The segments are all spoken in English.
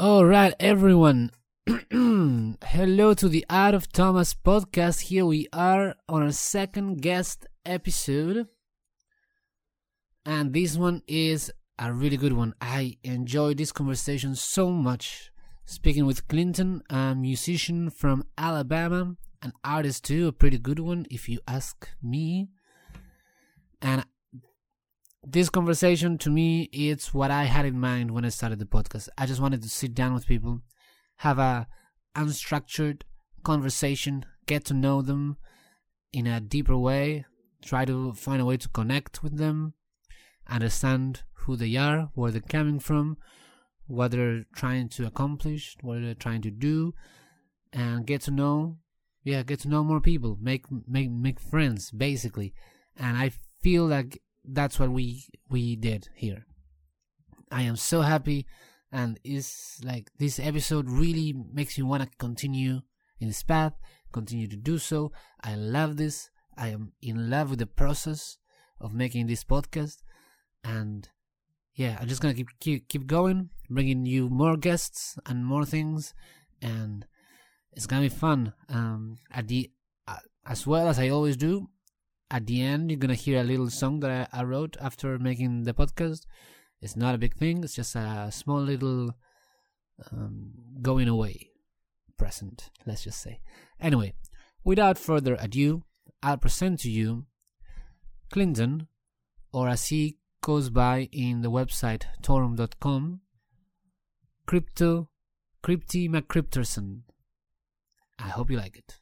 All right, everyone. Hello to the Art of Thomas podcast. Here we are on our second guest episode. And this one is a really good one. I enjoy this conversation so much. Speaking with Clinton, a musician from Alabama, an artist too, a pretty good one if you ask me. And this conversation to me it's what I had in mind when I started the podcast. I just wanted to sit down with people, have a unstructured conversation, get to know them in a deeper way, try to find a way to connect with them, understand who they are, where they're coming from, what they're trying to accomplish, what they're trying to do, and get to know, yeah, get to know more people, make make make friends, basically. And I feel like that's what we we did here. I am so happy, and it's like this episode really makes me want to continue in this path, continue to do so. I love this. I am in love with the process of making this podcast, and yeah, I'm just gonna keep keep keep going, bringing you more guests and more things, and it's gonna be fun. Um, at the uh, as well as I always do, at the end you're gonna hear a little song that I, I wrote after making the podcast. It's not a big thing. It's just a small little um, going away present. Let's just say. Anyway, without further ado, I'll present to you Clinton, or as he goes by in the website torum.com, Crypto Crypty McCryptorson. I hope you like it.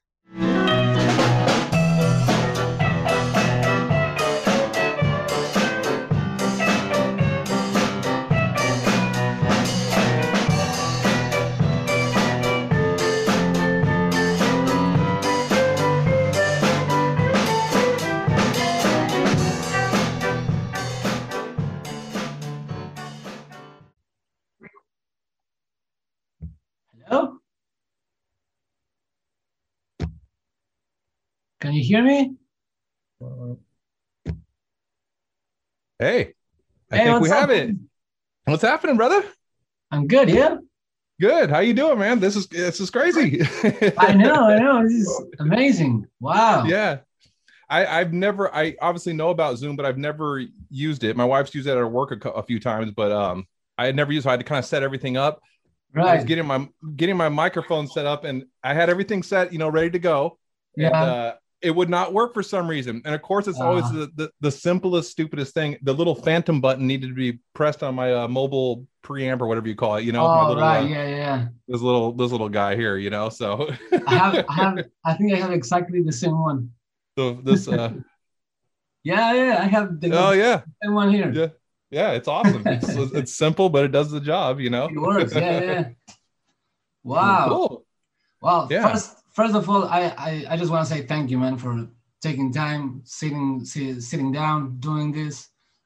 Can you hear me? Hey, I Hey, think we have it. What's happening, brother? I'm good, yeah? Good. How you doing, man? This is this is crazy. I know, I know. This is amazing. Wow. yeah. I, I've never, I obviously know about Zoom, but I've never used it. My wife's used it at her work a, a few times, but um, I had never used. So I had to kind of set everything up. I was Right. getting my getting my microphone set up, and I had everything set, you know, ready to go. And, Yeah. uh, it would not work for some reason. And of course, it's always Ah. the, the the simplest, stupidest thing. The little phantom button needed to be pressed on my uh, mobile preamp or whatever you call it. You know, my oh, little, right. uh, yeah, yeah. this little this little guy here. You know, so I have, I have, I think I have exactly the same one. so this. Uh, Yeah, yeah. I have the oh yeah, same one here. yeah, yeah. It's awesome. It's it's simple, but it does the job. You know. It works. Yeah, yeah. Wow. Cool. Well, Yeah. first, first of all, I, I, I just want to say thank you, man, for taking time, sitting, si- sitting down, doing this.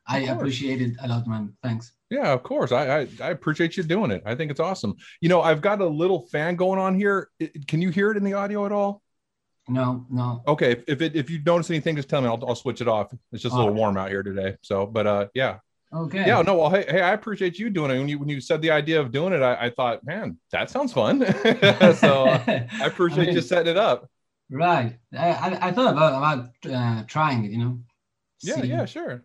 I course. appreciate it a lot, man. Thanks. Yeah, of course. I, I I appreciate you doing it. I think it's awesome. You know, I've got a little fan going on here. I- Can you hear it in the audio at all? No, no. Okay. If if, it, if you notice anything, just tell me. I'll, I'll switch it off. It's just a little warm out here today. So, but uh, yeah, Okay. yeah. No, well, hey, hey, I appreciate you doing it. When you when you said the idea of doing it, I, I thought, man, that sounds fun. so uh, I appreciate mean, you setting it up. Right. I, I, I thought about about uh, trying it. You know. Yeah, See- yeah, sure.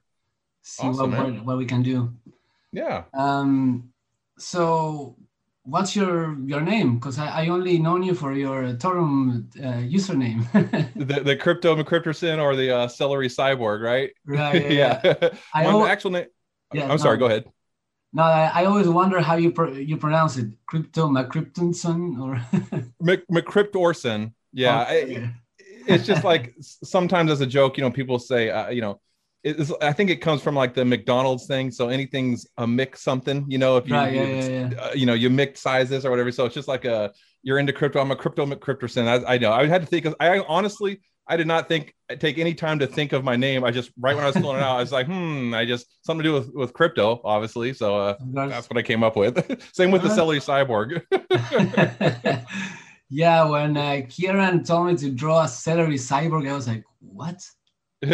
See Awesome, what, what what we can do. Yeah. Um. So, what's your your name? Because I, I only known you for your Torum uh, username. The the crypto McCryptorson or the uh, celery cyborg, right? right. Yeah. yeah. yeah. I My al- actual name. Yeah, I'm sorry. Go ahead. No, I, I always wonder how you pro- you pronounce it. Crypto McCryptonson or Mc, McCryptorson. Yeah. I- Okay. it's just like sometimes as a joke, you know, people say, uh, you know, it's, I think it comes from like the McDonald's thing. So anything's a mix something, you know, if you, Right, yeah, yeah, yeah. Uh, you know, you mix sizes or whatever. So it's just like a, you're into crypto. I'm a crypto McCryptorson. I, I know. I had to think, I honestly, I did not think, take any time to think of my name. I just, right when I was filling it out, I was like, hmm, I just, something to do with, with crypto, obviously. So uh, course. that's what I came up with. Same with the Uh-huh. celery cyborg. yeah, when uh, Kieran told me to draw a celery cyborg, I was like, what? but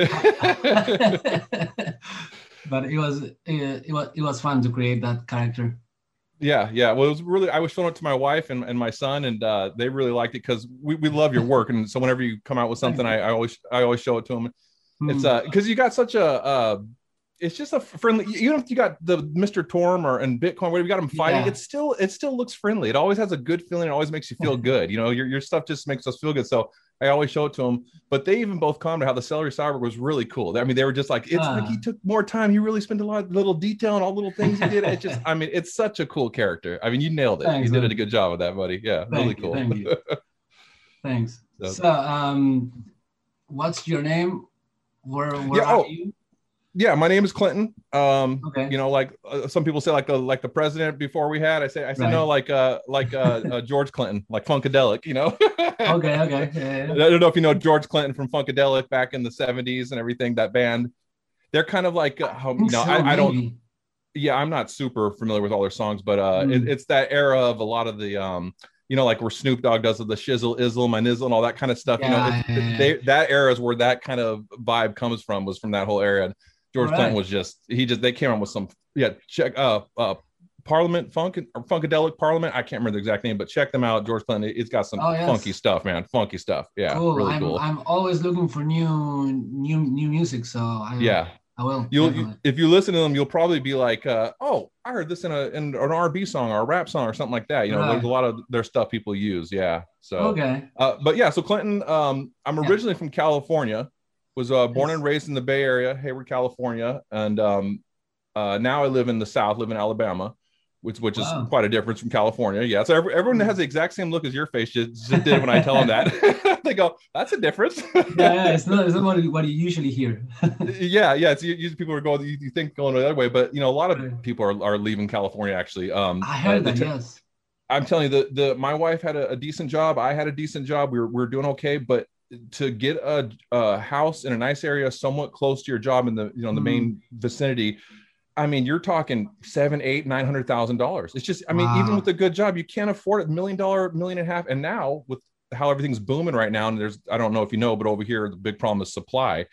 it was it, it was it was fun to create that character. Yeah, yeah. Well, it was really. I was showing it to my wife and, and my son, and uh, they really liked it because we, we love your work. And so whenever you come out with something, I, I always I always show it to them. It's Mm. uh because you got such a uh, it's just a friendly. Even if you got the Mr. Torum or and Bitcoin, whatever you got them fighting, Yeah. it still it still looks friendly. It always has a good feeling. It always makes you feel good. You know, your your stuff just makes us feel good. So I always show it to them. But they even both commented how the celery cyber was really cool. I mean, they were just like, it's like he took more time. He really spent a lot of little detail and all little things he did. It just, I mean, it's such a cool character. I mean, you nailed it. Thanks, you did a good job with that, buddy. Yeah, really Thank you, cool. thank you. Thanks. So- So, um, what's your name? Where, where Yeah, are oh. you? Yeah, my name is Clinton. Um, Okay. you know, like uh, some people say, like the like the president before we had. I say, I said Right. no, like uh, like uh, uh, George Clinton, like Funkadelic. You know. Okay, okay. Yeah, I don't know if you know George Clinton from Funkadelic back in the '70s and everything. That band, they're kind of like, uh, how, I you know, so, I, I don't. yeah i'm not super familiar with all their songs but uh it, Mm. it's that era of a lot of the um you know like where snoop dogg does the shizzle izzle my nizzle and all that kind of stuff you know Yeah, it's, yeah, yeah. they that era is where that kind of vibe comes from was from that whole era george All clinton was just he just they came up with some yeah check uh uh Parliament Funk or Funkadelic Parliament. I can't remember the exact name, but check them out. George Clinton. It's got some Oh, yes. funky stuff, man. Funky stuff. Yeah, cool. really I'm, cool. I'm always looking for new, new, new music. So I, yeah, I will. You'll you, if you listen to them, you'll probably be like, uh, "Oh, I heard this in a in an R&B song or a rap song or something like that." You know, Right. there's a lot of their stuff people use. Yeah. So, okay. uh, but yeah, so Clinton, um, I'm Yeah. originally from California, was uh, born and raised in the Bay Area, Hayward, California, and um, uh, now I live in the South, live in Alabama. Which, which is quite a difference from California. Yeah. So every, everyone has the exact same look as your face just, just did when I tell them that. they go, that's a difference. Yeah, yeah. It's not, it's not what, you- what you usually hear. yeah, yeah. It's usually people are going. You, you think going the other way, but you know, a lot of people are, are leaving California. Actually, um, I heard uh, that. the- yes. I'm telling you, the the my wife had a, a decent job. I had a decent job. We were we were doing okay, but to get a, a house in a nice area, somewhat close to your job in the you know the main vicinity. I mean, you're talking seven, eight, nine hundred thousand dollars. It's just, I mean, even with a good job, you can't afford it. Million dollar, million and a half. And now with how everything's booming right now, and there's, I don't know if you know, but over here the big problem is supply.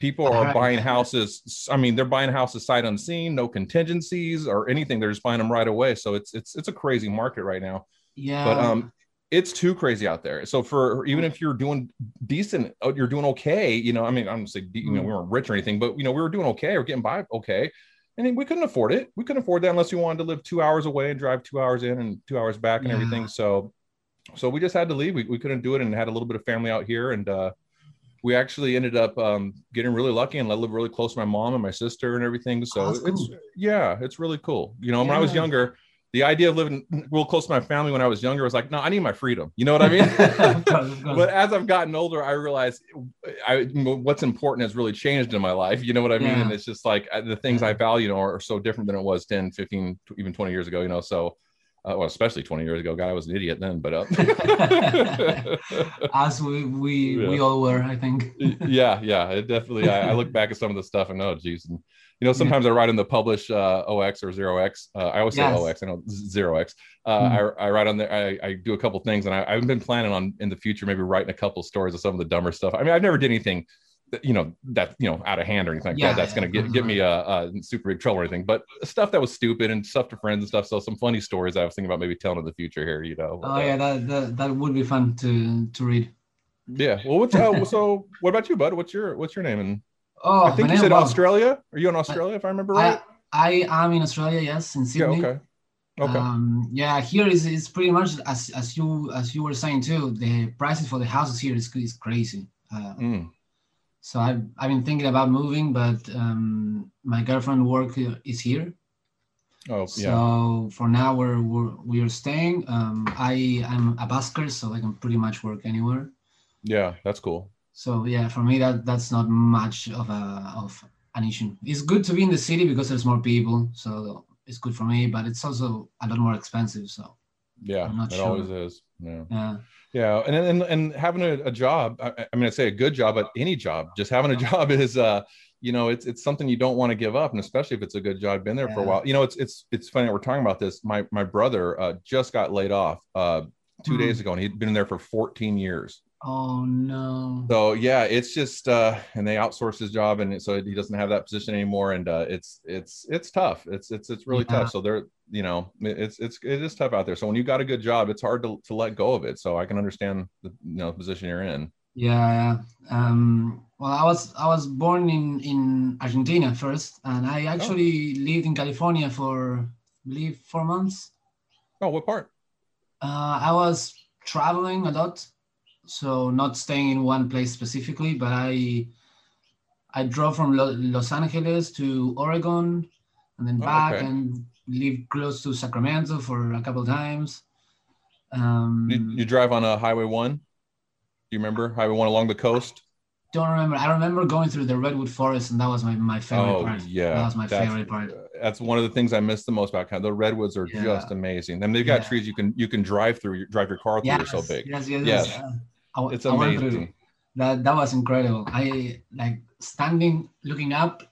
People are Right. buying houses. I mean, they're buying houses sight unseen, no contingencies or anything. They're just buying them right away. So it's it's it's a crazy market right now. Yeah. But um, it's too crazy out there. So for even if you're doing decent, oh, you're doing okay. You know, I mean, I'm gonna say you know Mm. we weren't rich or anything, but you know we were doing okay. We're getting by okay. And we couldn't afford it. We couldn't afford that unless we wanted to live two hours away and drive two hours in and two hours back and Yeah. everything. So, so we just had to leave. We, we couldn't do it and had a little bit of family out here. And uh, we actually ended up um, getting really lucky and I live really close to my mom and my sister and everything. So it's, yeah, it's really cool. You know, when I was younger, the idea of living real close to my family when I was younger was like, no, I need my freedom. You know what I mean? Of course, of course. but as I've gotten older, I realize I what's important has really changed in my life. You know what I mean? Yeah. And it's just like uh, the things I value are, are so different than it was 10, 15, even 20 years ago, you know? So, uh, well, especially 20 years ago, God, I was an idiot then, but, uh, As we we, we all were, I think. yeah, yeah, it definitely, I, I look back at some of the stuff and oh, geez. And, you know, sometimes I write in the publish uh, OX or zero X. Uh, I always say Yes. OX, I know zero X. Uh, Mhm. I, I write on there, I, I do a couple things and I, I've been planning on in the future, maybe writing a couple stories of some of the dumber stuff. I mean, I've never did anything that, you know, that, you know, out of hand or anything like Yeah, that. That's going to get, get me uh, uh, super big trouble or anything, but stuff that was stupid and stuff to friends and stuff. So some funny stories I was thinking about maybe telling in the future here, you know. Oh yeah, that, that that would be fun to to read. Yeah. Well, what's, uh, so what about you, bud? What's your, what's your name? And Oh, I think you said Australia. Are you in Australia, if I remember right? I I am in Australia, yes, in yeah. Sydney. Okay. Okay. Um, yeah, here is is pretty much as as you as you were saying too. The prices for the houses here is is crazy. Uh, Mm. so I've I've been thinking about moving, but um, my girlfriend work is here. Oh, So yeah. for now we're, we're we are staying. Um, I I'm a busker, so I can pretty much work anywhere. Yeah. That's cool. So yeah, for me that that's not much of a of an issue. It's good to be in the city because there's more people, so it's good for me. But it's also a lot more expensive. So Yeah. I'm not It sure. always is. Yeah. yeah, Yeah. And and, and having a, a job, I, I mean, I'd say a good job, but any job, just having a job is, uh, you know, it's it's something you don't want to give up, and especially if it's a good job, been there for a while. You know, it's it's it's funny we're talking about this. My my brother uh, just got laid off uh, two Hmm. days ago, and he'd been there for 14 years. Oh no. So yeah, it's just uh and they outsource his job and so he doesn't have that position anymore and uh it's it's it's tough. It's it's it's really Yeah. tough. So they're you know, it's it's it is tough out there. So when you got a good job, it's hard to, to let go of it. So I can understand the you know position you're in. Yeah, yeah. Um, well, I was I was born in in Argentina first, and I actually lived in California for I believe four months. Oh, what part? Uh, I was traveling a lot, so not staying in one place specifically, but I I drove from Lo- Los Angeles to Oregon, and then Oh, back, okay. and lived close to Sacramento for a couple times. Um, You, you drive on a Highway One? Do you remember Highway One along the coast? don't remember. I remember going through the redwood forest, and that was my, my favorite Oh part. yeah, that was my that's- favorite part. That's one of the things I miss the most about kind the redwoods are Yeah. just amazing. I And they've got Yeah. trees you can you can drive through, drive your car through. Yes, They're so big. yes, yes, Yes. yes. I It's I went through- amazing. That that was incredible. I like standing, looking up,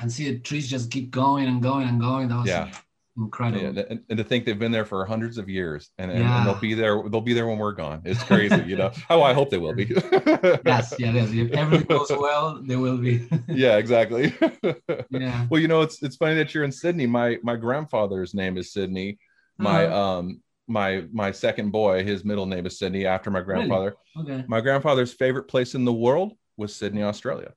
and see the trees just keep going and going and going. That was Yeah. incredible. Yeah, and, and to think they've been there for hundreds of years, and, and, Yeah. and they'll be there. They'll be there when we're gone. It's crazy, you know. Oh, I hope they will be. Yes, yes, yes. If everything goes well, they will be. yeah, exactly. yeah. well, you know, it's it's funny that you're in Sydney. My my grandfather's name is Sydney. My Uh-huh. um my my second boy, his middle name is Sydney after my grandfather. Okay. My grandfather's favorite place in the world was Sydney, Australia.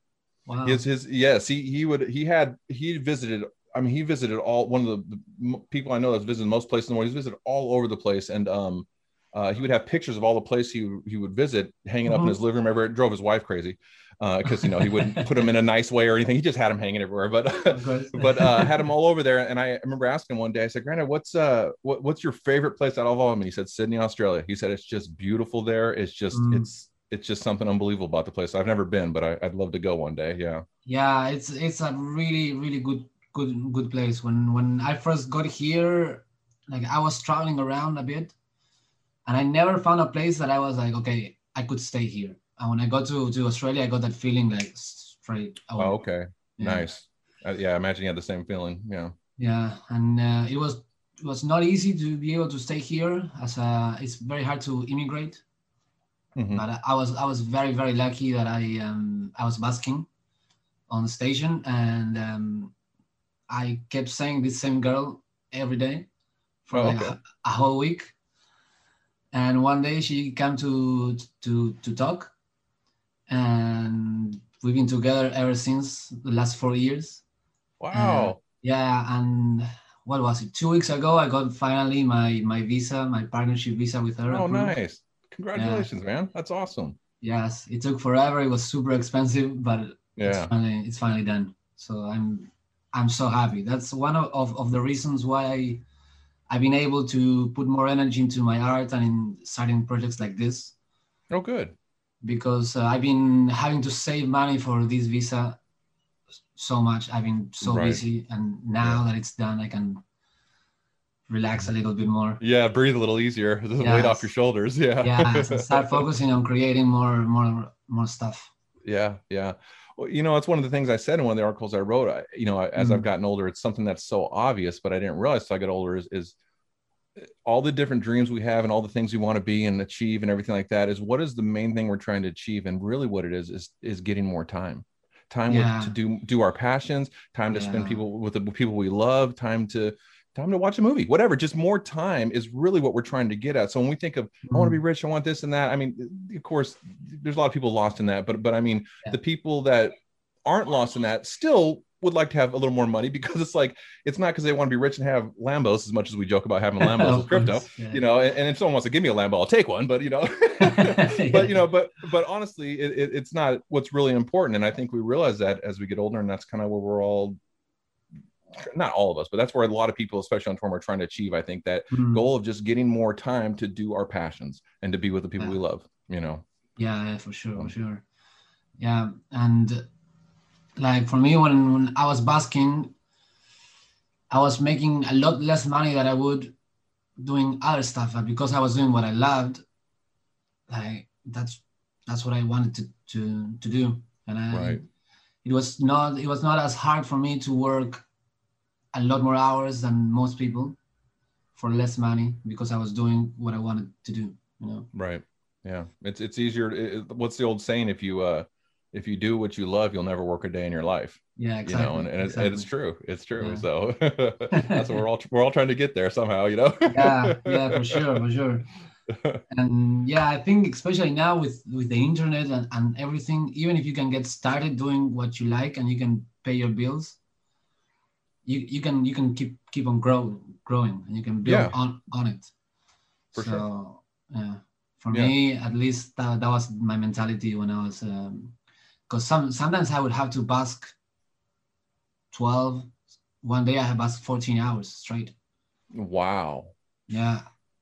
Wow. His his yes, he he would he had he visited. I mean, he visited all one of the, the people I know that's visited most places in the world. He's visited all over the place, and um, uh, he would have pictures of all the places he he would visit hanging up in Mhm. his living room. Everywhere. It drove his wife crazy because you know he wouldn't put them in a nice way or anything. He just had them hanging everywhere. But but uh, had them all over there. And I remember asking him one day, I said, Granddad, what's uh what, what's your favorite place out of all of them? And he said, Sydney, Australia. He said it's just beautiful there. It's just Mm. it's it's just something unbelievable about the place. I've never been, but I, I'd love to go one day. Yeah. yeah it's it's a really really good good good place when when i first got here like i was traveling around a bit and i never found a place that i was like okay i could stay here and when i got to to australia i got that feeling like straight away. Oh, okay. Yeah. Nice. Uh, yeah, I imagine you had the same feeling. Yeah. yeah and uh, it was it was not easy to be able to stay here as a, it's very hard to immigrate Mhm. but I was I was very very lucky that I um I was basking on the station and um, I kept saying this same girl every day for Oh, like okay. a, a whole week and one day she came to to to talk and we've been together ever since the last four years Wow. Uh, yeah and what was it two weeks ago I got finally my my visa my partnership visa with her oh, approved. nice. Congratulations, man. That's awesome. Yes, it took forever. It was super expensive, but it's Yeah. finally it's finally done. So I'm I'm so happy. That's one of, of, of the reasons why I I've been able to put more energy into my art and in starting projects like this Oh, good. because uh, I've been having to save money for this visa so much. I've been so Right. busy, and now that it's done, I can relax a little bit more. Yeah, breathe a little easier. The weight off your shoulders. Yeah. Yeah, so start focusing on creating more more more stuff. Yeah, yeah. You know, it's one of the things I said in one of the articles I wrote. I, you know, as I've Mhm. gotten older, it's something that's so obvious, but I didn't realize till I got older is, is all the different dreams we have and all the things we want to be and achieve and everything like that is what is the main thing we're trying to achieve and really what it is is is getting more time time Yeah. with, to do do our passions time to spend people with the people we love time to time to watch a movie whatever just more time is really what we're trying to get at so when we think of I want to be Mm-hmm. rich. I want this and that. I mean, of course, there's a lot of people lost in that, but but I mean, Yeah. the people that aren't lost in that still would like to have a little more money because it's like it's not because they want to be rich and have Lambos as much as we joke about having Lambos with crypto. yeah. You know, and, and if someone wants to give me a Lambo, I'll take one. But you know, but you know, but but honestly, it, it, it's not what's really important. And I think we realize that as we get older, and that's kind of where we're all. Not all of us, but that's where a lot of people, especially on Torum, are trying to achieve. I think that Mm. goal of just getting more time to do our passions and to be with the people Yeah. we love you know Yeah, yeah, for sure, for sure. Yeah, and like for me, when, when I was basking, I was making a lot less money than I would doing other stuff. But because I was doing what I loved, like that's that's what I wanted to to to do, and I, Right. it was not it was not as hard for me to work a lot more hours than most people for less money because I was doing what I wanted to do. You know. right yeah it's it's easier it, what's the old saying if you uh if you do what you love you'll never work a day in your life yeah exactly, you know and, and exactly. it's, it's true it's true yeah. so that's what we're all we're all trying to get there somehow you know yeah yeah for sure for sure and yeah i think especially now with with the internet and, and everything even if you can get started doing what you like and you can pay your bills you you can you can keep keep on grow growing and you can build yeah. on on it. For so sure. yeah. For yeah. me at least that, that was my mentality when i was because um, some sometimes i would have to bask 12 one day i have basked 14 hours straight. Wow. Yeah.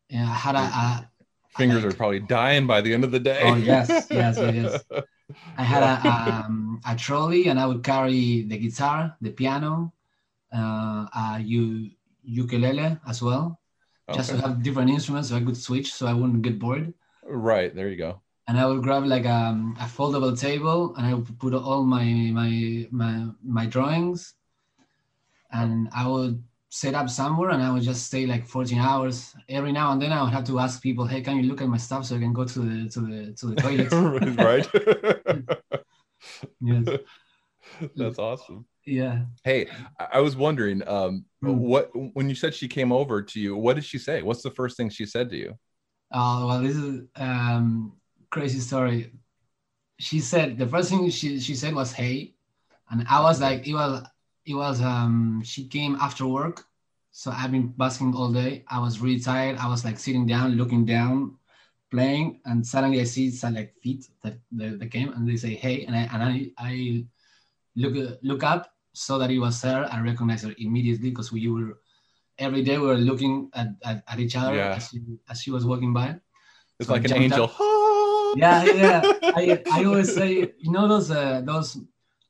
Yeah i had a, a fingers like, are probably dying by the end of the day. Oh yes yes yes i had a, um, a trolley and i would carry the guitar the piano uh, a u- ukulele as well okay. just to have different instruments so i could switch so i wouldn't get bored Right there, you go. And I would grab like a, um, a foldable table, and I would put all my my my my drawings, and I would set up somewhere, and I would just stay like 14 hours. Every now and then, I would have to ask people, "Hey, can you look at my stuff so I can go to the to the to the toilet?" right. yes. That's awesome. Yeah. Hey, I was wondering, um, mm. what when you said she came over to you, what did she say? What's the first thing she said to you? Oh well, this is um, crazy story. She said the first thing she she said was "Hey," and I was like, it was it was um she came after work, so I've been busking all day. I was really tired. I was like sitting down, looking down, playing, and suddenly I see some like feet that the, the came and they say "Hey," and I and I I look look up, saw that it was her. and recognized her immediately because we were every day we were looking at, at, at each other yeah. as, she, as she was walking by. It's so like an angel. yeah, yeah. I, I always say, you know those uh, those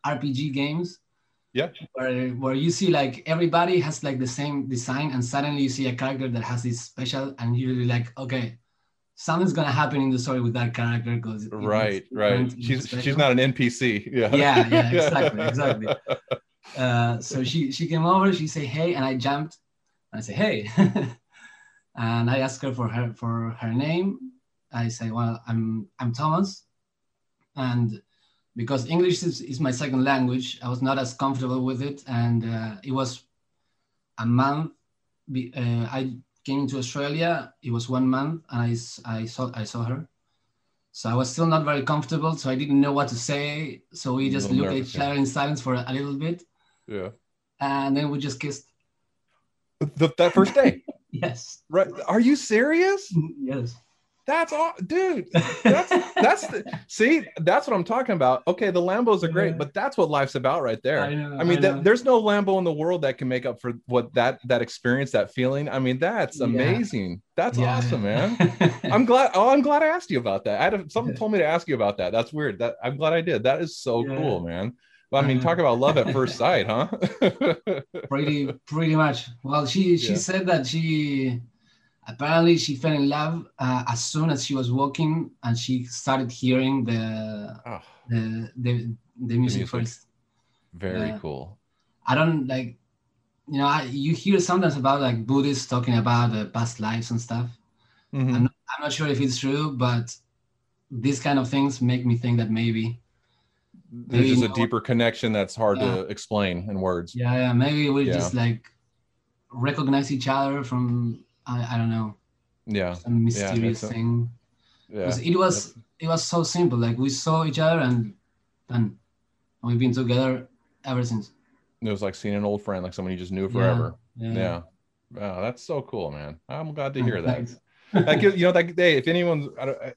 RPG games. Yeah. Where where you see like everybody has like the same design, and suddenly you see a character that has this special, and you're like, okay, something's gonna happen in the story with that character because right, right. She's she's not an NPC. Yeah. Yeah, yeah, exactly, exactly. Uh, so she she came over. She said hey, and I jumped and I say, hey. and I ask her for her for her name. I say, well, I'm I'm Thomas. And because English is, is my second language, I was not as comfortable with it. And uh, it was a month. Be, uh, I came to Australia. It was one month, and I, I saw I saw her. So I was still not very comfortable. So I didn't know what to say. So we just looked at each other in silence for a little bit. Yeah. And then we just kissed. The, that first day. yes. Right. Are you serious? Yes. That's all, dude. That's that's the, see. That's what I'm talking about. Okay, the Lambos are great, yeah. but that's what life's about, right there. I, know, I mean, I there's no Lambo in the world that can make up for what that that experience, that feeling. I mean, that's amazing. Yeah. That's yeah. awesome, man. I'm glad. Oh, I'm glad I asked you about that. I had someone told me to ask you about that. That's weird. That I'm glad I did. That is so cool, man. Well, I mean, uh-huh. talk about love at first sight, huh? pretty, pretty much. Well, she she said that she apparently she fell in love uh, as soon as she was walking and she started hearing the oh. the, the, the music, the music. first. Very uh, cool. I don't like, you know, I, you hear sometimes about like Buddhists talking about the past lives and stuff. Mm-hmm. I'm, not, I'm not sure if it's true, but these kind of things make me think that maybe there's just a deeper connection that's hard yeah. to explain in words. Yeah, yeah. Maybe we yeah. just like recognize each other from I, I don't know. Yeah. Some mysterious yeah, thing. Yeah. It was it was so simple. Like we saw each other and and we've been together ever since. It was like seeing an old friend, like someone you just knew forever. Yeah. yeah. Wow, that's so cool, man. I'm glad to hear that gives, you know, that day, if anyone's,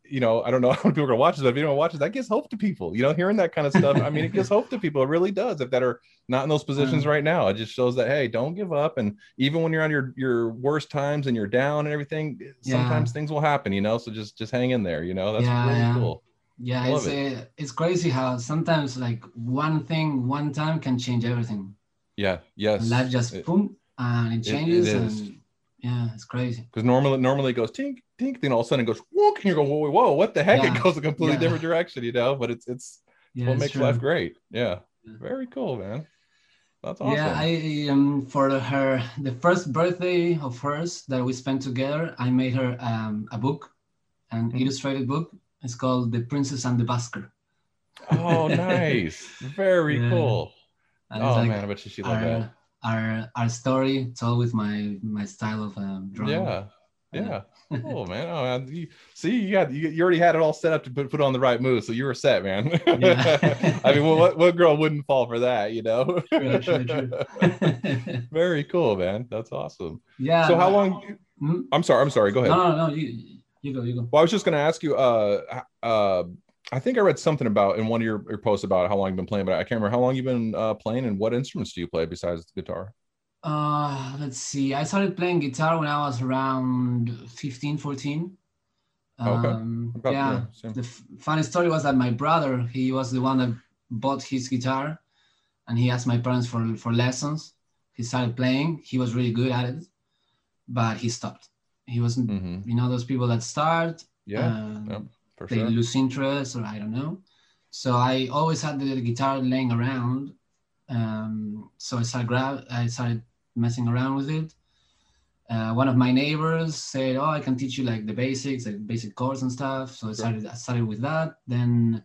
you know, I don't know how many people are gonna watch this, but if anyone watches, that gives hope to people. You know, hearing that kind of stuff, I mean, it gives hope to people. It really does. If that are not in those mm. positions right now, it just shows that hey, don't give up. And even when you're on your your worst times and you're down and everything, yeah. sometimes things will happen. You know, so just just hang in there. You know, that's yeah, really yeah. cool. Yeah, it's it. a, it's crazy how sometimes like one thing, one time can change everything. Yeah. Yes. life just it, boom and it changes it and yeah, it's crazy. Because normally, normally it goes tink, tink, then all of a sudden it goes whoop, and you go, whoa, whoa, what the heck? Yeah. It goes a completely yeah. different direction, you know. But it's it's yeah, what makes true. life great. Yeah. very cool, man. That's awesome. Yeah, I um for her the first birthday of hers that we spent together, I made her um a book, an Mhm. illustrated book. It's called The Princess and the Basker. Oh, nice. Very cool. And Oh like man, I bet you she loved that. Our our story told with my my style of um, drawing. Yeah. Yeah. Cool, man. Oh, man. You, see, you got you, you already had it all set up to put, put on the right move, so you were set, man. Yeah. I mean, what what girl wouldn't fall for that, you know? True, true, true. Very cool, man. That's awesome. yeah. so how long? Hmm? I'm sorry. I'm sorry. Go ahead. No, no, no. You you go, you go. Well, I was just going to ask you. Uh, uh, I think I read something about in one of your, your posts about how long you've been playing, but I can't remember how long you've been uh, playing and what instruments do you play besides the guitar? Uh, let's see. I started playing guitar when I was around 15, 14. Okay. Um, About- yeah. yeah. The f- funny story was that my brother, he was the one that bought his guitar and he asked my parents for, for lessons. He started playing. He was really good at it, but he stopped. He wasn't, hmm you know, those people that start, Yeah, um, yeah, for they sure. lose interest or I don't know. So I always had the guitar laying around. Um, so I started grab, I started messing around with it. Uh, one of my neighbors said, "Oh, I can teach you like the basics, like basic chords and stuff." So I started, I started with that. Then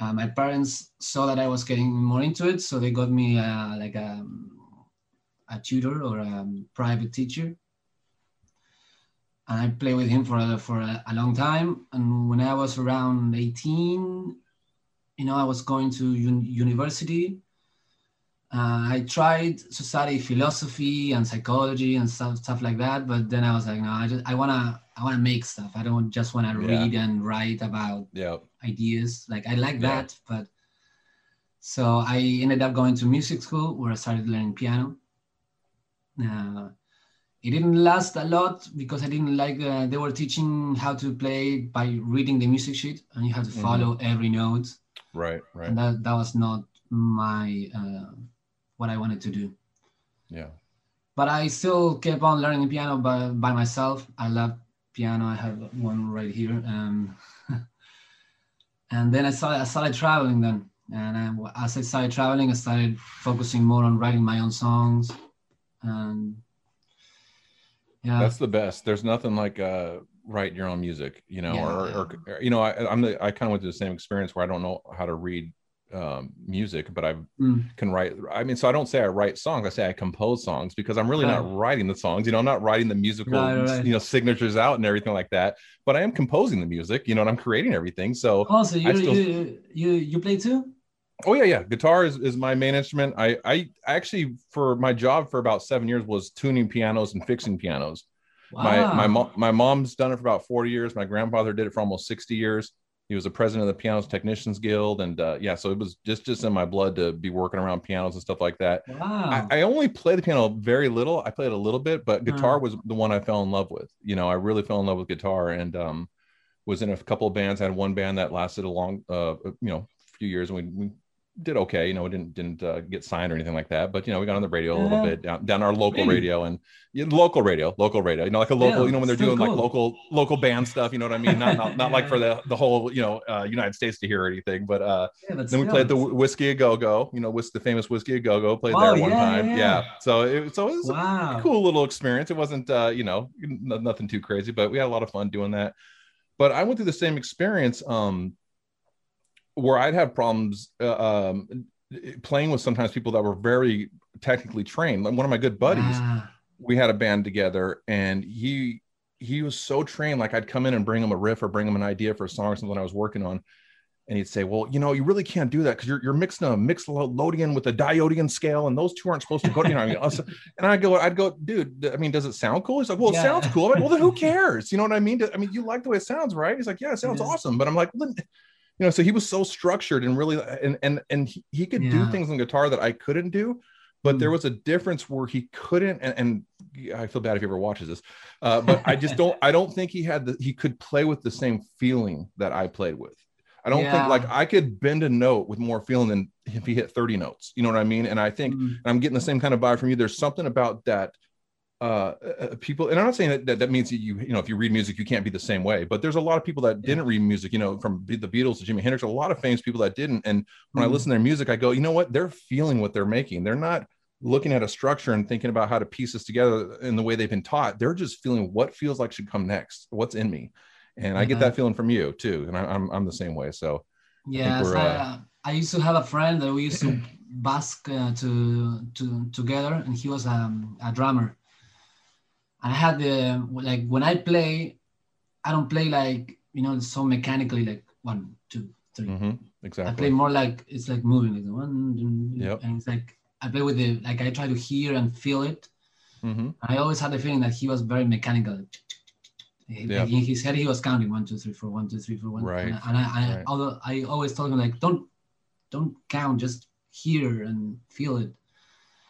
uh, my parents saw that I was getting more into it, so they got me uh, like a, a tutor or a private teacher and I played with him for a, for a, a long time. And when I was around 18, you know, I was going to un- university. Uh, I tried to study philosophy and psychology and stuff stuff like that, but then I was like, no, I just I wanna I wanna make stuff. I don't just wanna Yeah. read and write about Yeah. ideas. Like I like Yeah. that, but so I ended up going to music school where I started learning piano. Uh, it didn't last a lot because I didn't like. Uh, they were teaching how to play by reading the music sheet, and you have to Mhm. follow every note, Right. Right. and that that was not my uh, what I wanted to do. Yeah. But I still kept on learning piano by by myself. I love piano. I have one right here. Um, and then I started I started traveling then, and I, as I started traveling, I started focusing more on writing my own songs, and yeah, That's the best. There's nothing like uh write your own music, you know, or, Yeah. or, or you know, I, I'm the I kind of went through the same experience where I don't know how to read um music, but I Mm. can write. I mean, so I don't say I write songs. I say I compose songs because I'm really not writing the songs. You know, I'm not writing the musical, Right, right. you know, signatures out and everything like that. But I am composing the music. You know, and I'm creating everything. So Oh, so you still- you you you play too? Oh yeah, yeah. Guitar is, is my main instrument. I I actually for my job for about seven years was tuning pianos and fixing pianos. My my mom my mom's done it for about 40 years. My grandfather did it for almost 60 years. He was the president of the Pianos Technicians Guild, and uh, yeah, so it was just just in my blood to be working around pianos and stuff like that. Wow. I, I only play the piano very little. I played a little bit, but guitar Mm. was the one I fell in love with. You know, I really fell in love with guitar, and um, was in a couple of bands. I had one band that lasted a long, uh, you know, few years, and we, we did okay. You know, we didn't didn't uh, get signed or anything like that, but you know, we got on the radio a little Yeah. bit down, down our local radio and yeah, local radio, local radio. You know, like a local. Yeah, you know, when they're doing like local local band stuff. You know what I mean? Not not, not like for the the whole you know uh, United States to hear or anything, but uh, then we played the whiskey a go go. You know, whis- the famous whiskey a go go. Played Oh, there one time. yeah. So it so it was Wow. a cool little experience. It wasn't uh, you know nothing too crazy, but we had a lot of fun doing that. But I went through the same experience um, where I'd have problems uh, um, playing with sometimes people that were very technically trained. Like one of my good buddies Wow. we had a band together and he he was so trained like i'd come in and bring him a riff or bring him an idea for a song or something i was working on and he'd say well you know you really can't do that because you're, you're mixing a mixolydian with a diodian scale and those two aren't supposed to go you know I mean, us- and i go i'd go dude i mean does it sound cool? He's like well it sounds cool. I'm like, well then who cares? You know what i mean? I mean you like the way it sounds right? He's like yeah it sounds Yeah. awesome. But i'm like well, then, you know so he was so structured and really and and and he, he could do things on guitar that i couldn't do but Mm. there was a difference where he couldn't and, and i feel bad if he ever watches this uh, but i just don't i don't think he had the he could play with the same feeling that i played with i don't Yeah. think like i could bend a note with more feeling than if he hit 30 notes you know what i mean and i think Mm. and i'm getting the same kind of vibe from you there's something about that uh, uh, people and i'm not saying that, that that means that you you know if you read music you can't be the same way but there's a lot of people that didn't read music you know from the beatles to jimi hendrix a lot of famous people that didn't and when i Mm. listen to their music i go you know what they're feeling what they're making they're not looking at a structure and thinking about how to piece this together in the way they've been taught they're just feeling what feels like should come next what's in me and I get that feeling from you too, and I, I'm I'm the same way. So yeah, I, uh, uh, I used to have a friend that we used to bask uh, to to together, and he was um, a drummer. I had the like when I play, I don't play like you know so mechanically like one, two, three. mhm, I play more like it's like moving like one, Yep. and it's like I play with the like I try to hear and feel it. Mm-hmm. I always had the feeling that he was very mechanical. Like, He- Yeah. like, in his head, he was counting one, two, three, four, one, two, three, four, one. Right, And, I- and I, I, right. although I always told him like, don't, don't count, just hear and feel it.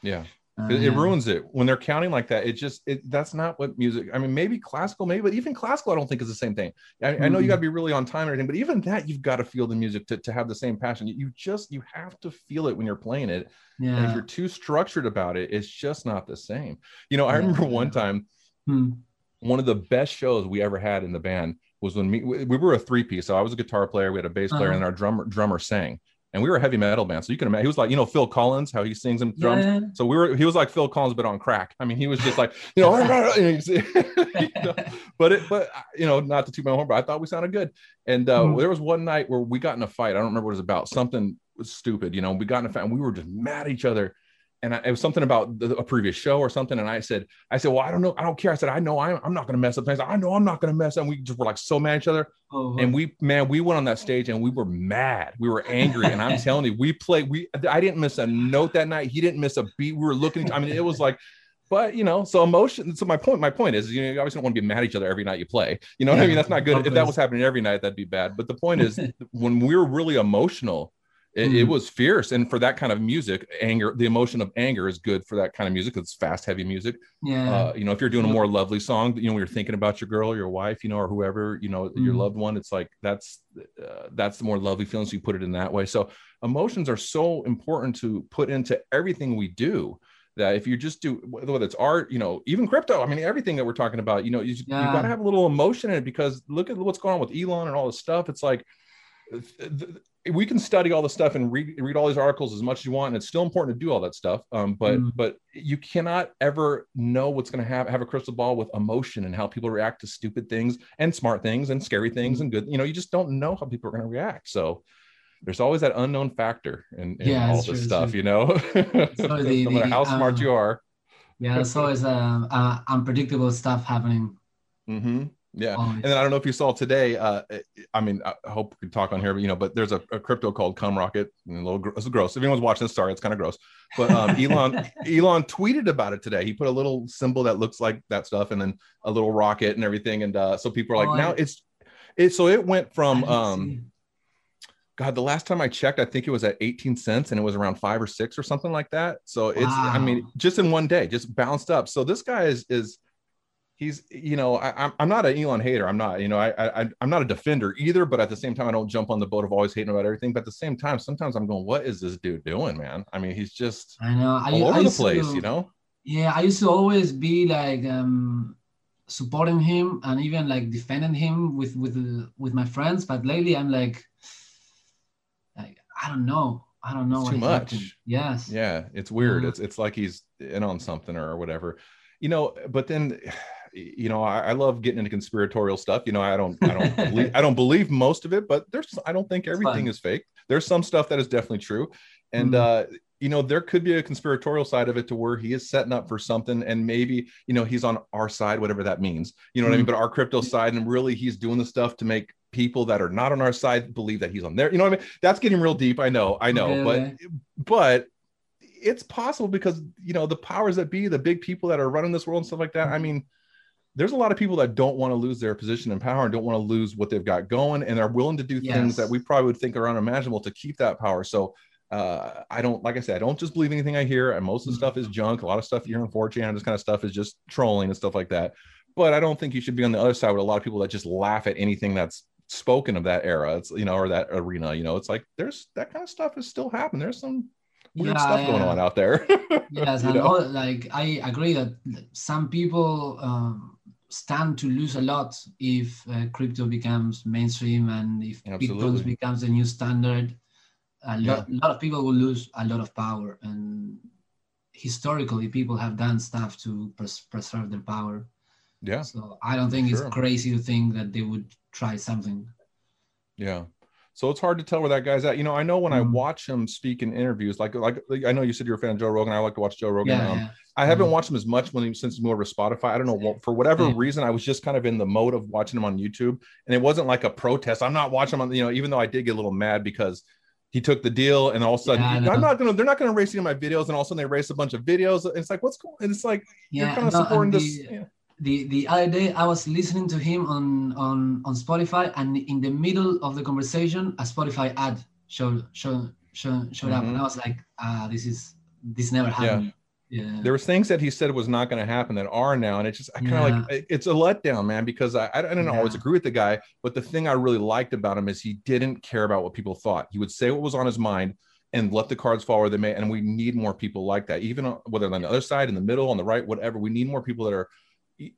Yeah. It, it ruins it when they're counting like that. It just it that's not what music. I mean, maybe classical, maybe, but even classical, I don't think is the same thing. I, I know you got to be really on time and everything, but even that, you've got to feel the music to, to have the same passion. You, just you have to feel it when you're playing it. And if you're too structured about it, it's just not the same. You know, I Yeah, remember one time Hmm. one of the best shows we ever had in the band was when me, we we were a three piece. So I was a guitar player, we had a bass player, Uh-huh. and our drummer drummer sang. And we were a heavy metal band. So you can imagine he was like, you know, Phil Collins, how he sings and drums. Yeah. So we were he was like Phil Collins, but on crack. I mean, he was just like, you know, you know, but it but you know, not to toot my horn, but I thought we sounded good. And uh, Mhm. there was one night where we got in a fight. I don't remember what it was about. Something was stupid, you know. We got in a fight and we were just mad at each other. And I, it was something about the, a previous show or something. And I said, I said, well, I don't know, I don't care. I said, I know I'm, I'm not going to mess up things. I know I'm not going to mess up. And we just were like so mad at each other. Oh, And we, man, we went on that stage and we were mad. We were angry. And I'm telling you, we played. We, I didn't miss a note that night. He didn't miss a beat. We were looking. I mean, it was like. But you know, so emotion. So my point, my point is, you know, you obviously don't want to be mad at each other every night you play. You know what I mean? That's not good. If that was happening every night, that'd be bad. But the point is, when we're really emotional, it, it Mm. was fierce. And for that kind of music, anger, the emotion of anger is good for that kind of music. It's fast, heavy music yeah. uh, you know, if you're doing a more lovely song, you know, when you're thinking about your girl, your wife, you know, or whoever, you know, your Mhm. loved one, it's like that's uh, that's the more lovely feelings. You put it in that way. So emotions are so important to put into everything we do. That if you just do whether it's art, you know, even crypto, I mean, everything that we're talking about, you know, you, you got to have a little emotion in it because look at what's going on with Elon and all this stuff. It's like we can study all the stuff and read read all these articles as much as you want, and it's still important to do all that stuff. Um, but Mm. but you cannot ever know what's going to have have a crystal ball with emotion and how people react to stupid things and smart things and scary things and good. You know, you just don't know how people are going to react. So there's always that unknown factor in, in Yeah, all this true, stuff. You know, So the- no matter how smart um, you are. yeah. There's always uh, uh, unpredictable stuff happening. hmm Yeah. Always. And then I don't know if you saw today. Uh, I mean, I hope we can talk on here, but you know, but there's a, a crypto called Cum Rocket. And a little, gr- it's gross. If anyone's watching this, sorry, it's kind of gross. But um, Elon, Elon tweeted about it today. He put a little symbol that looks like that stuff, and then a little rocket and everything. And uh, so people are like, Oh, now I- it's, it. So it went from, um. God, the last time I checked, I think it was at 18 cents, and it was around five or six or something like that. So it's, I mean, just in one day, just bounced up. So this guy is is he's you know I, I'm I'm not an Elon hater. I'm not you know I, I I'm not a defender either. But at the same time, I don't jump on the boat of always hating about everything. But at the same time, sometimes I'm going, what is this dude doing, man? I mean, he's just I know. I, all I over the place, to- you know. Yeah, I used to always be like um, supporting him and even like defending him with with with my friends. But lately, I'm like, like I don't know. I don't know too much. happening. Yes. Yeah, it's weird. Mhm. It's it's like he's in on something or whatever, you know. But then, you know, I, I love getting into conspiratorial stuff. You know, I don't, I don't, believe, I don't believe most of it, but there's, I don't think everything is fake. There's some stuff that is definitely true, and Mhm. uh, you know, there could be a conspiratorial side of it to where he is setting up for something, and maybe you know he's on our side, whatever that means. You know what I mean? Mhm. But our crypto side, and really, he's doing the stuff to make people that are not on our side believe that he's on there. You know what I mean? That's getting real deep. I know, I know, Yeah, but yeah. but it's possible because you know the powers that be the big people that are running this world and stuff like that i Mm-hmm. mean there's a lot of people that don't want to lose their position and power and don't want to lose what they've got going and are willing to do things that we probably would think are unimaginable to keep that power so uh, I don't like I said, I don't just believe anything I hear, and most of the Mhm. stuff is junk. A lot of stuff you hear on 4chan, this kind of stuff is just trolling and stuff like that. But I don't think you should be on the other side with a lot of people that just laugh at anything that's spoken of that era. It's you know, or that arena. You know, it's like there's that kind of stuff is still happening. There's some weird Yeah, stuff going yeah. on out there. Yes, You and know? all, like I agree that some people um, stand to lose a lot if uh, crypto becomes mainstream and if Bitcoin becomes the new standard. A lot, lot of people will lose a lot of power, and historically, people have done stuff to pres- preserve their power. Yeah. So I don't think Sure. it's crazy to think that they would try something. Yeah. So it's hard to tell where that guy's at. You know, I know when I Mm. watch him speak in interviews, like, like I know you said you're a fan of Joe Rogan. I like to watch Joe Rogan. Yeah, um, yeah. I haven't Mhm. watched him as much when he since he moved over to Spotify. I don't know what, for whatever Yeah. reason. I was just kind of in the mode of watching him on YouTube, and it wasn't like a protest. I'm not watching him on you know, even though I did get a little mad because he took the deal, and all of a sudden Yeah, I'm not gonna they're not gonna erase any of my videos, and all of a sudden they erase a bunch of videos. It's like what's going? And it's like you're kind of no, supporting and this. yeah. The the other day I was listening to him on on on Spotify, and in the middle of the conversation, a Spotify ad showed showed showed, showed up, Mhm. and I was like, ah, this is this never happened. Yeah. there was things that he said was not going to happen that are now and it's just i kind of Yeah. like it's a letdown man because i, I don't always agree with the guy but the thing i really liked about him is he didn't care about what people thought he would say what was on his mind and let the cards fall where they may and we need more people like that even whether on the other side in the middle on the right whatever we need more people that are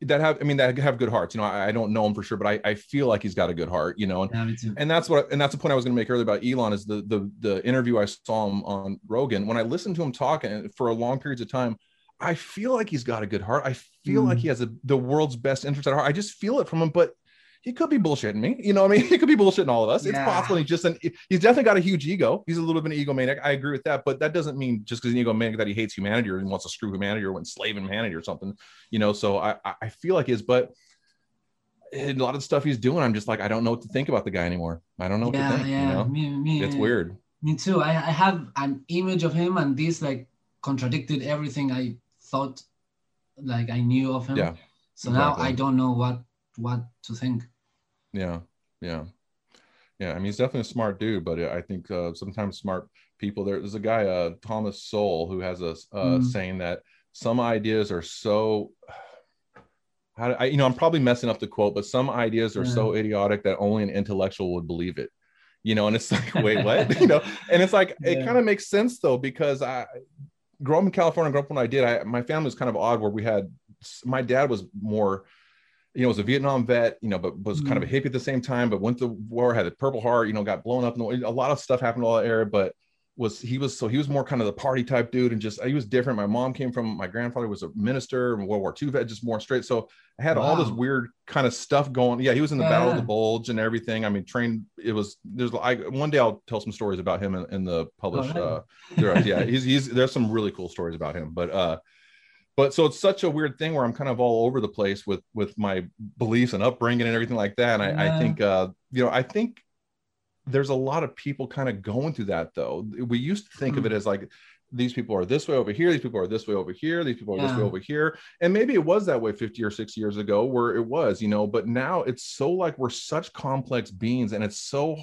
that have i mean that have good hearts you know i, I don't know him for sure but I, I feel like he's got a good heart you know and yeah, and that's what and that's the point I was going to make earlier about Elon is the the the interview I saw him on Rogan. When I listened to him talking for a long periods of time I feel like he's got a good heart. I feel Mm. like he has a, the world's best interest at heart. I just feel it from him but he could be bullshitting me you know what I mean he could be bullshitting all of us it's possible he's just an he's definitely got a huge ego he's a little bit of an egomaniac I agree with that but that doesn't mean just because he's an egomaniac that he hates humanity or he wants to screw humanity or enslave humanity or something you know so I I- feel like he is but a lot of the stuff he's doing, I'm just like, I don't know what to think about the guy anymore. I don't know what yeah, to think. yeah. You know, me, me, it's weird. Me too. I, I have an image of him, and this like contradicted everything I thought, like I knew of him. Yeah, So now. I don't know what what to think. Yeah, yeah, yeah. I mean, he's definitely a smart dude, but I think uh, sometimes smart people. There, there's a guy, uh, Thomas Sowell, who has a uh, Mm. saying that some ideas are so. How do I, you know, I'm probably messing up the quote, but some ideas are so idiotic that only an intellectual would believe it. You know, and it's like, wait, what? you know, and it's like it kind of makes sense though because I grew up in California. Grew up when I did. I my family was kind of odd where we had my dad was more you know, was a Vietnam vet, you know, but was kind of a hippie at the same time, but went to war, had a purple heart, you know, got blown up. A lot of stuff happened all that era, but was he was so he was more kind of the party type dude and just he was different. My mom came from my grandfather was a minister and World War II vet, just more straight. So I had all this weird kind of stuff going. Yeah, he was in the Battle of the Bulge and everything. I mean, trained. It was there's I one day I'll tell some stories about him in, in the published. uh, yeah, he's he's there's some really cool stories about him, but uh but so it's such a weird thing where I'm kind of all over the place with with my beliefs and upbringing and everything like that. And I, I think uh, you know, I think there's a lot of people kind of going through that though. We used to think of Mm. it as like these people are this way over here, these people are this way over here, these people are this way over here. And maybe it was that way 50 or 60 years ago where it was, you know, but now it's so like we're such complex beings and it's so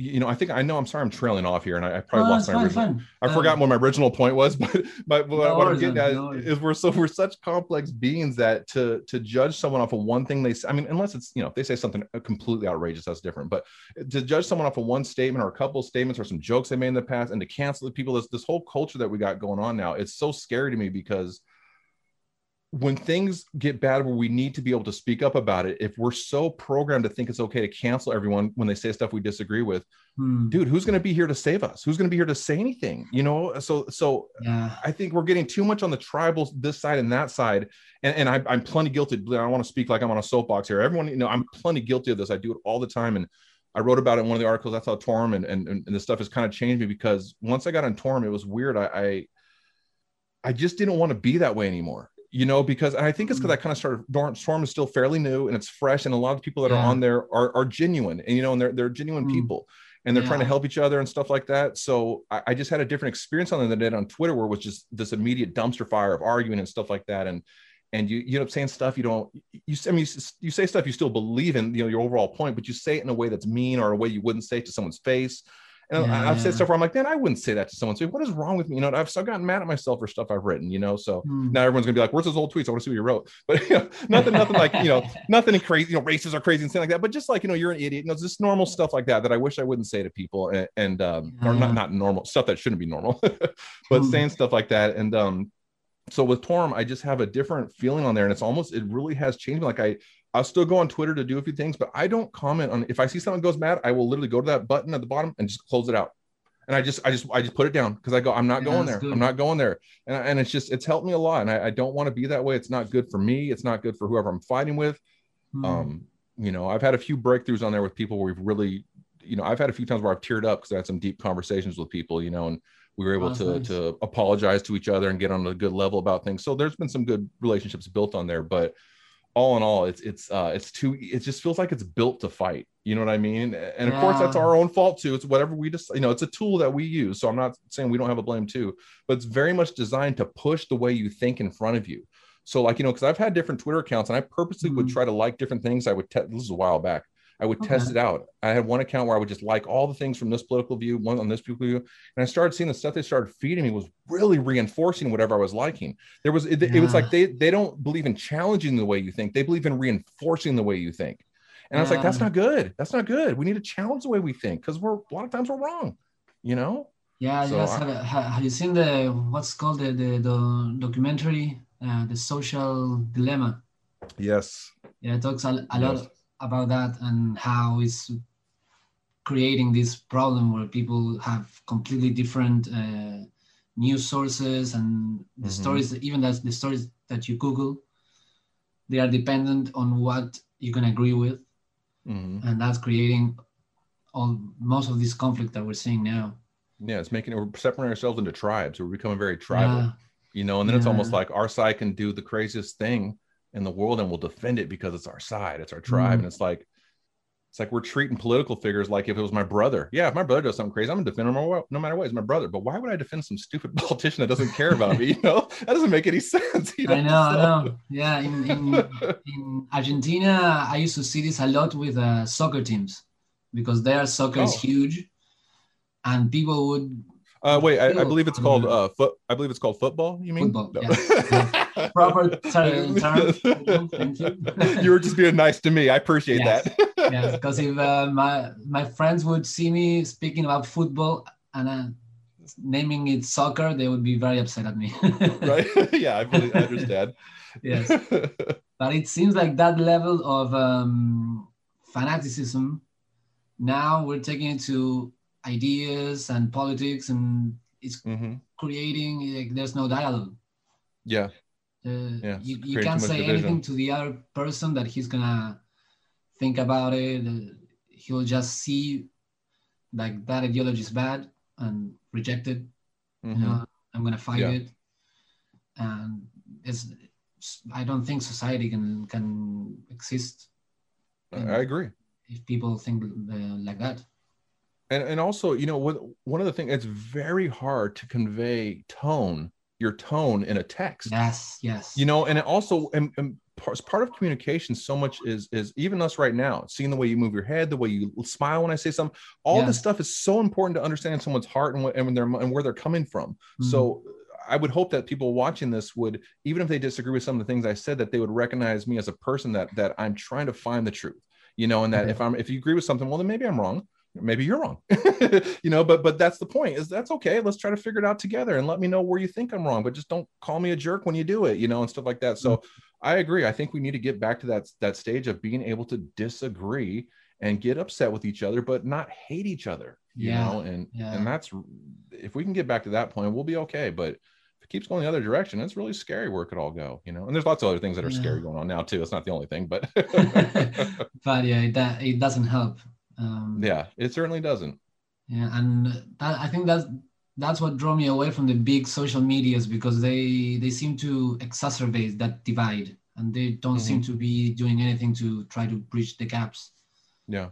you know, I think I know I'm sorry I'm trailing off here and I, I probably No, lost my fine, original fine. I Um, forgot what my original point was, but but what, No what I'm getting at no is we're so we're such complex beings that to to judge someone off of one thing they say, I mean, unless it's you know if they say something completely outrageous, that's different. But to judge someone off of one statement or a couple of statements or some jokes they made in the past, and to cancel the people, this this whole culture that we got going on now, it's so scary to me because when things get bad where we need to be able to speak up about it if we're so programmed to think it's okay to cancel everyone when they say stuff we disagree with hmm, dude who's going to be here to save us? Who's going to be here to say anything? You know so so yeah. i think we're getting too much on the tribals this side and that side and, and I, i'm plenty guilty i don't want to speak like i'm on a soapbox here. Everyone you know i'm plenty guilty of this. I do it all the time and i wrote about it in one of the articles. That's how Torum and and, and this stuff has kind of changed me because once i got on Torum it was weird. I i, I just didn't want to be that way anymore you know because and i think it's because i kind of started storm is still fairly new and it's fresh and a lot of people that are on there are, are genuine and you know and they're, they're genuine Mm. people and they're trying to help each other and stuff like that. So I, I just had a different experience on I did on Twitter, where it was just this immediate dumpster fire of arguing and stuff like that. And and you you end up saying stuff you don't you I mean you, you say stuff you still believe in you know your overall point, but you say it in a way that's mean or a way you wouldn't say it to someone's face. And I- I've said stuff where I'm like, man, I wouldn't say that to someone. So what is wrong with me? You know, I've so gotten mad at myself for stuff I've written. You know, so Hmm. now everyone's gonna be like, "Where's those old tweets? I want to see what you wrote." But you know, nothing, nothing like you know, nothing crazy. You know, races are crazy and stuff like that. But just like you know, you're an idiot. You know, just normal stuff like that that I wish I wouldn't say to people, and, and um, or not not normal stuff that shouldn't be normal, but Hmm. saying stuff like that. And um, so with Torum, I just have a different feeling on there, and it's almost it really has changed me. Like I. I'll still go on Twitter to do a few things, but I don't comment on if I see someone goes mad, I will literally go to that button at the bottom and just close it out and I just I just I just put it down because I go I'm not Yeah, going there. good. I'm not going there, and and it's just it's helped me a lot, and I, I don't want to be that way. It's not good for me. It's not good for whoever I'm fighting with. Mm. Um, you know, I've had a few breakthroughs on there with people where we've really, you know, I've had a few times where I've teared up because I had some deep conversations with people, you know, and we were able Oh, to nice. to apologize to each other and get on a good level about things. So there's been some good relationships built on there, but all in all, it's it's uh it's too it just feels like it's built to fight. You know what I mean? And of course that's our own fault too. It's whatever we just you know, it's a tool that we use. So I'm not saying we don't have a blame too, but it's very much designed to push the way you think in front of you. So like you know, because I've had different Twitter accounts and I purposely would Mhm. try to like different things. I would te- this is a while back. I would test it out. I had one account where I would just like all the things from this political view, one on this political view, and I started seeing the stuff they started feeding me was really reinforcing whatever I was liking. There was it, it was like they they don't believe in challenging the way you think; they believe in reinforcing the way you think. And I was like, that's not good. That's not good. We need to challenge the way we think because we're a lot of times we're wrong. You know? Yeah, So yes. I- Have, have you seen the what's called the the, the documentary, uh, the social dilemma? Yes. Yeah, it talks a, a lot Yes. About that and how it's creating this problem where people have completely different uh, news sources and the Mhm. stories, even that the stories that you Google, they are dependent on what you can agree with, Mhm. and that's creating all most of this conflict that we're seeing now. Yeah, it's making we're separating ourselves into tribes. We're becoming very tribal. Yeah. you know and then it's almost like our side can do the craziest thing in the world and we'll defend it because it's our side it's our tribe Mm. and it's like it's like we're treating political figures like if it was my brother yeah if my brother does something crazy i'm gonna defend him no matter- what he's my brother but why would i defend some stupid politician that doesn't care about me you know that doesn't make any sense you know, I know, I know. Yeah, in, in in Argentina, I used to see this a lot with uh, soccer teams because their soccer is Oh. huge, and people would uh wait I, I believe it's called uh foot i believe it's called football you mean Football, No. proper term. term. Thank you. you were just being nice to me i appreciate Yes. that yes, because if uh, my my friends would see me speaking about football and uh, naming it soccer, they would be very upset at me. right yeah i, believe, I understand yes. but it seems like that level of um, fanaticism now we're taking it to ideas and politics and it's hmm creating like there's no dialogue yeah uh, Yeah, you, you can't say division. anything to the other person that he's gonna think about it he'll just see like that ideology is bad and reject it you Mhm. know i'm gonna fight Yeah. it and it's i don't think society can can exist I I agree. if people think uh, like that And and also, you know, what one of the things it's very hard to convey tone, your tone in a text. yes yes You know, and it also and, and par- as part of communication, so much is is even us right now, seeing the way you move your head, the way you smile when I say something, all this stuff is so important to understand someone's heart and what and when they're and where they're coming from. Mhm. So I would hope that people watching this would, even if they disagree with some of the things I said, that they would recognize me as a person that that I'm trying to find the truth. You know, and that Okay. if I'm if you agree with something, well, then maybe I'm wrong. Maybe you're wrong. you know, but but that's the point. Is that's okay. Let's try to figure it out together and let me know where you think I'm wrong. But just don't call me a jerk when you do it, you know, and stuff like that. So I agree. I think we need to get back to that that stage of being able to disagree and get upset with each other, but not hate each other. You Yeah, know, and yeah. and that's if we can get back to that point, we'll be okay. But if it keeps going the other direction, it's really scary where it could all go, you know. And there's lots of other things that are scary going on now too. It's not the only thing, but but yeah do- it doesn't help um, yeah, it certainly doesn't. Yeah, and that, I think that's that's what drew me away from the big social medias because they they seem to exacerbate that divide, and they don't seem Mm-hmm. to be doing anything to try to bridge the gaps. Yeah.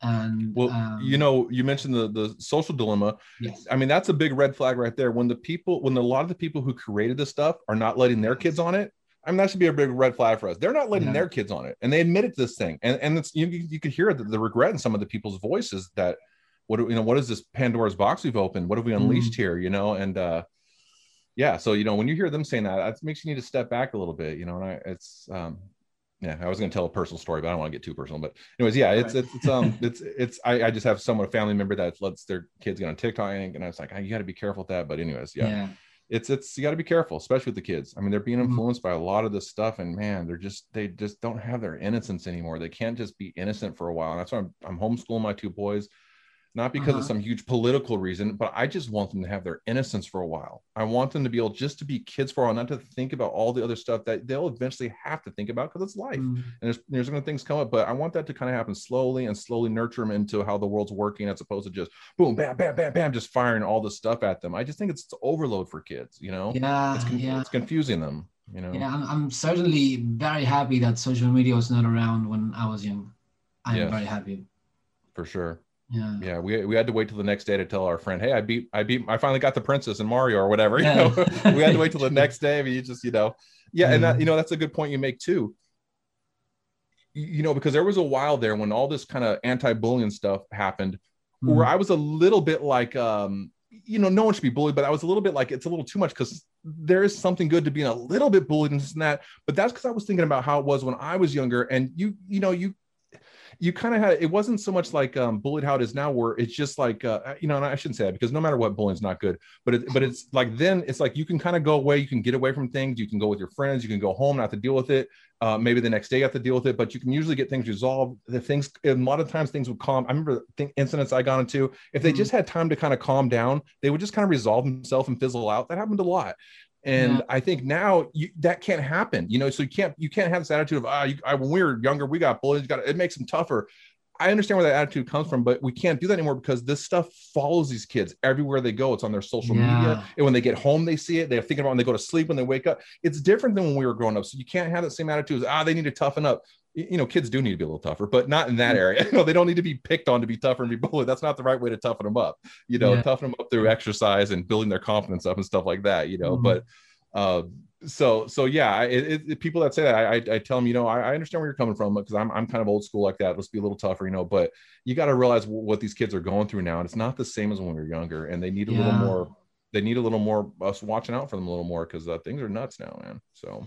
And Well, um, you know, you mentioned the the social dilemma. yes, I mean, that's a big red flag right there. When the people, when a lot of the people who created this stuff are not letting their kids on it, I mean, that should be a big red flag for us. They're not letting Yeah. their kids on it, and they admitted to this thing, and and it's you you could hear the, the regret in some of the people's voices that what do- you know what is this Pandora's box we've opened? What have we unleashed here? You know, and uh yeah, so you know when you hear them saying that, that makes you need to step back a little bit. You know, and I it's um yeah, I was going to tell a personal story, but I don't want to get too personal. But anyways, yeah, it's it's, it's um it's it's I, I just have someone a family member that lets their kids get on TikTok, and I was like, oh, you got to be careful with that. But anyways, yeah, yeah, it's it's you got to be careful, especially with the kids. I mean, they're being Mhm. influenced by a lot of this stuff, and man, they're just they just don't have their innocence anymore. They can't just be innocent for a while. And that's why I'm, I'm homeschooling my two boys. Not because uh-huh. of some huge political reason, but I just want them to have their innocence for a while. I want them to be able just to be kids for a while, not to think about all the other stuff that they'll eventually have to think about because it's life mm. and there's, there's going to things come up. But I want that to kind of happen slowly and slowly nurture them into how the world's working as opposed to just boom, bam, bam, bam, bam, just firing all this stuff at them. I just think it's, it's overload for kids, you know? Yeah. It's, con- yeah. it's confusing them, you know? Yeah. I'm, I'm certainly very happy that social media was not around when I was young. I'm yes. very happy. For sure. Yeah. Yeah. We, we had to wait till the next day to tell our friend, Hey, I beat, I beat, I finally got the princess in Mario or whatever, you know, we had to wait till the next day. I mean, you just, you know, yeah. And that, you know, that's a good point you make too. You know, because there was a while there when all this kind of anti-bullying stuff happened mm. where I was a little bit like, um, you know, no one should be bullied, but I was a little bit like it's a little too much because there is something good to being a little bit bullied and this and that. But that's because I was thinking about how it was when I was younger, and you, you know, you you kind of had it wasn't so much like um, bullied how it is now, where it's just like uh, you know, and I shouldn't say that because no matter what, bullying's not good. But it, but it's like then it's like you can kind of go away, you can get away from things, you can go with your friends, you can go home, not to deal with it. Uh, maybe the next day you have to deal with it, but you can usually get things resolved. The things a lot of times things would calm. I remember think incidents I got into. If they mm-hmm. just had time to kind of calm down, they would just kind of resolve themselves and fizzle out. That happened a lot and yeah. i think now you, that can't happen you know so you can't you can't have this attitude of ah, you, I, when we were younger we got bullied got it makes them tougher I understand where that attitude comes from, but we can't do that anymore because this stuff follows these kids everywhere they go. It's on their social yeah. media. And when they get home, they see it. They're thinking about when they go to sleep, when they wake up. It's different than when we were growing up. So you can't have that same attitude as, ah, they need to toughen up. You know, kids do need to be a little tougher, but not in that mm. area. You know, they don't need to be picked on to be tougher and be bullied. That's not the right way to toughen them up. You know, yeah. toughen them up through exercise and building their confidence up and stuff like that, you know, mm-hmm. but uh, so so yeah it, it, people that say that I, I, tell them you know I, I understand where you're coming from because I'm, I'm kind of old school like that let's be a little tougher you know but you got to realize what these kids are going through now and it's not the same as when we were younger and they need a yeah. little more they need a little more us watching out for them a little more because uh, things are nuts now man so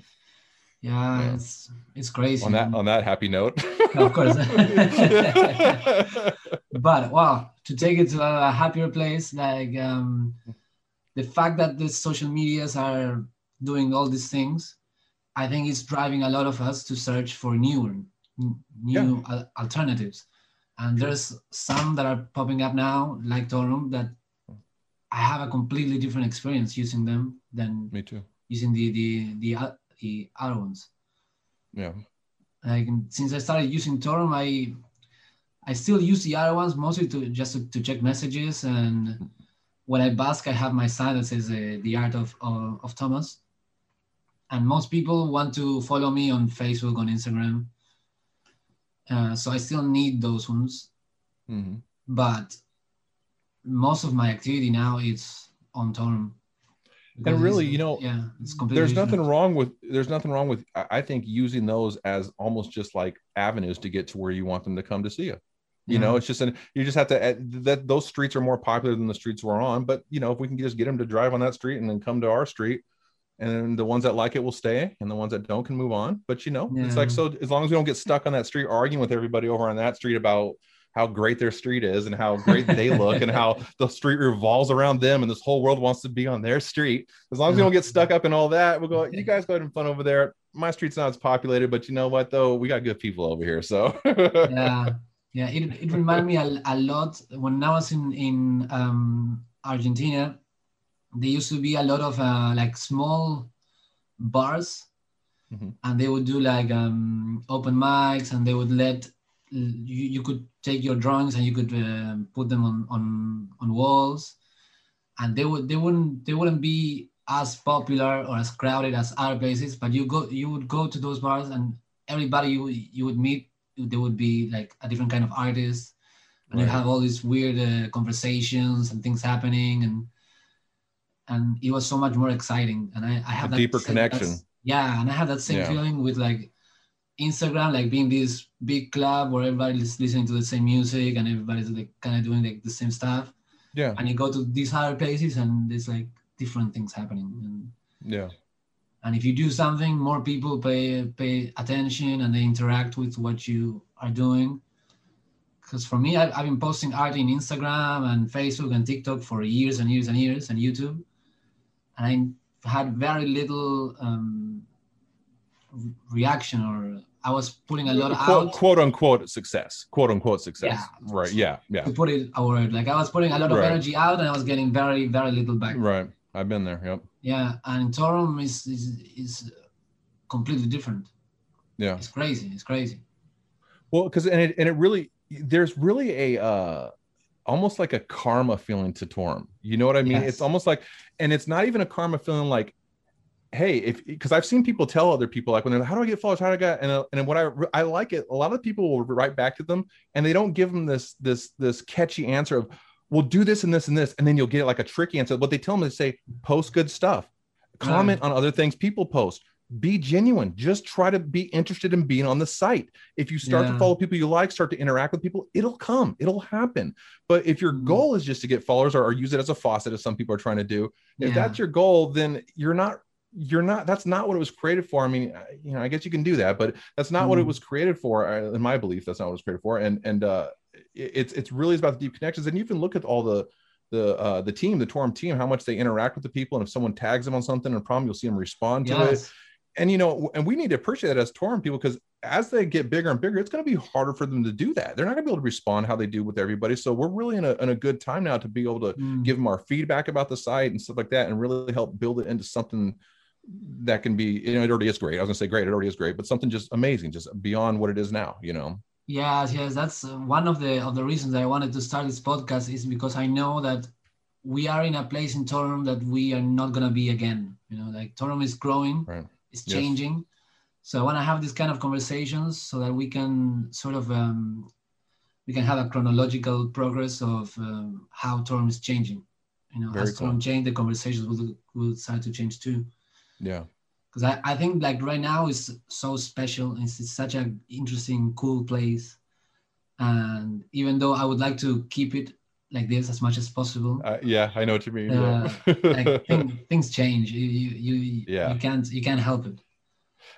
yeah, yeah, it's it's crazy on that on that happy note. Of course. But wow to take it to a happier place like um the fact that the social medias are doing all these things, I think it's driving a lot of us to search for new, new yeah. alternatives. And there's some that are popping up now, like Torum, that I have a completely different experience using them than me too. using the the the, uh, the other ones. Yeah. Like since I started using Torum, I I still use the other ones mostly to just to, to check messages and when I bask, I have my sign that says uh, the art of, of, of Thomas and most people want to follow me on Facebook, on Instagram. Uh, so I still need those ones, mm-hmm. but most of my activity now is on Torum. And really, you know, yeah, it's completely. There's nothing wrong with. There's nothing wrong with. I think using those as almost just like avenues to get to where you want them to come to see you. You yeah. know, it's just an. You just have to. Eh, that those streets are more popular than the streets we're on. But you know, if we can just get them to drive on that street and then come to our street, and the ones that like it will stay and the ones that don't can move on but you know yeah. it's like so as long as we don't get stuck on that street arguing with everybody over on that street about how great their street is and how great they look and how the street revolves around them and this whole world wants to be on their street. As long as we don't get stuck up in all that we'll go you guys go ahead and fun over there. My street's not as populated but you know what though? We got good people over here so. Yeah yeah it, it reminded me a, a lot when i was in in um, argentina there used to be a lot of uh, like small bars mm-hmm. and they would do like um, open mics and they would let you, you could take your drawings and you could uh, put them on, on on walls and they would they wouldn't they wouldn't be as popular or as crowded as other places but you go you would go to those bars and everybody you you would meet they would be like a different kind of artist and right. you have all these weird uh, conversations and things happening and and it was so much more exciting. And I, I have a that deeper same, connection. Yeah, and I have that same yeah. feeling with like Instagram, like being this big club where everybody's listening to the same music and everybody's like kind of doing like the same stuff. Yeah. And you go to these other places and there's like different things happening. And, yeah. And if you do something, more people pay pay attention and they interact with what you are doing. Because for me, I've, I've been posting art in Instagram and Facebook and TikTok for years and years and years and YouTube and I had very little um, reaction or I was putting a lot quote, out. quote unquote success, quote unquote success. Yeah. Right. Yeah. Yeah. To put it a word, like I was putting a lot of Right. energy out, and I was getting very, very little back. Right. I've been there. Yep. Yeah, and Torum is is is completely different. Yeah. It's crazy. It's crazy. Well, because and it and it really there's really a uh almost like a karma feeling to Torum. You know what I mean? Yes. It's almost like, and it's not even a karma feeling like, hey, if because I've seen people tell other people like when they're like, how do I get followers? How do I get and uh, and what I I like it. A lot of people will write back to them and they don't give them this this this catchy answer of, well, do this and this and this, and then you'll get like a tricky answer. What they tell them is say, post good stuff, comment on other things people post. Be genuine. Just try to be interested in being on the site. If you start to follow people you like, start to interact with people, it'll come, it'll happen. But if your Mhm. goal is just to get followers or, or use it as a faucet, as some people are trying to do, if Yeah. that's your goal, then you're not, you're not, that's not what it was created for. I mean, you know, I guess you can do that, but that's not what it Mhm. was created for. uh, In my belief, that's not what it was created for. And, and, uh, it's, it's really about the deep connections. And you can look at all the, the, uh, the team, the Torum team, how much they interact with the people. And if someone tags them on something and a problem, you'll see them respond to it and you know, and we need to appreciate that as Torum people because as they get bigger and bigger, it's going to be harder for them to do that. They're not going to be able to respond how they do with everybody. So we're really in a, in a good time now to be able to Mm. give them our feedback about the site and stuff like that, and really help build it into something that can be. You know, it already is great. I was going to say great. It already is great, but something just amazing, just beyond what it is now. You know. Yes, yes, that's one of the of the reasons I wanted to start this podcast is because I know that we are in a place in Torum that we are not gonna be again. You know, like Torum is growing, Right. it's Yes. changing. So I want to have this kind of conversations so that we can sort of um, we can have a chronological progress of um, how Torum is changing. You know, Very as Torum cool. change, the conversations will will start to change too Yeah. because I, I think like right now is so special it's, it's such an interesting cool place and even though i would like to keep it like this as much as possible Uh, yeah, I know what you mean. Uh, yeah. like thing, things change you you, you, Yeah. you can't you can't help it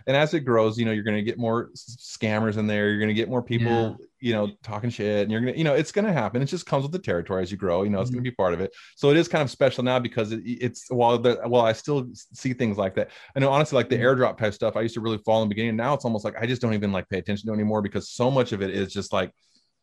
and as it grows, you know, you're going to get more scammers in there. You're going to get more people. You know, talking shit, and you're going to, you know, it's going to happen. It just comes with the territory as you grow. You know, it's going Mm-hmm. to be part of it. So it is kind of special now because it, it's while the while I still see things like that. I know honestly, like the Mhm. airdrop type stuff, I used to really follow in the beginning. Now it's almost like I just don't even like pay attention to anymore because so much of it is just like.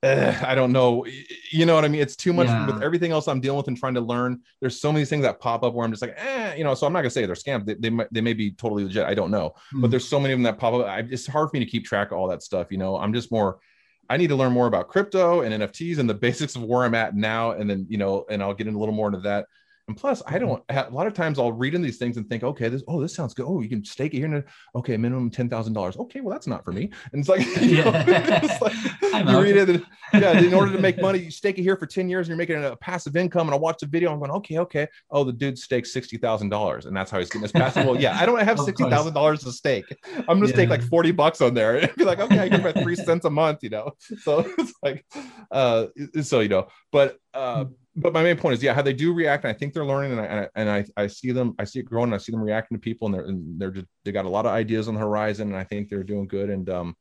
I don't know. You know what I mean? It's too much Yeah. with everything else I'm dealing with and trying to learn. There's so many things that pop up where I'm just like, eh, you know. So I'm not gonna say they're scams. They, they might they may be totally legit. I don't know but Mm. there's so many of them that pop up. I, it's hard for me to keep track of all that stuff. You know, I'm just more. I need to learn more about crypto and NFTs and the basics of where I'm at now, and then you know, and I'll get in a little more into that. And plus, I don't. A lot of times, I'll read in these things and think, okay, this oh, this sounds good. Oh, you can stake it here. And okay, minimum ten thousand dollars. Okay, well, that's not for me. And it's like, you, know, Yeah. it's like, you read it. Yeah, in order to make money, you stake it here for ten years, and you're making a passive income. And I watch the video. I'm going, okay, okay. Oh, the dude stakes sixty thousand dollars, and that's how he's getting his passive. Well, yeah, I don't have sixty thousand dollars to stake. I'm gonna stake like 40 bucks on there and be like, okay, I get my three cents a month, you know. So it's like uh so you know, but uh but my main point is yeah, how they do react, and I think they're learning, and I and I, I, see them, I see it growing, and I see them reacting to people, and they're and they're just they got a lot of ideas on the horizon, and I think they're doing good. And um,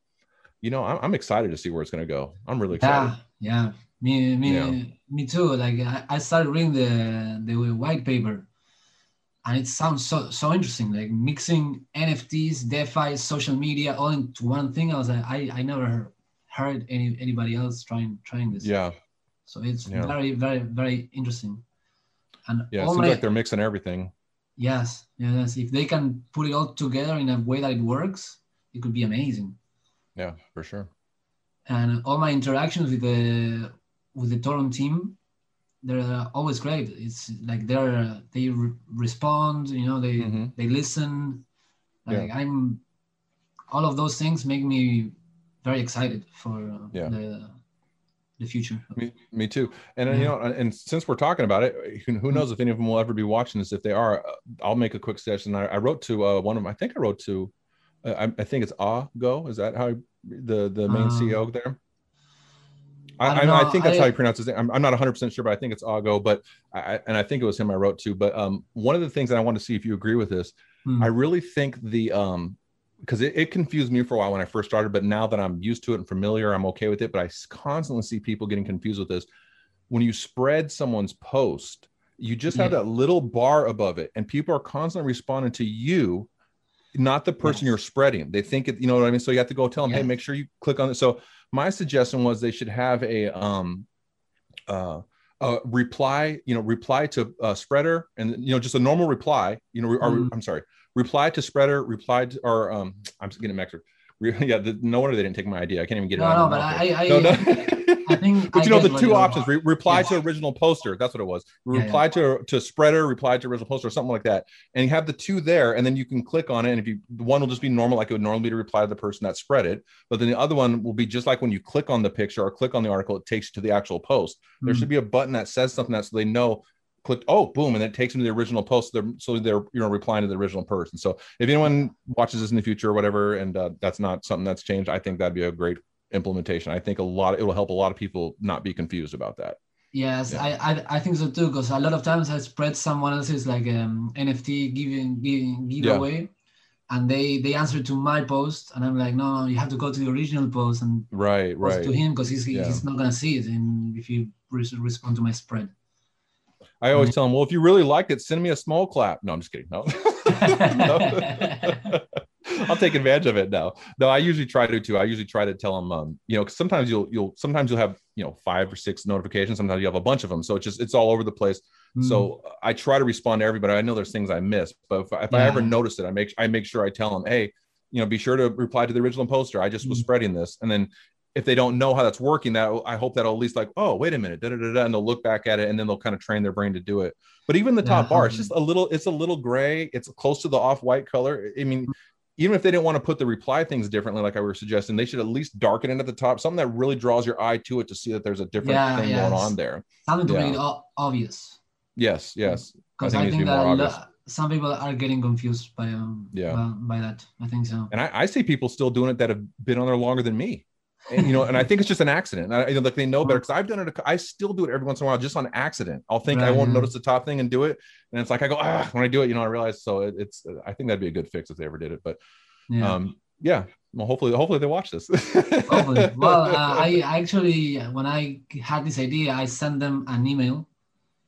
you know, I'm, I'm excited to see where it's gonna go. I'm really excited. yeah yeah me me Yeah. me too like I, I started reading the the white paper and it sounds so so interesting like mixing nfts defi social media all into one thing i was like i i never heard, heard any anybody else trying trying this Yeah, so it's Yeah. very very very interesting and yeah. It seems like they're mixing everything. yes yes if they can put it all together in a way that it works it could be amazing Yeah, for sure. and all my interactions with the with the Torum team, they're always great. It's like they're they re- respond, you know, they Mhm. they listen. Yeah. I'm, all of those things make me very excited for uh, Yeah. the the future. Me, me too. And Yeah. you know, and since we're talking about it, who, who knows if any of them will ever be watching this? If they are, uh, I'll make a quick suggestion. I, I wrote to uh, one of them. I think I wrote to, uh, I, I think it's Ah Go. Is that how I- the the main Uh, CEO there? I, I I, I, think that's how you pronounce his name. I'm, I'm not 100 percent sure, but I think it's Ago. But I, I- and I think it was him I wrote to. But um, one of the things that I want to see if you agree with this, Hmm. I really think the um because it, it confused me for a while when I first started, but now that I'm used to it and familiar, I'm okay with it. But I constantly see people getting confused with this. When you spread someone's post, you just have Yeah. that little bar above it, and people are constantly responding to you not the person Yes. you're spreading. They think it, you know what I mean? So you have to go tell them, hey, make sure you click on it. So my suggestion was they should have a um uh uh reply, you know, reply to uh spreader and you know, just a normal reply, you know, or Mhm. I'm sorry, reply to spreader, reply to or um I'm just getting mixed. Yeah, the, no wonder they didn't take my idea. I can't even get it No, out. no, but I. I, No, no. I think. but I you know the two options re- reply Yeah. to original poster that's what it was Yeah, yeah. reply to to spreader reply to original poster or something like that and you have the two there and then you can click on it and if you one will just be normal like it would normally be to reply to the person that spread it but then the other one will be just like when you click on the picture or click on the article it takes you to the actual post there Mm. should be a button that says something that so they know click oh boom and it takes them to the original post so they're, so they're you know replying to the original person so if anyone watches this in the future or whatever and uh, that's not something that's changed i think that'd be a great implementation i think a lot it will help a lot of people not be confused about that Yes, Yeah. I, I I think so too. Because a lot of times I spread someone else's like um, NFT giving, giving giveaway, and they they answer to my post, and I'm like, no, no, you have to go to the original post and right post right to him because he's Yeah. he's not gonna see it, and if you res- respond to my spread. I always tell them, well, if you really liked it, send me a small clap. No, I'm just kidding. No. No. I'll take advantage of it now. No, I usually try to too. I usually try to tell them, um, you know, sometimes you'll you'll sometimes you'll have you know five or six notifications. Sometimes you have a bunch of them, so it's just it's all over the place. Mm. So I try to respond to everybody. I know there's things I miss, but if, if I ever notice it, I make I make sure I tell them, hey, you know, be sure to reply to the original poster. I just was Mhm. spreading this, and then if they don't know how that's working, that I hope that'll at least like, oh, wait a minute, da, da, da, da, and they'll look back at it, and then they'll kind of train their brain to do it. But even the top Yeah, bar, it's just a little, it's a little gray. It's close to the off-white color. I mean, even if they didn't want to put the reply things differently, like I was suggesting, they should at least darken it at the top, something that really draws your eye to it to see that there's a different Yeah, thing yes. going on there. something to yeah. make it obvious. Yes, yes. Because I I think needs think, that lo- some people are getting confused by um Yeah. by, by that. I think so. And I, I see people still doing it that have been on there longer than me. And, you know, and I think it's just an accident. I, you know, like they know better because I've done it. I still do it every once in a while, just on accident. I'll think I won't notice the top thing and do it, and it's like I go ah when I do it, you know, I realize. So it, it's. I think that'd be a good fix if they ever did it. But Yeah. um, yeah. Well, hopefully, hopefully they watch this. Hopefully. Well, uh, I actually, when I had this idea, I sent them an email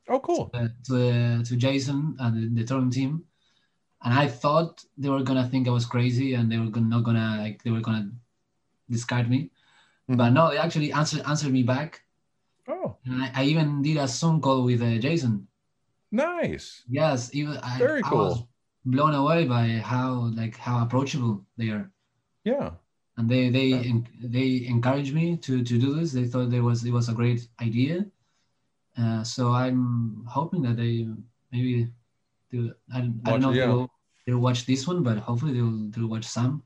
oh, cool. uh, to to Jason and the, the Torum team, and I thought they were gonna think I was crazy and they were gonna, not gonna like they were gonna discard me, Mm-hmm. but no, they actually answered answered me back, Oh, and I, I even did a Zoom call with uh, Jason. nice. Yes, even I, Very I was cool. blown away by how like how approachable they are. Yeah. and they they Yeah. en- they encouraged me to to do this. They thought there was it was a great idea. Uh, so I'm hoping that they maybe do. I, don't- I don't know it, if they'll, they'll watch this one, but hopefully they'll they'll watch some.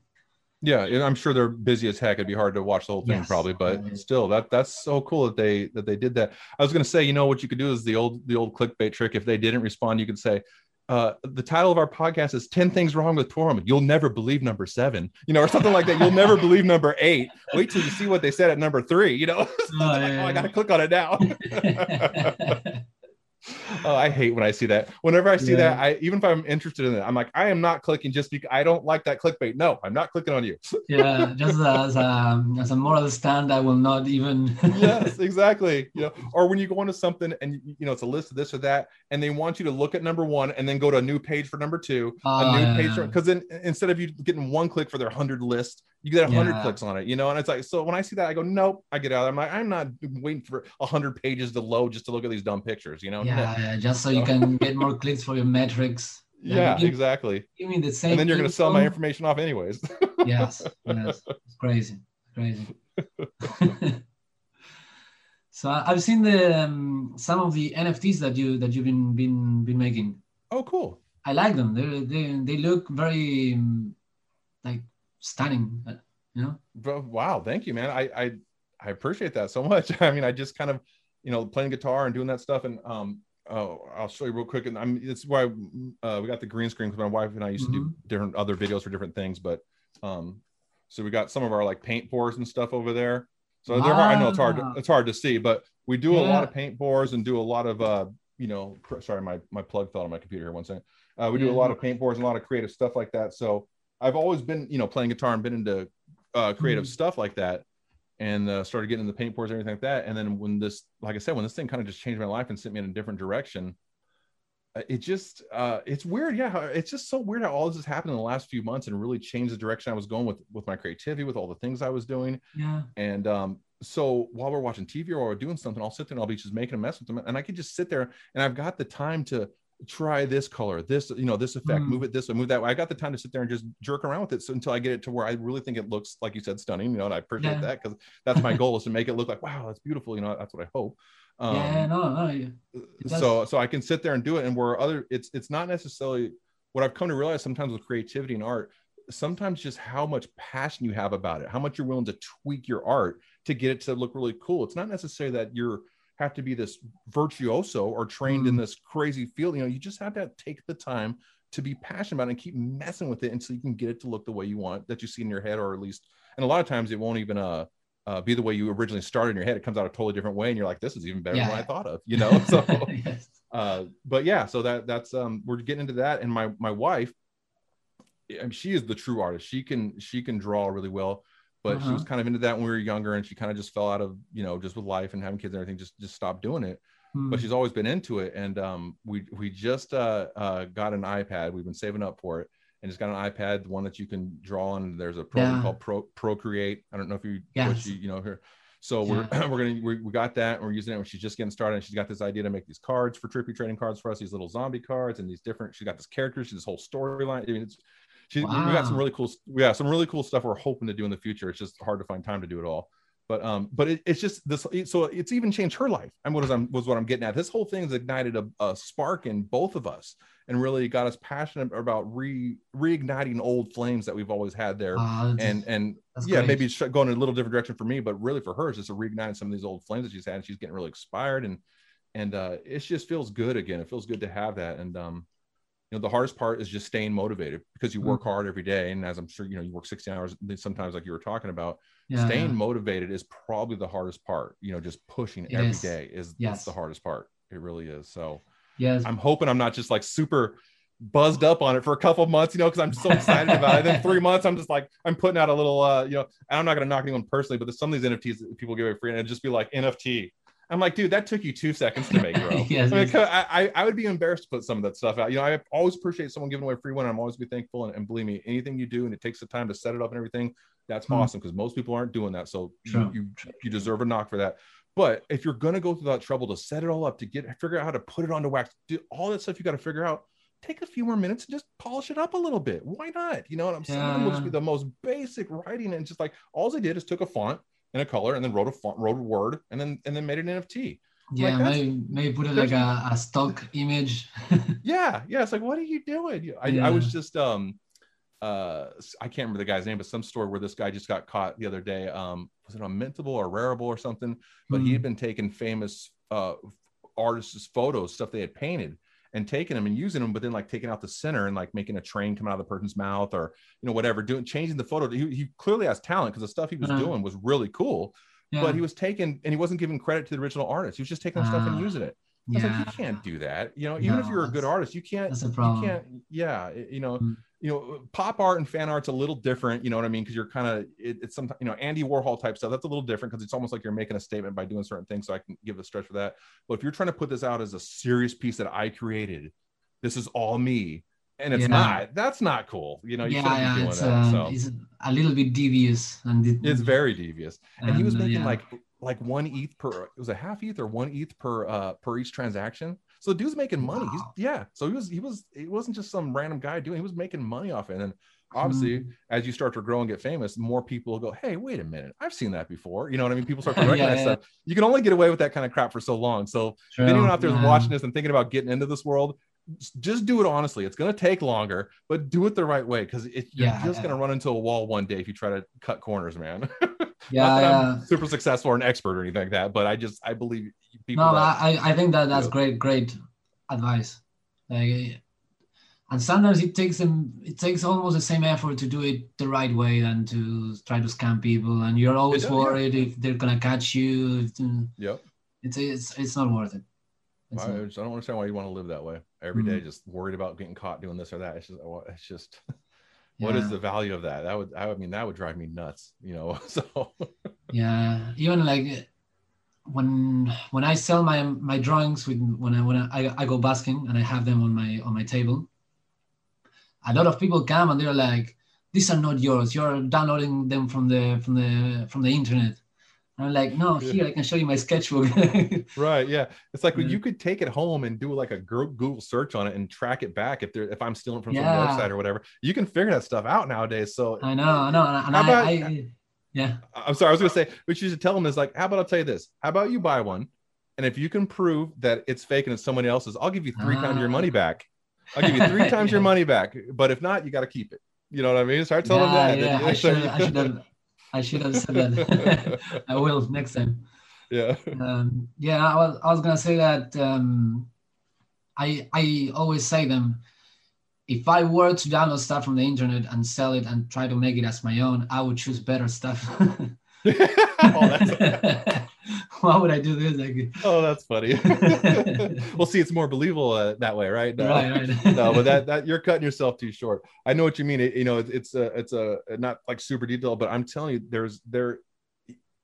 Yeah, and I'm sure they're busy as heck. It'd be hard to watch the whole thing Yes. probably, but still, that that's so cool that they that they did that. I was gonna say, you know, what you could do is the old the old clickbait trick. If they didn't respond, you could say, uh, the title of our podcast is 10 things wrong with Torum. You'll never believe number seven, you know, or something like that. You'll never believe number eight. Wait till you see what they said at number three, you know. So Oh, like, oh, I gotta click on it now. oh, I hate when I see that. Whenever I see that, I even if I'm interested in it, I'm like, I am not clicking just because I don't like that clickbait. No, I'm not clicking on you. yeah, just as a as a moral stand, I will not even. yes, exactly. You know, or when you go into something and you know it's a list of this or that, and they want you to look at number one and then go to a new page for number two, Oh, a new yeah, page yeah. because then instead of you getting one click for their hundred list, you get a hundred Yeah. clicks on it. You know, and it's like so when I see that, I go, nope, I get out. I'm like, I'm not waiting for a hundred pages to load just to look at these dumb pictures. You know. yeah, yeah, just so you can get more clicks for your metrics. Yeah, give, exactly. give me the same. And then you're going to sell my information off anyways. yes, yes, it's crazy, crazy. so I've seen the um, some of the NFTs that you that you've been been been making. oh, cool. I like them. They they they look very um, like stunning. You know. Bro, wow, thank you, man. I, I I appreciate that so much. I mean, I just kind of, you know, playing guitar and doing that stuff. And um, oh, I'll show you real quick. And I'm it's why uh, we got the green screen because my wife and I used to do different other videos for different things. But um, so we got some of our like paint pours and stuff over there. So they're hard, I know it's hard. Ah. It's hard to see, but we do a lot of paint pours and do a lot of uh, you know, sorry, my my plug fell on my computer here. One second. Uh, we do a lot of paint pours and a lot of creative stuff like that. So I've always been, you know, playing guitar and been into uh, creative Mhm. stuff like that, and uh, started getting into paint pours and everything like that. And then when this, like I said, when this thing kind of just changed my life and sent me in a different direction, uh, it just uh it's weird yeah it's just so weird how all this has happened in the last few months and really changed the direction i was going with with my creativity with all the things i was doing yeah and um so while we're watching tv or we're doing something i'll sit there and i'll be just making a mess with them and i can just sit there and i've got the time to try this color this you know this effect Mm. move it this way move that way i got the time to sit there and just jerk around with it so, until i get it to where i really think it looks like you said stunning you know and i appreciate Yeah. that because that's my goal is to make it look like wow that's beautiful you know that's what i hope um, yeah no no yeah. does. so so i can sit there and do it and where other it's it's not necessarily what i've come to realize sometimes with creativity and art sometimes just how much passion you have about it how much you're willing to tweak your art to get it to look really cool it's not necessarily that you're have to be this virtuoso or trained in Mm. this crazy field you know you just have to take the time to be passionate about it and keep messing with it until you can get it to look the way you want that you see in your head or at least and a lot of times it won't even uh uh, be the way you originally started in your head. It comes out a totally different way, and you're like, "This is even better than Yeah. what I thought of," you know. So, yes. uh but yeah so that that's um we're getting into that and my my wife I mean, she is the true artist she can she can draw really well but she Uh-huh. was kind of into that when we were younger and she kind of just fell out of you know just with life and having kids and everything just just stopped doing it Mm. but she's always been into it and um we we just uh uh got an ipad we've been saving up for it and it's got an ipad one that you can draw on there's a program Yeah. called pro procreate i don't know if you Yes. what you, you know here so we're we're gonna we, we got that and we're using it when she's just getting started and she's got this idea to make these cards for trippy trading cards for us these little zombie cards and these different she's got this character she's this whole storyline i mean it's she, we got some really cool yeah some really cool stuff we're hoping to do in the future. It's just hard to find time to do it all. But um but it, it's just this so it's even changed her life and what is i'm was what i'm getting at. This whole thing's ignited a, a spark in both of us and really got us passionate about re reigniting old flames that we've always had there. That's- and and yeah great. maybe it's going in a little different direction for me but really for her it's just a reigniting some of these old flames that she's had and she's getting really expired and and uh it just feels good again. It feels good to have that. And um you know the hardest part is just staying motivated because you Mm. work hard every day. And as i'm sure you know you work 16 hours sometimes like you were talking about yeah, staying yeah. motivated is probably the hardest part you know just pushing It every is. day is that's the hardest part. It really is. So yes. I'm hoping i'm not just like super buzzed up on it for a couple of months you know because i'm so excited about it. Then three months i'm just like i'm putting out a little uh you know and i'm not going to knock anyone personally but there's some of these nfts that people give away free and it'd just be like nft i'm like dude that took you two seconds to make bro Yes, I, mean. I, I would be embarrassed to put some of that stuff out. You know, I always appreciate someone giving away a free one. I'm always be thankful, and, and believe me, anything you do and it takes the time to set it up and everything, that's Hmm. awesome because most people aren't doing that. So True. you, you you deserve a knock for that. But if you're gonna go through that trouble to set it all up, to get figure out how to put it onto wax, do all that stuff you got to figure out. Take a few more minutes and just polish it up a little bit. Why not? You know what I'm saying? Some of them will just be the most basic writing, and just like all they did is took a font and a color, and then wrote a font, wrote a word, and then and then made an NFT. yeah that's- maybe maybe put it like a, a stock image. Yeah yeah it's like what are you doing? I, I was just um uh i can't remember the guy's name but some story where this guy just got caught the other day um was it on mintable or Rarible or something? But he Hmm. had been taking famous uh artists photos stuff they had painted and taking them and using them but then like taking out the center and like making a train come out of the person's mouth or you know whatever doing changing the photo. He, he clearly has talent because the stuff he was Uh-huh. doing was really cool yeah. but he was taking and he wasn't giving credit to the original artist. He was just taking stuff and Ah, using it I was yeah like, you can't do that. You know, even if you're a good artist, you can't. that's a You problem. can't. Yeah, you know, Mm. you know, pop art and fan art's a little different. You know what I mean? Because you're kind of it, it's some you know Andy Warhol type stuff. That's a little different because it's almost like you're making a statement by doing certain things. So I can give a stretch for that. But if you're trying to put this out as a serious piece that I created, this is all me, and it's Yeah. not. That's not cool. You know, you yeah, shouldn't be doing it's, that. uh, so it's a little bit devious and it, it's very devious and he was uh, making yeah. like like one ETH per it was a half ETH or one ETH per uh per each transaction. So the dude's making money. He's yeah. So he was he was it wasn't just some random guy doing. He was making money off it. And then obviously, Hmm. as you start to grow and get famous, more people will go, "Hey, wait a minute, I've seen that before." You know what I mean? People start to recognize yeah. stuff. You can only get away with that kind of crap for so long. So if anyone out there is yeah. watching this and thinking about getting into this world, just do it honestly. It's going to take longer, but do it the right way because you're Yeah, just yeah. going to run into a wall one day if you try to cut corners, man. yeah, Not that yeah. I'm super successful or an expert or anything like that, but I just I believe people. no, that, I, I think that that's Yeah. great, great advice. Like, and sometimes it takes them, it takes almost the same effort to do it the right way than to try to scam people. And you're always does, yeah. worried if they're gonna catch you. Yep. It's it's it's not worth it. It's I, not. I don't understand why you want to live that way every day, Mm. just worried about getting caught doing this or that. It's just it's just what is Yeah. the value of that? That would I mean that would drive me nuts, you know. So Yeah, even like when when I sell my my drawings with when I when I, I go basking and I have them on my on my table, a lot of people come and they're like, "These are not yours. You're downloading them from the from the from the internet." And I'm like, "No, here I can show you my sketchbook." right. Yeah. It's like Yeah. you could take it home and do like a Google search on it and track it back if there if I'm stealing from some Yeah. website or whatever. You can figure that stuff out nowadays. So I know, I know, and, How I, about- I, yeah, I'm sorry, I was gonna say, what you should tell them is like, how about I'll tell you this? How about you buy one, and if you can prove that it's fake and it's somebody else's, I'll give you three times your Ah. money back. I'll give you three times your money back. But if not, you got to keep it. You know what I mean? Start telling yeah, them that. yeah. I should, I should have, I should have said that. I will next time. yeah. um, yeah, I was, I was gonna say that um, I I always say them. If I were to download stuff from the internet and sell it and try to make it as my own, I would choose better stuff. oh, that's, Why would I do this? Like, oh, that's funny. well, see, it's more believable uh, that way, right? No. right, right. no, but that that you're cutting yourself too short. I know what you mean. It, you know, it's it's a it's a not like super detailed, but I'm telling you, there's there,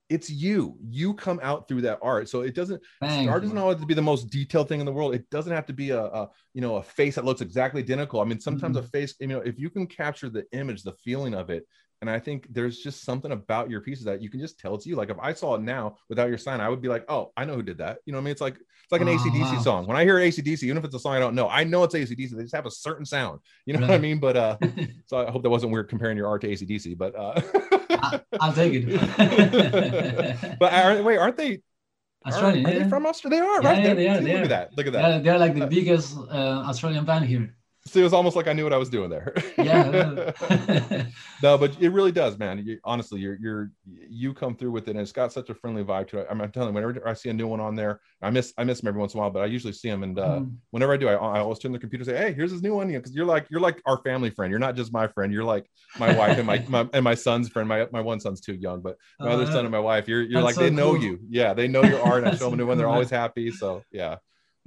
it's you. You come out through that art, so it doesn't Thank art doesn't always have to be the most detailed thing in the world. It doesn't have to be a, a you know a face that looks exactly identical. I mean, sometimes Mm-hmm. a face, you know, if you can capture the image, the feeling of it. And I think there's just something about your pieces that you can just tell it's you. Like if I saw it now without your sign, I would be like, oh, I know who did that. You know what I mean? It's like it's like an Oh, ACDC wow. song. When I hear ACDC, even if it's a song I don't know, I know it's ACDC. They just have a certain sound. You know what I mean? But uh, so I hope that wasn't weird comparing your art to ACDC. But uh, I, I'll take it. but are, wait, aren't they? Australian, are, are yeah. they from Australia? They are, Yeah, right? yeah, They- are, they look are. at that. Look at that. Yeah, they're like the biggest uh, Australian band here. So it was almost like I knew what I was doing there. Yeah. no, but it really does, man. You, honestly, you're you're you come through with it, and it's got such a friendly vibe to it. I'm, I'm telling you, whenever I see a new one on there, I miss I miss them every once in a while, but I usually see them, and uh, Mm. whenever I do, I, I always turn the computer and say, "Hey, here's this new one," You know, because you're like you're like our family friend. You're not just my friend. You're like my wife and my, my and my son's friend. My my one son's too young, but my other Uh, son and my wife. You're you're like that's they so know you. Yeah, they know your art. I show them a so new one. They're cool. always happy. So yeah.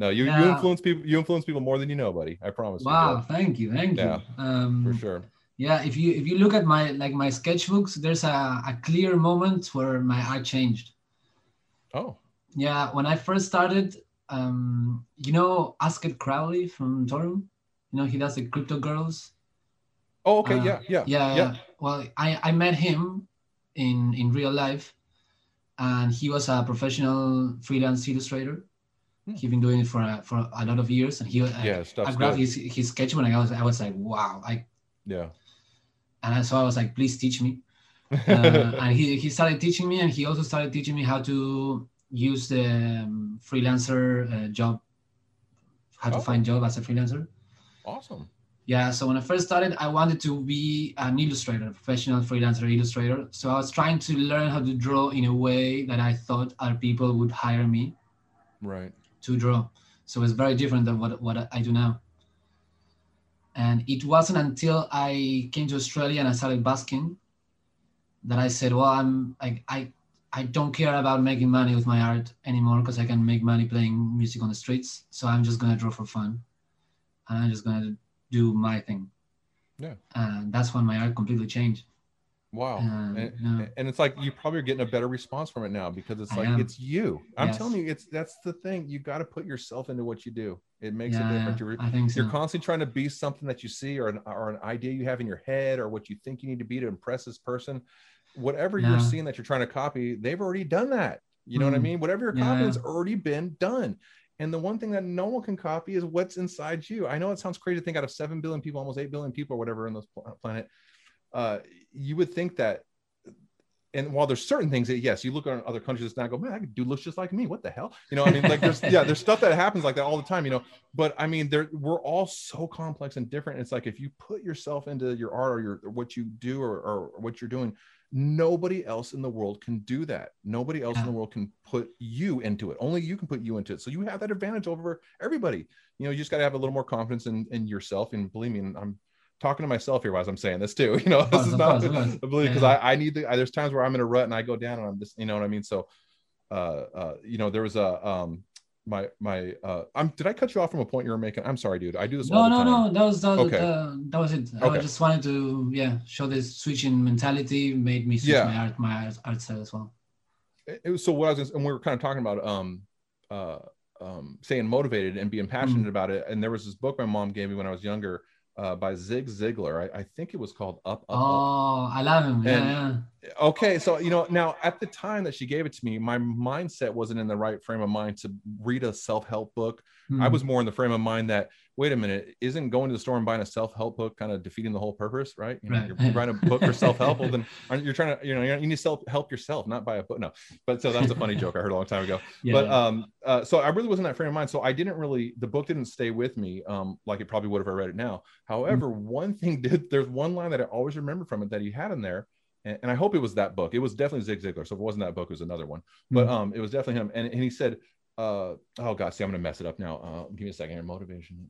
No, you, you influence people. You influence people more than you know, buddy. I promise. you. Wow, thank you, thank Yeah, you. Um, for sure. Yeah, if you if you look at my like my sketchbooks, there's a, a clear moment where my art changed. Oh, Yeah, when I first started, um, you know Asked Crowley from Torum? You know, he does the Crypto Girls. oh, okay, Uh, yeah, yeah, Yeah, yeah. Well, I, I met him in in real life, and he was a professional freelance illustrator. Hmm. He's been doing it for a, for a lot of years, and he I- yeah. I Stuff's grabbed good. his his sketchbook, and I was I was like, wow, I Yeah. and so I was like, please teach me. Uh, and he, he started teaching me, and he also started teaching me how to use the um, freelancer uh, job, how to Oh. find job as a freelancer. awesome. Yeah, so when I first started, I wanted to be an illustrator, a professional freelancer illustrator. So I was trying to learn how to draw in a way that I thought other people would hire me Right. To draw. So it's very different than what, what I do now. And it wasn't until I came to Australia and I started basking that I said, well, I'm I I, I don't care about making money with my art anymore because I can make money playing music on the streets. So I'm just gonna draw for fun. And I'm just gonna do my thing. Yeah. And that's when my art completely changed. Wow. Um, and, yeah. and it's like you probably are getting a better response from it now because it's I like am. it's you. I'm Yes. telling you, it's that's the thing. You got to put yourself into what you do. It makes yeah, a difference. You're, so. you're constantly trying to be something that you see or an, or an idea you have in your head or what you think you need to be to impress this person. Whatever you're seeing that you're trying to copy, they've already done that. You know what I Mm. mean? Whatever you're Yeah, copying yeah. has already been done. And the one thing that no one can copy is what's inside you. I know it sounds crazy to think out of 7 billion people, almost 8 billion people or whatever in this planet, uh, you would think that and while there's certain things that yes, you look at other countries and I go, man, that dude looks just like me. What the hell? You know, I mean, like there's yeah, there's stuff that happens like that all the time, you know. But I mean, there we're all so complex and different. It's like if you put yourself into your art or your or what you do or, or what you're doing, nobody else in the world can do that. Nobody else in the world can put you into it. Only you can put you into it. So you have that advantage over everybody. You know, you just got to have a little more confidence in, in yourself. And believe me, and I'm talking to myself here as I'm saying this too. You know, this is not course, of course. I believe because. I, I need the I, there's times where I'm in a rut and I go down and I'm just you know what I mean. So uh uh you know there was a um my my uh I'm did I cut you off from a point you were making? I'm sorry, dude. I do this No, all the no, time. no. That was that was, Okay. uh, that was it. I just wanted to yeah show this switching mentality made me switch Yeah. my art my art, art style as well. it was, so what I was, and we were kind of talking about, um, uh, um, saying motivated and being passionate Mhm. about it. And there was this book my mom gave me when I was younger, uh, by Zig Ziglar. I, I think it was called Up, Up, Up. Oh, I love him. Yeah, yeah. Okay so you know now at the time that she gave it to me my mindset wasn't in the right frame of mind to read a self-help book i Mm. was more in the frame of mind that wait a minute isn't going to the store and buying a self-help book kind of defeating the whole purpose right, you know, Right. you're, you're writing a book for self-help well, then aren't you trying to you know you need to self-help yourself not buy a book no but so that's a funny joke i heard a long time ago yeah, but yeah. um uh, so i really wasn't that frame of mind so i didn't really the book didn't stay with me um like it probably would if i read it now however Mm. one thing did there's one line that i always remember from it that he had in there and, and i hope it was that book. It was definitely zig ziglar. So if it wasn't that book it was another one. But Mhm. um it was definitely him. And, and he said uh oh god see i'm gonna mess it up now. Uh give me a second here. Motivation.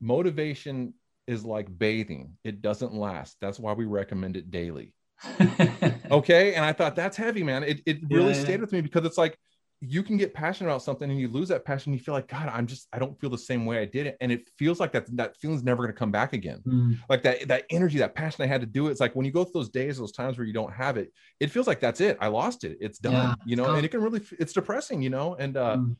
Motivation is like bathing. It doesn't last. That's why we recommend it daily. Okay? And i thought that's heavy man. It, it really Yeah, yeah. stayed with me because it's like you can get passionate about something and you lose that passion you feel like god i'm just i don't feel the same way i did it and it feels like that that feeling's never going to come back again Mm. like that that energy that passion i had to do it it's like when you go through those days those times where you don't have it it feels like that's it i lost it it's done Yeah, you know and it can really it's depressing you know and uh Mm.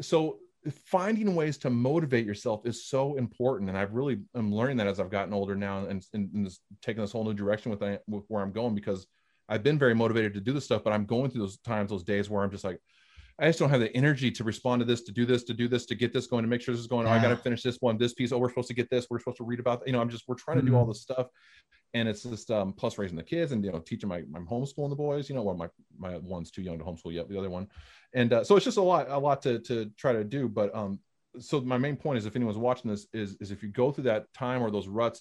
so finding ways to motivate yourself is so important and i've really i'm learning that as i've gotten older now and, and, and this, taking this whole new direction with, with where i'm going because i've been very motivated to do this stuff but i'm going through those times those days where i'm just like i just don't have the energy to respond to this to do this to do this to get this going to make sure this is going oh, i got to finish this one this piece. Oh we're supposed to get this. We're supposed to read about you know i'm just we're trying to do all this stuff. And it's just um plus raising the kids and you know teaching my i'm homeschooling the boys you know well my my one's too young to homeschool yet the other one. And uh, so it's just a lot a lot to to try to do. But um so my main point is if anyone's watching this is is if you go through that time or those ruts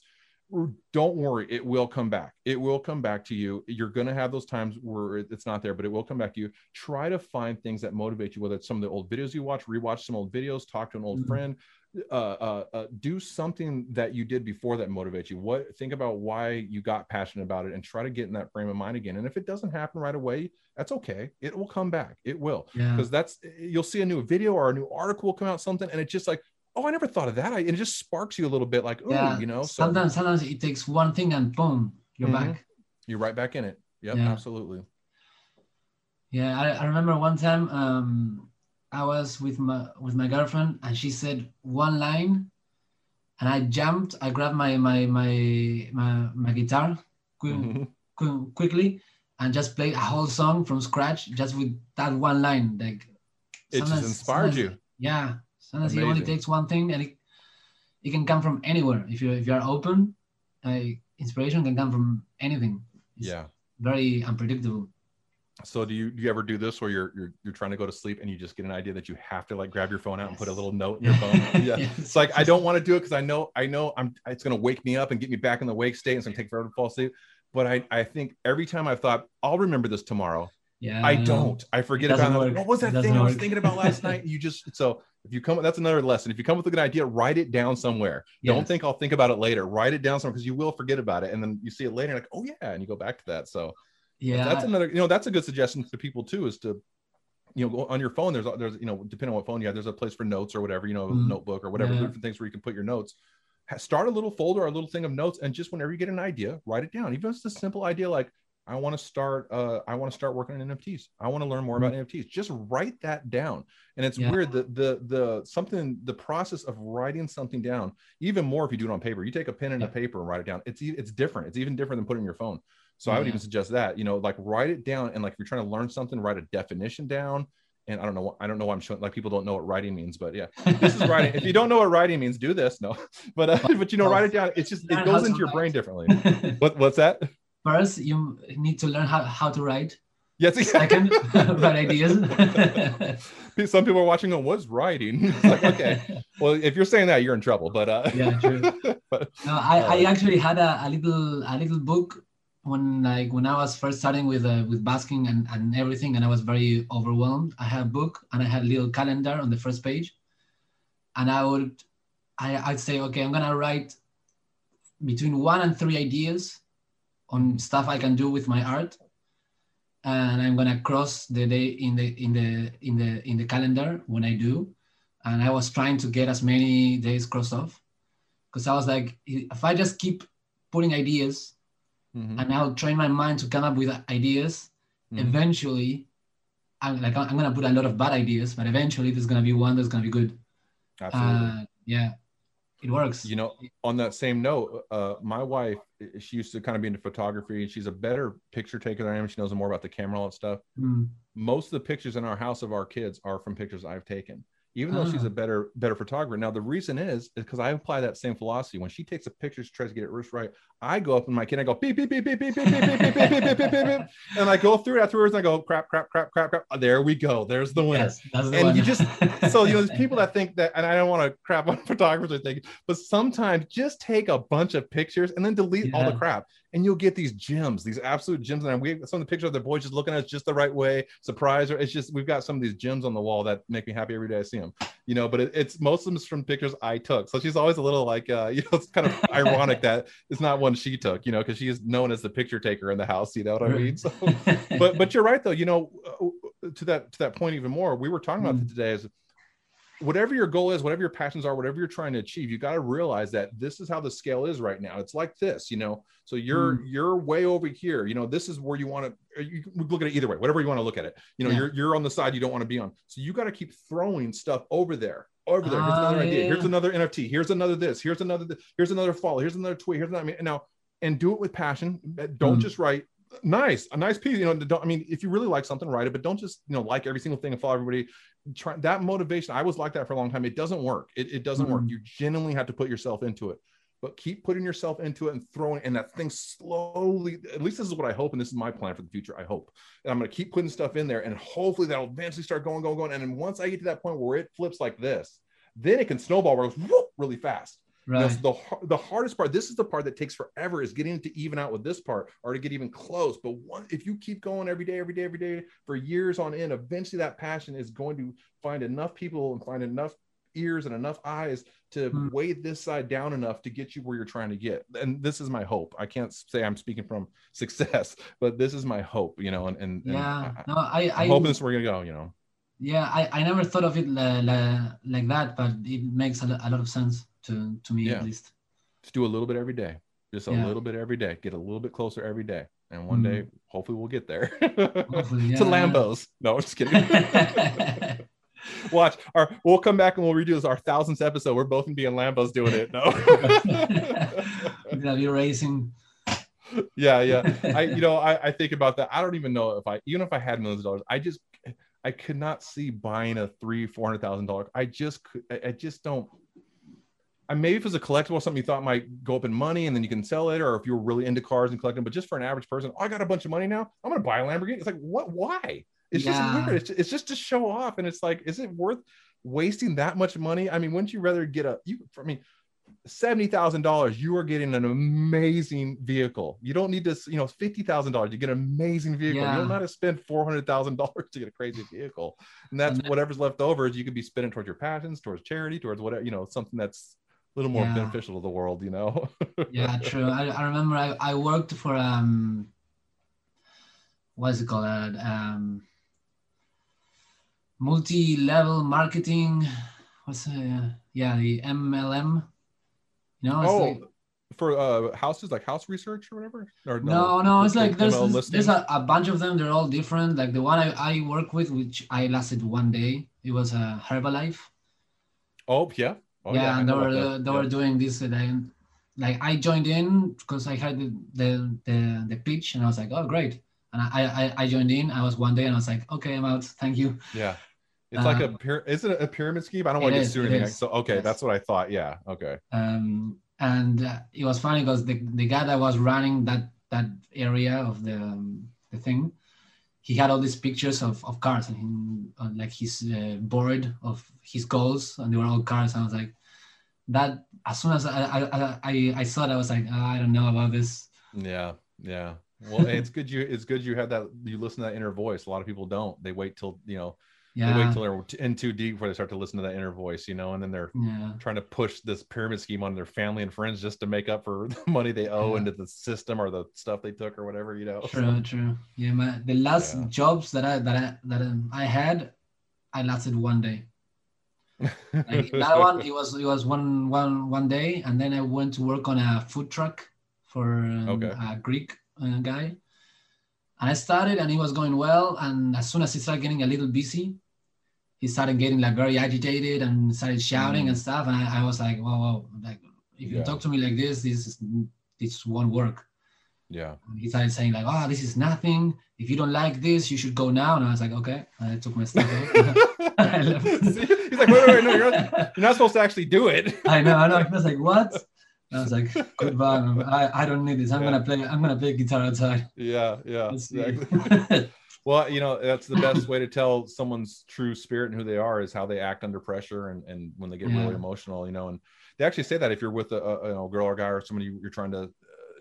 don't worry it will come back. It will come back to you. You're going to have those times where it's not there but it will come back to you. Try to find things that motivate you whether it's some of the old videos you watch rewatch some old videos talk to an old Mhm. friend uh, uh, uh, do something that you did before that motivates you. What think about why you got passionate about it and try to get in that frame of mind again. And if it doesn't happen right away that's okay. It will come back. It will. Yeah. because that's you'll see a new video or a new article will come out something and it's just like oh i never thought of that I, it just sparks you a little bit like oh yeah. you know so sometimes sometimes it takes one thing and boom, you're Mhm. back. you're right back in it yep Yeah. absolutely Yeah, I, I remember one time um, I was with my with my girlfriend and she said one line, and I jumped. I grabbed my my my my, my guitar quick, Mhm. quick, quickly and just played a whole song from scratch just with that one line. Like it just inspired you Yeah, sometimes it only takes one thing, and it it can come from anywhere. If you if you are open, like inspiration can come from anything. It's yeah very unpredictable. so do you do you ever do this where you're you're you're trying to go to sleep and you just get an idea that you have to like grab your phone out and put a little note in your phone yeah Yes. it's like i don't want to do it because i know i know i'm it's going to wake me up and get me back in the wake state and it's to take forever to fall asleep but i i think every time i've thought i'll remember this tomorrow Yeah, I don't. I forget about it. work. What was that thing I was thinking about last night? You just so if you come that's another lesson. If you come with a good idea, write it down somewhere. Don't think I'll think about it later. Write it down somewhere because you will forget about it, and then you see it later, and like, oh yeah, and you go back to that. So Yeah, that's another. You know, that's a good suggestion to people too. Is to you know go on your phone. There's there's you know depending on what phone you have, there's a place for notes or whatever. You know, a Mhm. notebook or whatever Yeah. different things where you can put your notes. Start a little folder or a little thing of notes, and just whenever you get an idea, write it down. Even if it's a simple idea like I want to start. Uh, I want to start working on NFTs. I want to learn more about NFTs. Just write that down. And it's Yeah. weird that the the something the process of writing something down, even more if you do it on paper. You take a pen and a paper and write it down. It's it's different. It's even different than putting your phone. So I would even suggest that you know like write it down and like if you're trying to learn something, write a definition down. And I don't know. I don't know why I'm showing like people don't know what writing means, but yeah, this is writing. if you don't know what writing means, do this. No, but uh, but you know, write it down. It's just it goes into your brain differently. What what's that? First, you need to learn how, how to write. Yes. Second, write ideas. Some people are watching going, what's writing? It's like, okay. Well, if you're saying that, you're in trouble. But uh Yeah, true. but No, I, I Uh, actually had a, a little a little book when like when I was first starting with uh, with basking and, and everything, and I was very overwhelmed. I had a book and I had a little calendar on the first page, and I would I, I'd say, okay, I'm gonna write between one and three ideas on stuff I can do with my art, and I'm gonna cross the day in the in the in the in the calendar when I do, and I was trying to get as many days crossed off because I was like, if I just keep putting ideas Mhm, and I'll train my mind to come up with ideas, mhm. eventually I'm like I'm gonna put a lot of bad ideas, but eventually there's gonna be one that's gonna be good. Absolutely. Uh, yeah, it works. you know on that same note uh my wife she used to kind of be into photography and she's a better picture taker than i am she knows more about the camera all that stuff Mm. most of the pictures in our house of our kids are from pictures i've taken even though she's Ah. a better better photographer now the reason is is because i apply that same philosophy when she takes a picture she tries to get it right i go up in my kid i go beep beep beep beep beep beep beep beep beep beep beep beep beep beep beep and i go through it afterwards and i go crap crap crap crap crap there we go there's the winner Yes, that's the And you just- so you know there's people that think that and i don't want to crap on photographers or think but sometimes just take a bunch of pictures and then delete all the crap and you'll get these gems these absolute gems and we some of the pictures of the boys just looking at us just the right way surprise or it's just we've got some of these gems on the wall that make me happy every day i see them you know but it, it's most of them from pictures i took so she's always a little like uh you know it's kind of ironic that it's not one she took you know because she is known as the picture taker in the house you know what i mean? So but but you're right though you know uh, to that to that point even more we were talking about Mm. today is whatever your goal is whatever your passions are whatever you're trying to achieve you got to realize that this is how the scale is right now. It's like this you know? So you're you're way over here you know this is where you want to you look at it either way whatever you want to look at it. You know Yeah. you're you're on the side you don't want to be on. So you got to keep throwing stuff over there over there. Here's Ah, another idea. Yeah, here's another nft here's another this. Here's another th- here's another follow here's another tweet. Here's another I mean, now and do it with passion. Don't Mm. just write nice a nice piece you know don't i mean if you really like something write it but don't just you know like every single thing and follow everybody. Try that motivation i was like that for a long time. It doesn't work. It, it doesn't work. Mhm. you genuinely have to put yourself into it but keep putting yourself into it and throwing and that thing slowly at least this is what i hope and this is my plan for the future i hope and i'm going to keep putting stuff in there and hopefully that'll eventually start going going going and then once i get to that point where it flips like this then it can snowball where whoop, really fast right. the the hardest part, this is the part that takes forever, is getting to even out with this part or to get even close. But one, if you keep going every day, every day, every day for years on end, eventually that passion is going to find enough people and find enough ears and enough eyes to Hmm. weigh this side down enough to get you where you're trying to get. And this is my hope. I can't say I'm speaking from success, but this is my hope. You know, and and, and yeah. I, No, I I I'm hoping this is where we're gonna go. You know. yeah I, I never thought of it la, la, like that, but it makes a, a lot of sense to to me Yeah. at least. just do a little bit every day just a Yeah. little bit every day get a little bit closer every day and one Mhm. day hopefully we'll get there Hopefully, to lambos no i'm just kidding watch our we'll come back and we'll redo this our thousandth episode we're both gonna be in lambos doing it no We're gonna be racing. yeah yeah i you know I, I think about that i don't even know if i even if i had millions of dollars i just i could not see buying a three four hundred thousand dollars i just could I, I just don't I maybe if it's a collectible, something you thought might go up in money and then you can sell it, or if you were really into cars and collecting, but just for an average person, oh, I got a bunch of money now. I'm gonna buy a Lamborghini. It's like, what? Why? It's Yeah. just weird. It's, it's just to show off, and it's like, is it worth wasting that much money? I mean, wouldn't you rather get a you? I mean, seventy thousand dollars, you are getting an amazing vehicle. You don't need this, you know, fifty thousand dollars. You get an amazing vehicle. You Yeah. don't have to spend four hundred thousand dollars to get a crazy vehicle, and that's And- whatever's left over is you could be spending towards your passions, towards charity, towards whatever you know, something that's a little more Yeah. beneficial to the world. You know. yeah true I, I remember I, I worked for um what's it called uh, um multi-level marketing what's uh, yeah the mlm you know it's oh, like, for uh houses like house research or whatever. Or no no it's the- like the there's ML there's a, a bunch of them they're all different like the one I, I work with which i lasted one day it was a herbalife Oh yeah. Oh, yeah, I and they were uh, they Yeah. were doing this uh, like, like I joined in because I heard the, the the the pitch and I was like, oh great. And I, I I joined in. I was one day and I was like, okay, I'm out. Thank you. Yeah. It's like a Um, is it a pyramid scheme? I don't want to get is, anything. So okay, Yes. that's what I thought. Yeah. Okay. Um, and uh, it was funny because the, the guy that was running that that area of the um, the thing, he had all these pictures of, of cars and him, uh, like his uh, board of his goals and they were all cars. And I was like, that as soon as I I, I, I saw that I was like, "Ah, I don't know about this. Yeah. Yeah. Well, it's good you it's good you had that you listen to that inner voice. A lot of people don't. They wait till you know they wait till they're in too deep before they start to listen to that inner voice, you know, and then they're yeah, trying to push this pyramid scheme on their family and friends just to make up for the money they owe Yeah. into the system or the stuff they took or whatever, you know. true, true. Yeah, my the last Yeah. jobs that I that I that um, I had, I lasted one day. Like that one, it was it was one one one day, and then I went to work on a food truck for um, Okay. a Greek uh, guy, And I started, and it was going well. And as soon as he started getting a little busy, he started getting like very agitated and started shouting and stuff. And I, I was like, whoa, whoa, like if you Yeah. talk to me like this, this is this won't work. Yeah. And he started saying like, oh, this is nothing. If you don't like this, you should go now. And I was like, okay. And I took my stuff out. I left. See? He's like, wait, wait, wait, no, you're you're not supposed to actually do it. I know, I know. I was like, what? I was like, goodbye. man. I, I don't need this. I'm Yeah. gonna play. I'm gonna play guitar outside. Yeah, yeah, exactly. Well, you know, that's the best way to tell someone's true spirit and who they are is how they act under pressure and, and when they get really emotional, you know. And they actually say that if you're with a, a you know girl or guy or somebody you're trying to uh,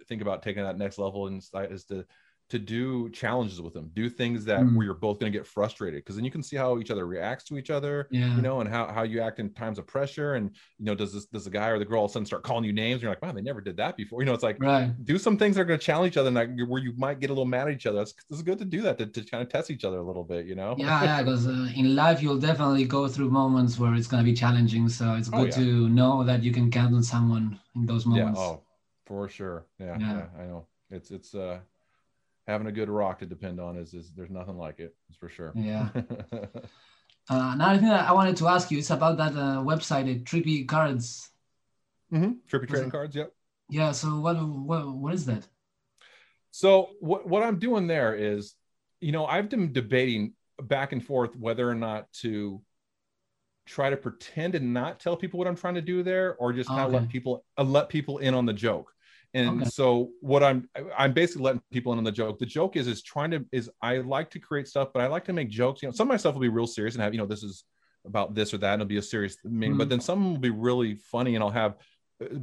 think about taking that next level and is to to do challenges with them, do things that Mm. where you're both going to get frustrated because then you can see how each other reacts to each other, yeah. you know, and how how you act in times of pressure. And you know, does this does the guy or the girl all of a sudden start calling you names? And you're like, wow, they never did that before. You know, it's like right. do some things that are going to challenge each other and like, where you might get a little mad at each other. That's it's good to do that to, to kind of test each other a little bit, you know? Yeah, yeah. Because uh, in life, you'll definitely go through moments where it's gonna be challenging. So it's Oh, good yeah. to know that you can count on someone in those moments. yeah. Oh, for sure. Yeah, yeah. Yeah. I know. It's it's uh having a good rock to depend on is is there's nothing like it. It's for sure. Yeah. Uh, another thing that I wanted to ask you is about that uh, website, uh, Trippy Cards. hmm Trippy Was trading it- cards. Yep. Yeah. So what what what is that? So what what I'm doing there is, you know, I've been debating back and forth whether or not to try to pretend and not tell people what I'm trying to do there, or just kind of let people uh, let people in on the joke. And Okay. so what I'm I'm basically letting people in on the joke. The joke is is trying to is I like to create stuff, but I like to make jokes. You know, some of my stuff will be real serious and have you know this is about this or that, and it'll be a serious meaning. But Mhm. then some will be really funny, and I'll have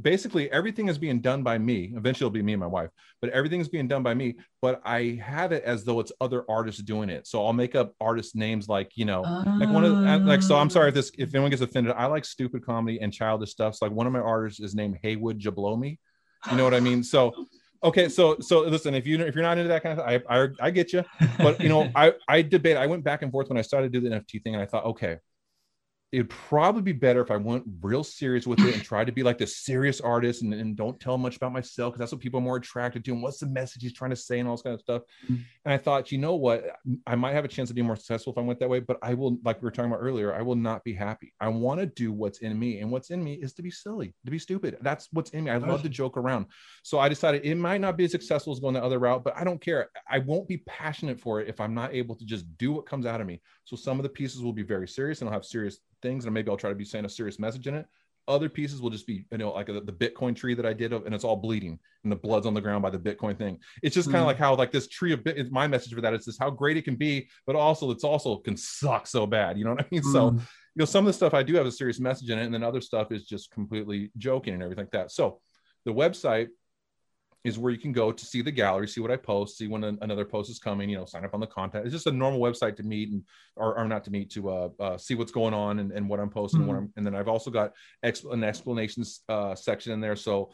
basically everything is being done by me. Eventually, it'll be me and my wife, but everything's being done by me. But I have it as though it's other artists doing it. So I'll make up artist names like you know, like one of the, like. So I'm sorry if this if anyone gets offended. I like stupid comedy and childish stuff. So like one of my artists is named Haywood Jablomi. You know what I mean? So. Okay, so so listen, if you if you're not into that kind of, I I, I get you, but you know, I I debate. I went back and forth when I started to do the NFT thing, and I thought, okay, it'd probably be better if I went real serious with it and tried to be like the serious artist and, and don't tell much about myself because that's what people are more attracted to and what's the message he's trying to say and all this kind of stuff. Mhm. And I thought, you know what, I might have a chance of being more successful if I went that way, but I will, like we were talking about earlier, I will not be happy. I want to do what's in me, and what's in me is to be silly, to be stupid. That's what's in me. I love to joke around. So I decided it might not be as successful as going the other route, but I don't care. I won't be passionate for it if I'm not able to just do what comes out of me. So some of the pieces will be very serious and I'll have serious things, and maybe I'll try to be saying a serious message in it. Other pieces will just be, you know, like the, the Bitcoin tree that I did, of, and it's all bleeding, and the blood's on the ground by the Bitcoin thing. It's just kind of Mhm. like how like this tree of bit my message for that is just how great it can be, but also it's also can suck so bad. You know what I mean? So Mm. you know, some of the stuff I do have a serious message in it, and then other stuff is just completely joking and everything like that. So the website is where you can go to see the gallery, see what I post, see when an- another post is coming, you know, sign up on the content. It's just a normal website to meet and or, or not to meet to uh, uh, see what's going on and, and what I'm posting. and What I'm, and then I've also got ex- an explanations uh, section in there. So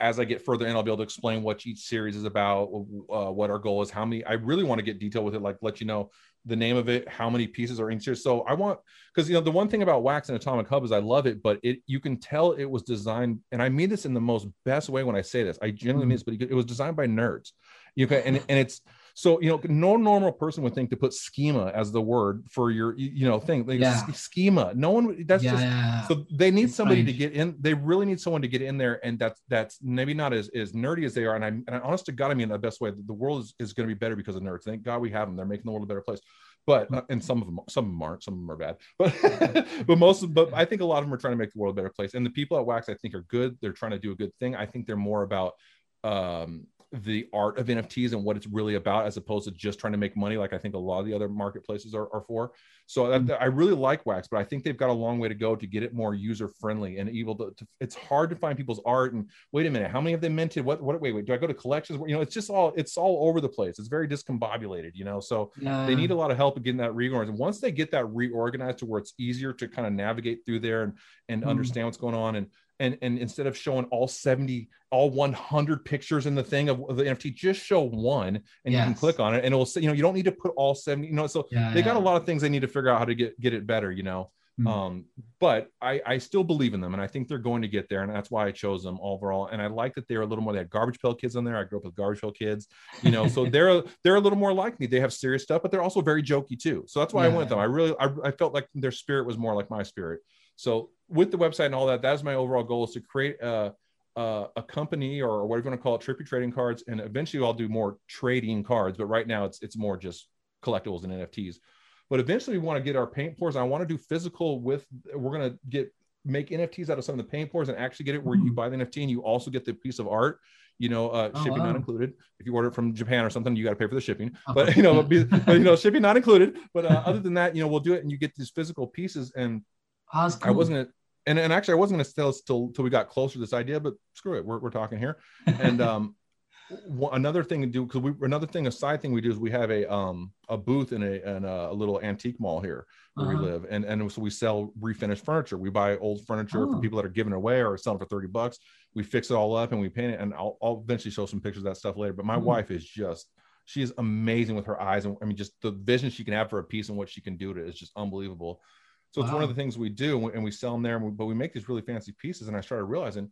as I get further in, I'll be able to explain what each series is about, uh, what our goal is, how many. I really want to get detailed with it, like let you know the name of it, how many pieces are in here. So I want because you know the one thing about Wax and Atomic Hub is I love it, but it you can tell it was designed, and I mean this in the most best way when I say this. I genuinely mean mm-hmm. this, but it was designed by nerds. You can and and it's so you know no normal person would think to put schema as the word for your you know thing like Yeah. schema. No one that's yeah, just yeah. so they need It's somebody to get in. They really need someone to get in there, and that's that's maybe not as, as nerdy as they are. And I'm and I, honest to God, I mean the best way. The world is, is going to be better because of nerds. Thank God we have them. They're making the world a better place. But uh, and some of them, some of them aren't. Some of them are bad. But but most of, but I think a lot of them are trying to make the world a better place. And the people at Wax, I think, are good. They're trying to do a good thing. I think they're more about um the art of NFTs and what it's really about, as opposed to just trying to make money, like I think a lot of the other marketplaces are, are for. So that, Mm. I really like Wax, but I think they've got a long way to go to get it more user friendly and able to, to. It's hard to find people's art. And wait a minute, how many have they minted? What? What? Wait, wait. Do I go to collections? You know, it's just all. It's all over the place. It's very discombobulated. You know, so yeah. they need a lot of help getting that reorganized. And once they get that reorganized to where it's easier to kind of navigate through there and and Mm. understand what's going on and and and instead of showing all 70 all 100 pictures in the thing of, of the nft just show one and you can click on it and it'll say you know you don't need to put all 70 you know so yeah, they got a lot of things they need to figure out how to get get it better you know Mm. Um, but I, I still believe in them and I think they're going to get there. And that's why I chose them overall. And I like that they're a little more, they had garbage pail kids on there. I grew up with garbage pail kids, you know, so they're, they're a little more like me. They have serious stuff, but they're also very jokey too. So that's why I went with them. I really, I, I felt like their spirit was more like my spirit. So with the website and all that, that's my overall goal is to create a, a, a company or whatever you want to call it, trippy trading cards. And eventually I'll do more trading cards, but right now it's, it's more just collectibles and NFTs but eventually we want to get our paint pours. I want to do physical with, we're going to get, make NFTs out of some of the paint pours and actually get it where mm. you hmm. buy the NFT and you also get the piece of art, you know, uh, oh, shipping wow. not included. If you order it from Japan or something, you got to pay for the shipping, oh. but you know, but, but, you know, shipping not included. But uh, other than that, you know, we'll do it and you get these physical pieces. And oh, cool. I wasn't, and, and actually I wasn't going to tell us till, till we got closer to this idea, but screw it. We're, we're talking here. And, um, another thing to do because we another thing a side thing we do is we have a um a booth in a in a, little antique mall here where uh-huh. we live and and so we sell refinished furniture we buy old furniture oh. from people that are giving away or selling for 30 bucks we fix it all up and we paint it and I'll, I'll eventually show some pictures of that stuff later but my mm. wife is just she is amazing with her eyes and I mean just the vision she can have for a piece and what she can do to it is just unbelievable so wow. it's one of the things we do and we sell them there but we make these really fancy pieces and I started realizing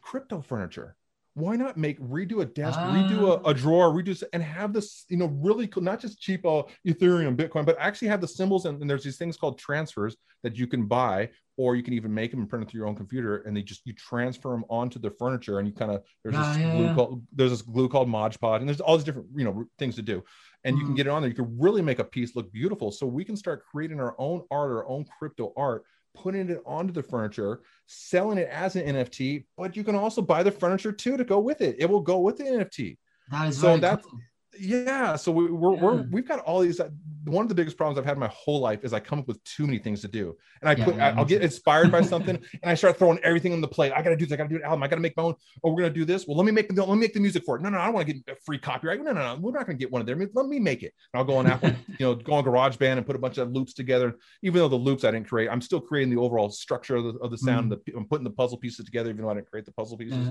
crypto furniture why not make redo a desk, ah. redo a, a, drawer, redo and have this, you know, really cool, not just cheap uh, Ethereum, Bitcoin, but actually have the symbols. And, and, there's these things called transfers that you can buy, or you can even make them and print it through your own computer. And they just, you transfer them onto the furniture and you kind of, there's ah, this yeah, glue called, there's this glue called Mod Podge and there's all these different, you know, things to do. And you can mm-hmm. get it on there. You can really make a piece look beautiful. So we can start creating our own art, our own crypto art putting it onto the furniture, selling it as an NFT, but you can also buy the furniture too to go with it. It will go with the NFT. That is so that's cool yeah so we, we're, yeah. we're we've got all these one of the biggest problems i've had my whole life is i come up with too many things to do. And i yeah, put yeah, i'll get inspired by something and i start throwing everything on the plate. I gotta do this i gotta do it album i gotta make my own oh we're gonna do this? Well let me make the let me make the music for it. No no i don't want to get a free copyright. No no no we're not gonna get one of them. Let me make it. And i'll go on apple you know go on GarageBand and put a bunch of loops together. Even though the loops i didn't create i'm still creating the overall structure of the, of the sound mm. the, i'm putting the puzzle pieces together even though i didn't create the puzzle pieces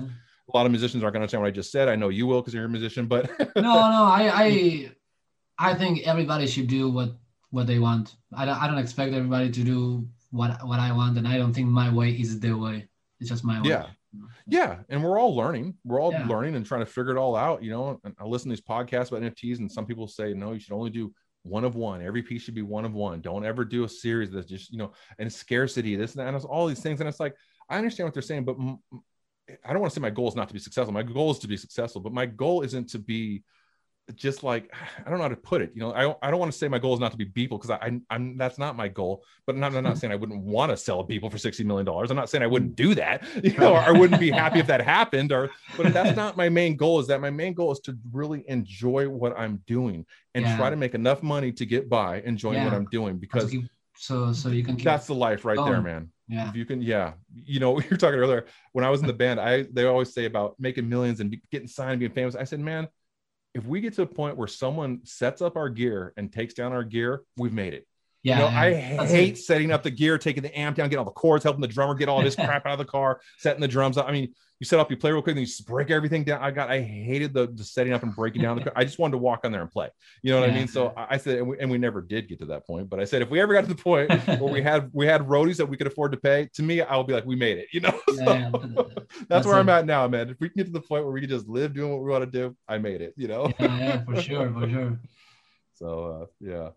a lot of musicians aren't going to understand what I just said. I know you will because you're a musician, but no, no, I, I, I think everybody should do what what they want. I don't, I don't expect everybody to do what what I want, and I don't think my way is the way. It's just my way. Yeah, yeah, and we're all learning. We're all yeah. learning and trying to figure it all out. You know, and I listen to these podcasts about NFTs, and some people say no, you should only do one of one. Every piece should be one of one. Don't ever do a series that's just you know and scarcity. This and that, and it's all these things, and it's like I understand what they're saying, but I don't want to say my goal is not to be successful. My goal is to be successful, but my goal isn't to be just like I don't know how to put it. You know, I, I don't want to say my goal is not to be Beeple because I, I'm that's not my goal. But I'm not, I'm not saying I wouldn't want to sell Beeple for sixty million dollars. I'm not saying I wouldn't mm. do that. You know, I wouldn't be happy if that happened. Or but that's not my main goal. Is that my main goal is to really enjoy what I'm doing and yeah. try to make enough money to get by enjoying yeah. what I'm doing because so so you can that's the life right going. there, man. Yeah. If you can, yeah. You know, you were talking earlier when I was in the band, I they always say about making millions and getting signed being famous. I said, man, if we get to a point where someone sets up our gear and takes down our gear, we've made it. Yeah, you know, yeah. I hate it. setting up the gear, taking the amp down, getting all the cords, helping the drummer get all this crap out of the car, setting the drums up. I mean, you set up, you play real quick, and you just break everything down. I got, I hated the, the setting up and breaking down the. I just wanted to walk on there and play. You know what yeah. I mean? So I said, and we, and we, never did get to that point. But I said, if we ever got to the point where we had we had roadies that we could afford to pay, to me, I'll be like, we made it. You know, yeah, so, that's, that's, where it. I'm at now, man. If we can get to the point where we can just live doing what we want to do, I made it. You know? yeah, for sure, for sure. So uh, yeah,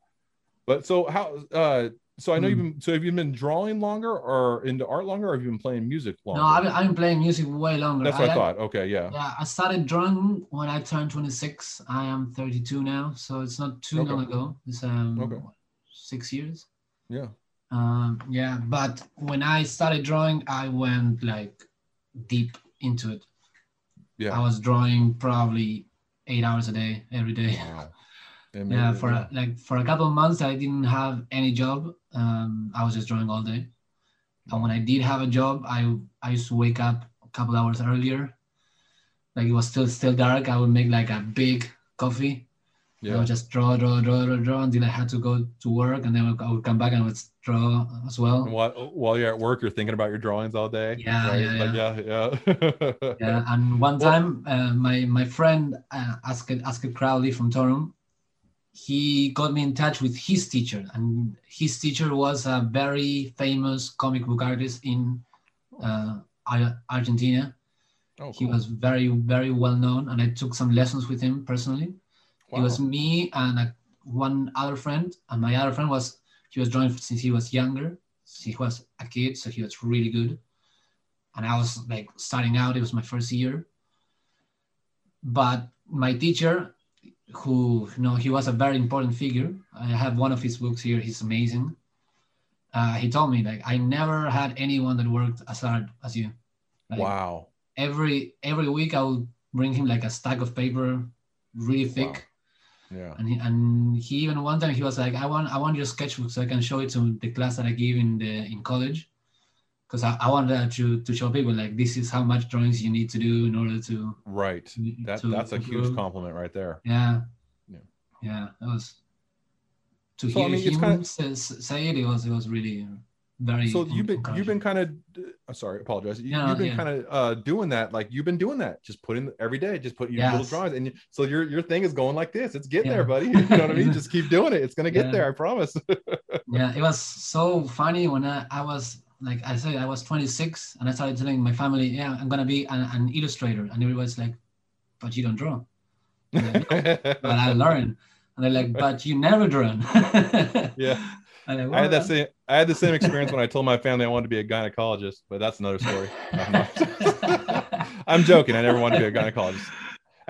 but so how uh so I know mm. you've hmm. been. So have you been drawing longer, or into art longer, or have you been playing music longer? No, I've been, I've been playing music way longer. That's what I, I thought. Okay, yeah. Yeah, I started drawing when I turned 26. I am 32 now, so it's not too okay. long ago. It's um okay. six years. Yeah. Um, yeah, but when I started drawing, I went like deep into it. Yeah. I was drawing probably eight hours a day every day. Wow. yeah, for yeah. like for a couple of months, I didn't have any job. Um, I was just drawing all day. And when I did have a job, I I used to wake up a couple hours earlier. Like it was still still dark. I would make like a big coffee. Yeah. I would just draw, draw, draw, draw, draw until I had to go to work, and then I would come back and I would draw as well. And while, while you're at work, you're thinking about your drawings all day. Yeah, right? yeah, like, yeah, yeah. yeah. And one time, uh, my my friend uh, asked asked Crowley from Torum he got me in touch with his teacher, and his teacher was a very famous comic book artist in uh, Argentina. Oh, He was very, very well known, and I took some lessons with him personally. It was me and a, one other friend, and my other friend was he was drawing since he was younger. He was a kid, so he was really good. And I was like starting out; it was my first year. But my teacher, who you know, he was a very important figure. I have one of his books here. He's amazing. Uh, he told me like I never had anyone that worked as hard as you. Like, wow. Every every week I would bring him like a stack of paper, really thick. Yeah. And he, and he even one time he was like, I want I want your sketchbook so I can show it to the class that I give in the in college, because I, I wanted to to show people like this is how much drawings you need to do in order to. Right. That to that's a huge compliment right there. Yeah. Yeah. Yeah. That was. To So, I hear mean, him kinda- say, say it, it was it was really very. So you've been you've been kind of uh, sorry, apologize. You, No, have been yeah. kind of uh, doing that. Like you've been doing that, just putting every day, just put your little drawings, and you, so your your thing is going like this. It's getting Yeah. there, buddy. You know what I mean? Just keep doing it. It's gonna get Yeah. there. I promise. yeah it was so funny when I, I was like i said i was 26 and i started telling my family yeah i'm gonna be an, an illustrator and everybody's like but you don't draw like, "No, but i learn and they're like but you never draw. yeah, like, I had that same I had the same experience when I told my family I wanted to be a gynecologist, but that's another story. I'm, I'm joking. I never wanted to be a gynecologist.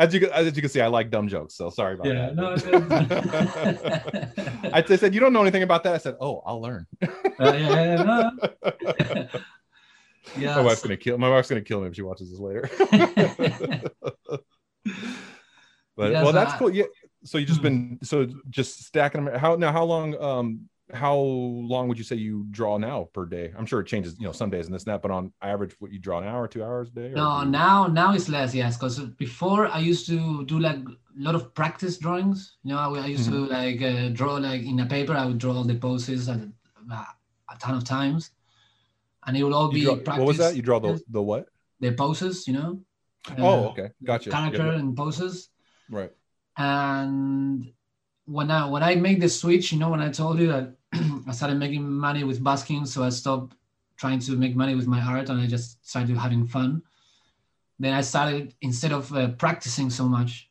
As you can- as you can see, I like dumb jokes, so sorry about yeah that. no I they said you don't know anything about that. I said, oh, I'll learn. Uh, yeah, no. yeah my wife's gonna kill. My wife's gonna kill me if she watches this later. but Yeah, well, that's I- cool. Yeah. So you just Hmm. been so just stacking them. How now? How long? Um, how long would you say you draw now per day? I'm sure it changes. You know, some days and this and that, but on average, what you draw an hour, two hours a day? No, now now it's less, yes. Because before I used to do like a lot of practice drawings. You know, I, I used to Mm-hmm. like uh, draw like in a paper. I would draw all the poses a, a ton of times, and it would all You be draw- practice. what was that? You draw the the what? the poses, you know. oh, Uh, okay, gotcha. Character yep. and poses, Right. and when I when I make the switch, you know, when I told you that I started making money with busking, so I stopped trying to make money with my art and I just started having fun. Then I started instead of uh, practicing so much,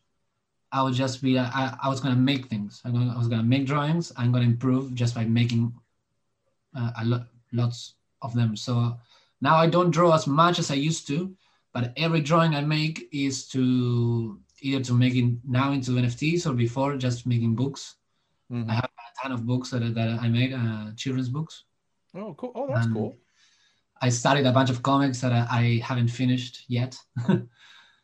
I would just be I, I was gonna make things. Gonna, I was gonna make drawings. I'm gonna improve just by making uh, a lot lots of them. So now I don't draw as much as I used to, but every drawing I make is to either to make it now into NFTs or before just making books. Mhm. I have ton of books that, that I made, uh, children's books. Oh, cool. Oh, that's Um, cool. I started a bunch of comics that I, I haven't finished yet.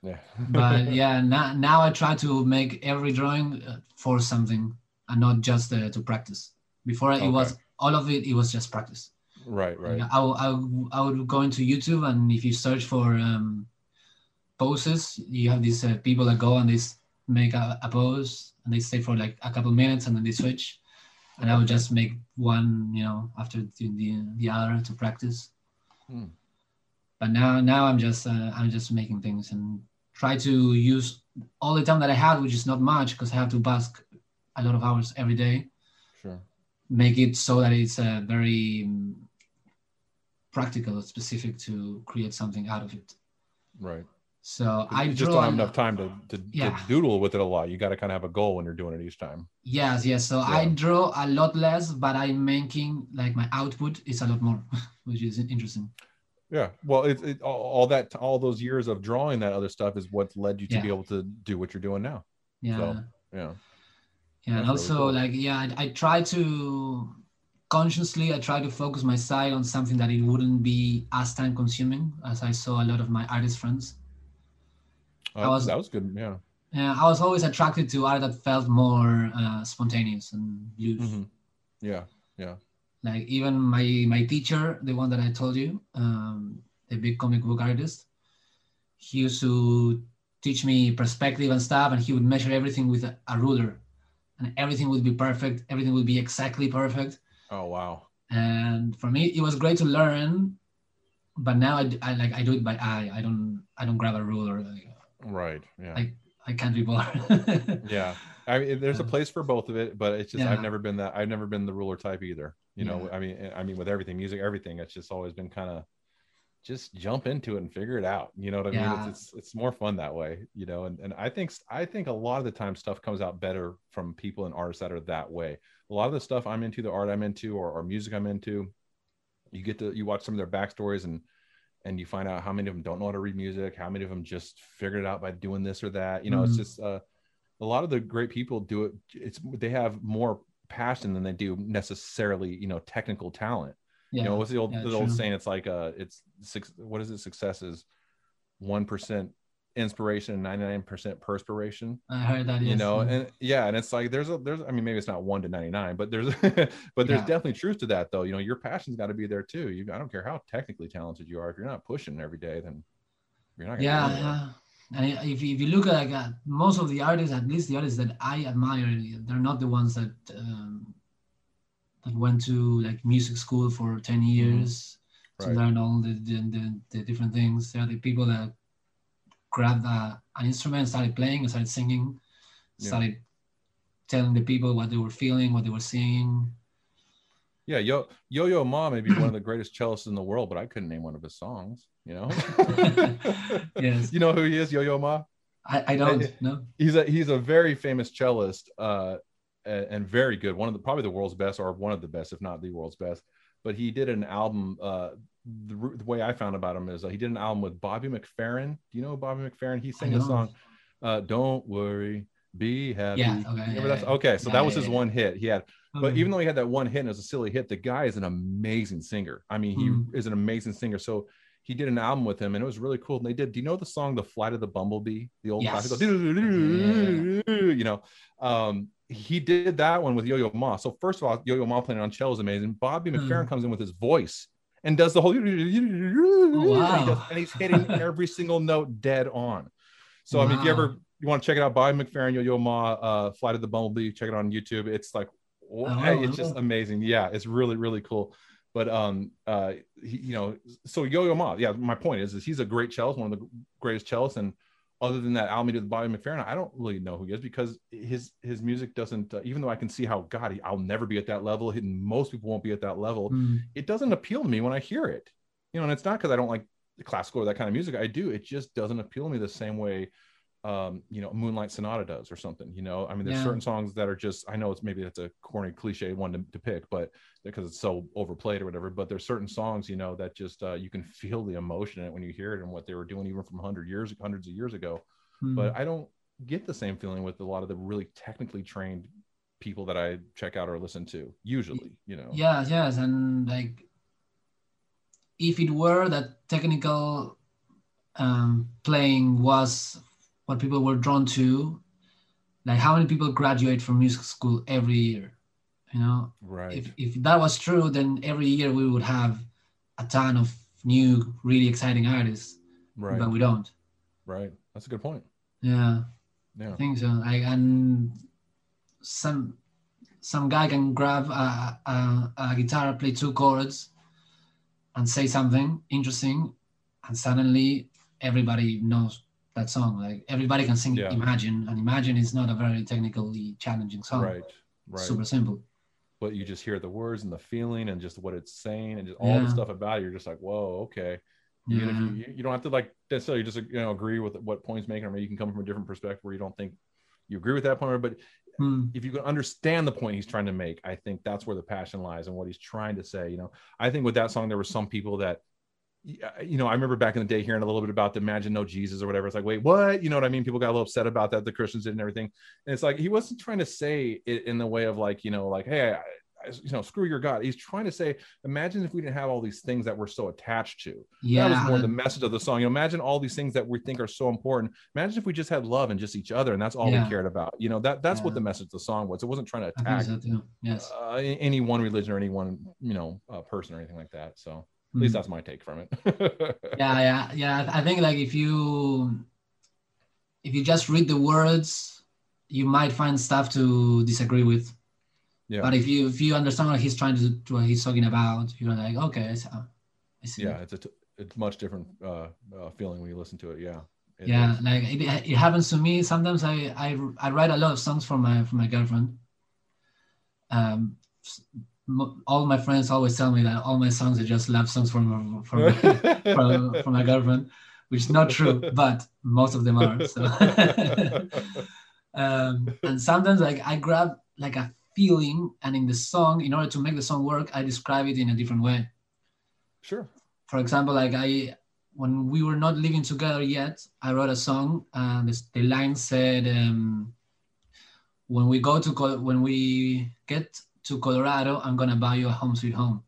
Yeah. but yeah, now, now I try to make every drawing uh, for something and not just uh, to practice. Before it was all of it, it was just practice. right. Right. I, I, I would go into YouTube and if you search for um, poses, you have these uh, people that go and they make a, a pose and they stay for like a couple minutes and then they switch. And I would just make one, you know, after the, the, the other to practice. Hmm. But now, now I'm just, uh, I'm just making things and try to use all the time that I have, which is not much because I have to bask a lot of hours every day Sure. make it so that it's uh, very um, practical, specific to create something out of it. Right. So I just don't have enough time to, to, Yeah. to doodle with it a lot. You got to kind of have a goal when you're doing it each time. Yes, yes. So I draw a lot less, but I'm making like my output is a lot more, which is interesting. Yeah. Well, it, it all, that all those years of drawing that other stuff is what led you to Yeah. be able to do what you're doing now. Yeah. So, Yeah. yeah and that's really also cool. like yeah I, I try to consciously i try to focus my side on something that it wouldn't be as time consuming as i saw a lot of my artist friends Uh, was- that was good. Yeah. yeah i was always attracted to art that felt more uh, spontaneous and loose Mhm. Yeah. like even my my teacher the one that i told you um, the big comic book artist he used to teach me perspective and stuff and he would measure everything with a, a ruler and everything would be perfect everything would be exactly perfect Oh wow. and for me it was great to learn but now i, I like i do it by eye i don't i don't grab a ruler like, Right. Yeah. Like, a country bar. yeah i mean there's a Uh, place for both of it but it's just i've never been that i've never been the ruler type either you know Yeah. i mean i mean with everything music everything it's just always been kind of just jump into it and figure it out you know what i mean it's, it's it's more fun that way you know and, and i think i think a lot of the time stuff comes out better from people and artists that are that way a lot of the stuff i'm into the art i'm into or, or music i'm into you get to you watch some of their backstories and and you find out how many of them don't know how to read music how many of them just figured it out by doing this or that you know it's Mhm. just uh a lot of the great people do it it's they have more passion than they do necessarily you know technical talent yeah. you know what's the old yeah, the old saying it's like uh it's six what is it success is one percent inspiration and 99 percent perspiration I heard that. you yes, know yeah. and yeah and it's like there's a there's i mean maybe it's not one to 99 but there's but there's Yeah. definitely truth to that though you know your passion's got to be there too you i don't care how technically talented you are if you're not pushing every day then you're not gonna yeah, yeah. And if, you- if you look at like, uh, most of the artists, at least the artists that I admire, they're not the ones that um, that went to like music school for ten years to Right. learn all the, the, the, the different things. They're the people that grabbed uh, an instrument, started playing, and started singing, Yeah. started telling the people what they were feeling, what they were seeing. yeah yo yo yo ma may be one of the greatest cellists in the world but i couldn't name one of his songs you know Yes, you know who he is yo yo ma I, I don't know. he's a he's a very famous cellist uh and, and very good one of the probably the world's best or one of the best if not the world's best but he did an album uh the, the way i found about him is uh, he did an album with bobby mcferrin. Do you know bobby mcferrin? He sang a song uh don't worry be happy. Yeah, okay, yeah, that's yeah. okay so that was his one hit. He had but Okay. even though he had that one hit and it was a silly hit the guy is an amazing singer. I mean he Hmm. is an amazing singer. So he did an album with him and it was really cool. And they did do you know the song the flight of the bumblebee? The old Yes. classic you know? Um he did that one with yo-yo ma. So first of all yo-yo ma playing on cello is amazing. Bobby Hmm. mcferrin comes in with his voice and does the whole wow. he does- and he's hitting every single note dead on. So i mean if you ever you want to check it out bobby mcferrin yo-yo ma uh flight of the bumblebee check it on youtube. It's like Oh, it's just amazing. Yeah it's really really cool. But um uh he, you know so yo-yo ma yeah my point is, is he's a great cellist one of the greatest cellists and other than that album he did with bobby mcferrin i don't really know who he is because his his music doesn't uh, even though i can see how god he, i'll never be at that level. And most people won't be at that level. Hmm. it doesn't appeal to me when i hear it. You know and it's not because i don't like classical or that kind of music. I do. It just doesn't appeal to me the same way um you know moonlight sonata does or something you know i mean there's Yeah. certain songs that are just i know it's maybe that's a corny cliche one to, to pick but because it's so overplayed or whatever but there's certain songs you know that just uh, you can feel the emotion in it when you hear it and what they were doing even from 100 years hundreds of years ago Hmm. but i don't get the same feeling with a lot of the really technically trained people that i check out or listen to usually you know Yes, yes, and like if it were that technical um, playing was what people were drawn to, like how many people graduate from music school every year? You know, right if if that was true, then every year we would have a ton of new, really exciting artists, right but we don't. right that's a good point Yeah. yeah I think so. Like, and some some guy can grab a, a, a guitar, play two chords, and say something interesting, and suddenly everybody knows that song. Like everybody can sing Yeah. Imagine, and Imagine is not a very technically challenging song. right right Super simple. but you just hear the words and the feeling and just what it's saying and just all the stuff about it. You're just like, whoa, okay. Even if you, you don't have to like necessarily just you know agree with what points making, or maybe you can come from a different perspective where you don't think you agree with that point, but Hmm. if you can understand the point he's trying to make, I think that's where the passion lies and what he's trying to say. You know, I think with that song, there were some people that, yeah, you know, I remember back in the day hearing a little bit about the Imagine No Jesus or whatever. It's like, wait, what? You know what I mean? People got a little upset about that. The Christians did and everything. And it's like he wasn't trying to say it in the way of like, you know, like, hey, I, you know, screw your God. He's trying to say, imagine if we didn't have all these things that we're so attached to Yeah. that was more the message of the song. You know, imagine all these things that we think are so important. Imagine if we just had love and just each other, and that's all Yeah. we cared about. You know, that that's what the message of the song was. It wasn't trying to attack so. Yes. uh, any one religion or any one you know uh, person or anything like that. So at Hmm. least that's my take from it. yeah yeah yeah i think like if you if you just read the words you might find stuff to disagree with Yeah. but if you if you understand what he's trying to do what he's talking about you're like okay see, I see. yeah, it's a t- it's much different uh, uh, feeling when you listen to it. Yeah, It yeah is. like it, it happens to me sometimes I, I i write a lot of songs for my for my girlfriend um all my friends always tell me that all my songs are just love songs from from from, from my girlfriend which is not true but most of them are so um and sometimes like i grab like a feeling and in the song in order to make the song work i describe it in a different way sure. for example, like I, when we were not living together yet, I wrote a song. And the, the line said, um, "When we go to Col- when we get to Colorado, I'm gonna buy you a home sweet home."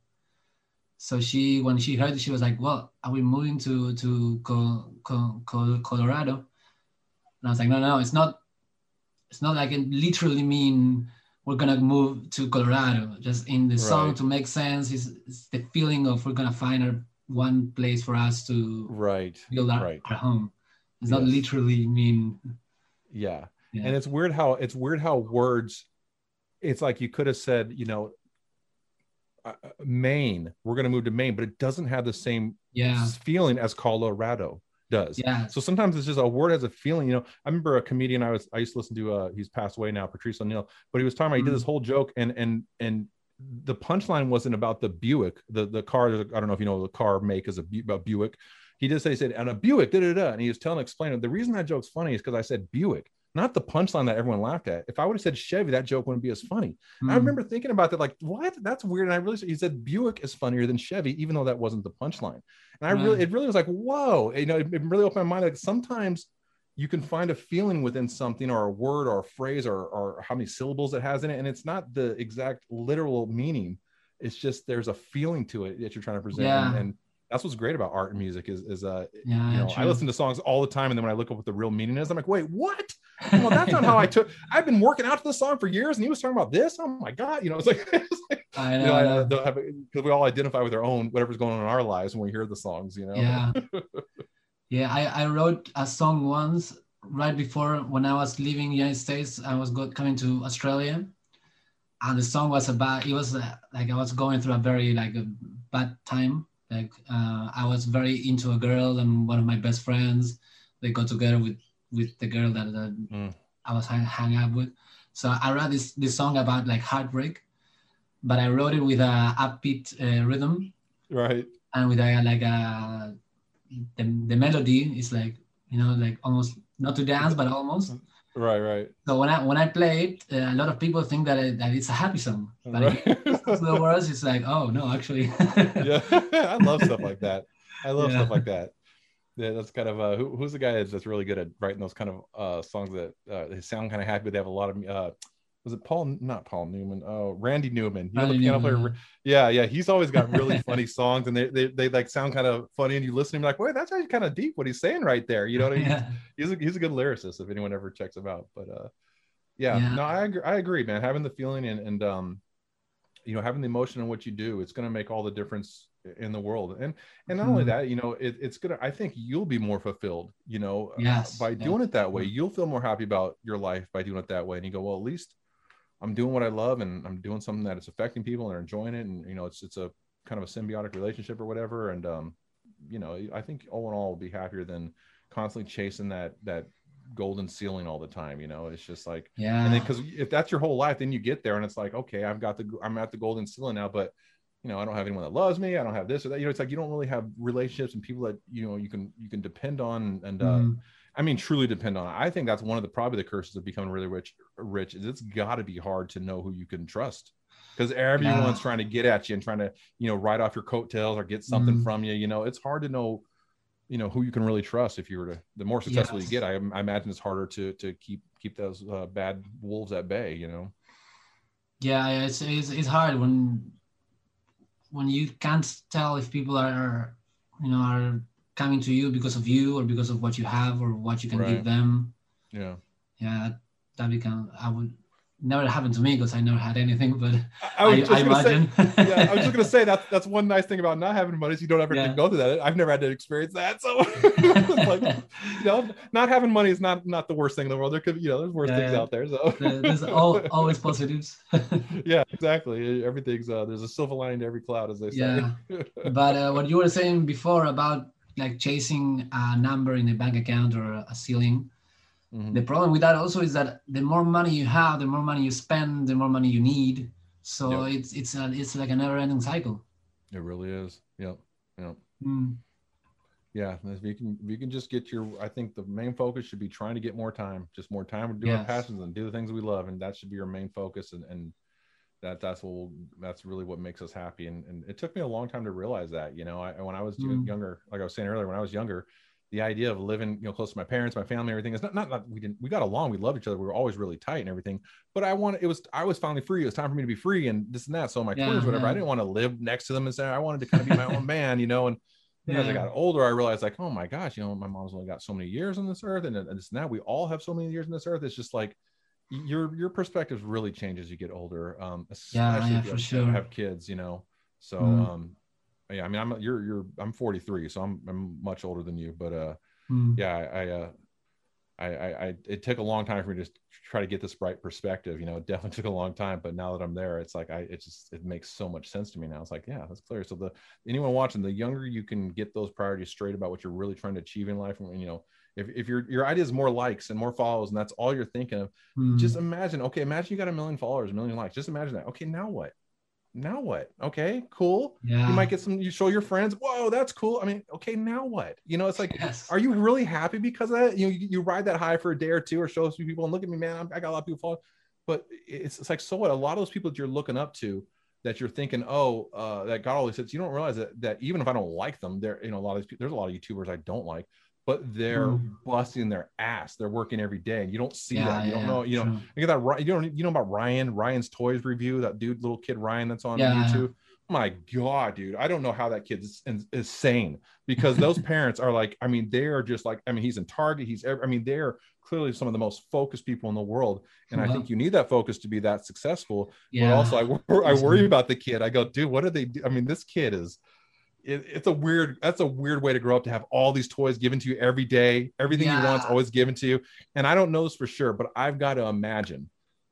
So she, when she heard it, she was like, "Well, are we moving to to Co- Co- Co- Colorado?" And I was like, "No, no, it's not. It's not like it literally mean." We're gonna move to Colorado. Just in the song to make sense is, the feeling of we're gonna find our one place for us to Right. build our, Right. our home. It's not literally mean. Yeah. Yeah. And it's weird how it's weird how words it's like you could have said, you know, uh, uh, Maine, we're going to move to Maine, but it doesn't have the same Yeah, feeling as Colorado does. yeah, So sometimes it's just a word has a feeling, you know. I remember a comedian I was I used to listen to uh he's passed away now, Patrice O'Neal, but he was talking about he did this whole joke and and and the punchline wasn't about the Buick, the the car. I don't know if you know the car make is a Bu- about Buick. He just said he said and a Buick, da da da, and he was telling explaining the reason that joke's funny is because I said Buick, not the punchline that everyone laughed at. If I would have said Chevy, that joke wouldn't be as funny. I Mm. remember thinking about that, like, what? That's weird. And I really, he said Buick is funnier than Chevy, even though that wasn't the punchline. And I really, it really was like, whoa, you know, it, it really opened my mind. Like sometimes you can find a feeling within something or a word or a phrase or, or how many syllables it has in it. And it's not the exact literal meaning. It's just, there's a feeling to it that you're trying to present. And, Yeah. and that's what's great about art and music is, is, uh, yeah. you know, I listen to songs all the time. And then when I look up what the real meaning is, I'm like, wait, what? Well, that's not how I took. I've been working out to this song for years, and he was talking about this. Oh my god, you know, it's like, it's like I you know. know, I I, know. don't have because we all identify with our own whatever's going on in our lives when we hear the songs, you know. Yeah, yeah. I, I wrote a song once right before when I was leaving United States. I was go, coming to Australia, and the song was about. It was uh, like I was going through a very like a bad time. Like uh, I was very into a girl, and one of my best friends. They got together with with the girl that, that Mm. I was hang, hang out with. So I wrote this this song about like heartbreak, but I wrote it with a upbeat uh, rhythm Right. and with a like a the, the melody is like you know like almost not to dance but almost. Right. Right. So when I when I play it, uh, a lot of people think that it, that it's a happy song, but right. if you listen to the words, it's like oh no, actually. yeah, I love stuff like that. I love Yeah. stuff like that. Yeah, that's kind of uh, who, who's the guy that's, that's really good at writing those kind of uh, songs that uh, they sound kind of happy, but they have a lot of uh, was it Paul? Not Paul Newman. Oh, Randy Newman. You know Randy the piano Newman, player. Yeah, yeah. He's always got really funny songs, and they, they they like sound kind of funny, and you listen to him like, wait, that's actually kind of deep what he's saying right there. You know what I mean? yeah. he's a he's a good lyricist if anyone ever checks him out. But uh, yeah, Yeah. no, I agree. I agree, man. Having the feeling and and um, you know, having the emotion in what you do, it's going to make all the difference in the world. And and not only Mhm. that, you know, it, it's gonna. I think you'll be more fulfilled. You know, uh, Yes, by yeah. doing it that way, you'll feel more happy about your life by doing it that way. And you go, well, at least I'm doing what I love, and I'm doing something that is affecting people and they're enjoying it, and you know, it's it's a kind of a symbiotic relationship or whatever. And um, you know, I think all in all, will be happier than constantly chasing that that golden ceiling all the time. You know, it's just like, Yeah. and then because if that's your whole life, then you get there and it's like, okay, I've got the I'm at the golden ceiling now, but you know, I don't have anyone that loves me. I don't have this or that. You know, it's like you don't really have relationships and people that you know you can you can depend on and uh, Mhm. I mean, truly depend on. I think that's one of the probably the curses of becoming really rich. Rich is it's got to be hard to know who you can trust because everyone's Yeah. trying to get at you and trying to you know write off your coattails or get something Mhm. from you. You know, it's hard to know you know who you can really trust if you were to. The more successful Yes. you get, I, I imagine it's harder to to keep keep those uh, bad wolves at bay. You know. yeah yeah, it's, it's it's hard when when you can't tell if people are you know are coming to you because of you or because of what you have or what you can Right. give them Yeah. yeah that, that become i would never happened to me because i never had anything but I, i, was just I gonna say. imagine yeah, I was just gonna say that's that's one nice thing about not having money is you don't ever have to Yeah. go through that. I've never had to experience that, so like you know, not having money is not not the worst thing in the world. There could you know, there's worse things Yeah. out there. So there's all, always positives yeah, exactly. Everything's uh, there's a silver lining to every cloud, as they say. yeah but uh, what you were saying before about like chasing a number in a bank account or a ceiling. Mhm. The problem with that also is that the more money you have, the more money you spend, the more money you need. So Yep. it's it's a, it's like a never-ending cycle. It really is. Yep. Yep. Mm. Yeah. If you can, if you can just get your, I think the main focus should be trying to get more time, just more time to do our passions and do the things we love, and that should be your main focus. And and that that's what will, that's really what makes us happy. And and it took me a long time to realize that. You know, I when I was Mm. younger, like I was saying earlier, when I was younger. The idea of living, you know, close to my parents, my family, everything is not, not, not, we didn't, we got along. We loved each other. We were always really tight and everything. But I wanted, it was, I was finally free. It was time for me to be free and this and that. So my Yeah, 20s, whatever, I didn't want to live next to them and say, I wanted to kind of be my own man, you know, and then as I got older, I realized like, oh my gosh, you know, my mom's only got so many years on this earth, and, and this and that. We all have so many years on this earth. It's just like your your perspective really changes as you get older. Um, especially Yeah, if yeah, you for have, sure. have kids, you know. So Mm. um, yeah, I mean, I'm you're you're I'm 43, so I'm I'm much older than you, but uh, Mm. yeah, I, I uh. I, I, I, it took a long time for me to try to get this right perspective. You know, it definitely took a long time, but now that I'm there, it's like I, it just, it makes so much sense to me now. It's like, yeah, that's clear. So the anyone watching, the younger you can get those priorities straight about what you're really trying to achieve in life, and you know, if, if your your idea is more likes and more follows, and that's all you're thinking of, Mm. just imagine. Okay, imagine you got a million followers, a million likes. Just imagine that. Okay, now what? Now what? Okay, cool. yeah. You might get some. You show your friends. Whoa, that's cool. I mean, okay, now what? You know, it's like yes. are you really happy because of that? You know, you, you ride that high for a day or two, or show a few people, and look at me, man. I'm, I got a lot of people following, but it's, it's like so what? A lot of those people that you're looking up to, that you're thinking, oh, uh, that God always says, you don't realize that that even if I don't like them, there, you know, a lot of these people, there's a lot of YouTubers I don't like, but they're Mm. busting their ass. They're working every day, you don't see yeah, that. You don't know, you know. You get that you don't you know about Ryan Ryan's Toys review that dude little kid Ryan that's on Yeah. YouTube. My God, dude, I don't know how that kid's is, is sane because those parents are like, I mean, they are just like, I mean, he's in Target, he's, ev- I mean, they're clearly some of the most focused people in the world, and I think you need that focus to be that successful. Yeah. But also, I, wor- I worry about the kid. I go, dude, what are they do? I mean, this kid is. It, it's a weird. That's a weird way to grow up to have all these toys given to you every day. Everything you want's Yeah. always given to you. And I don't know this for sure, but I've got to imagine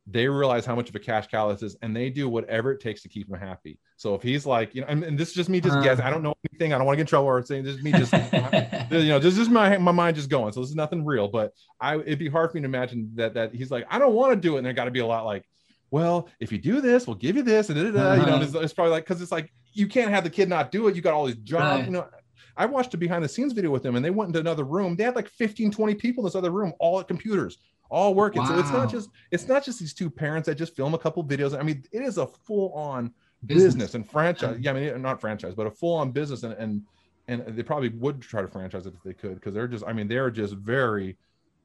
they realize how much of a cash cow this is, and they do whatever it takes to keep him happy. So if he's like, you know, and, and this is just me just Uh. guessing. I don't know anything. I don't want to get in trouble or saying this is me just, you know, this is my my mind just going. So this is nothing real. But I, it'd be hard for me to imagine that that he's like, I don't want to do it, and there got to be a lot like, well, if you do this, we'll give you this, and da, da, da. you know, Uh-huh. it's, it's probably like because it's like you can't have the kid not do it. You got all these jobs, Right. you know. I watched a behind the scenes video with them and they went into another room. They had like 15, 20 people in this other room, all at computers, all working. So it's not just it's not just these two parents that just film a couple videos. I mean, it is a full on business. Business. and franchise. Yeah, I mean, not franchise, but a full on business and and and they probably would try to franchise it if they could because they're just I mean, they're just very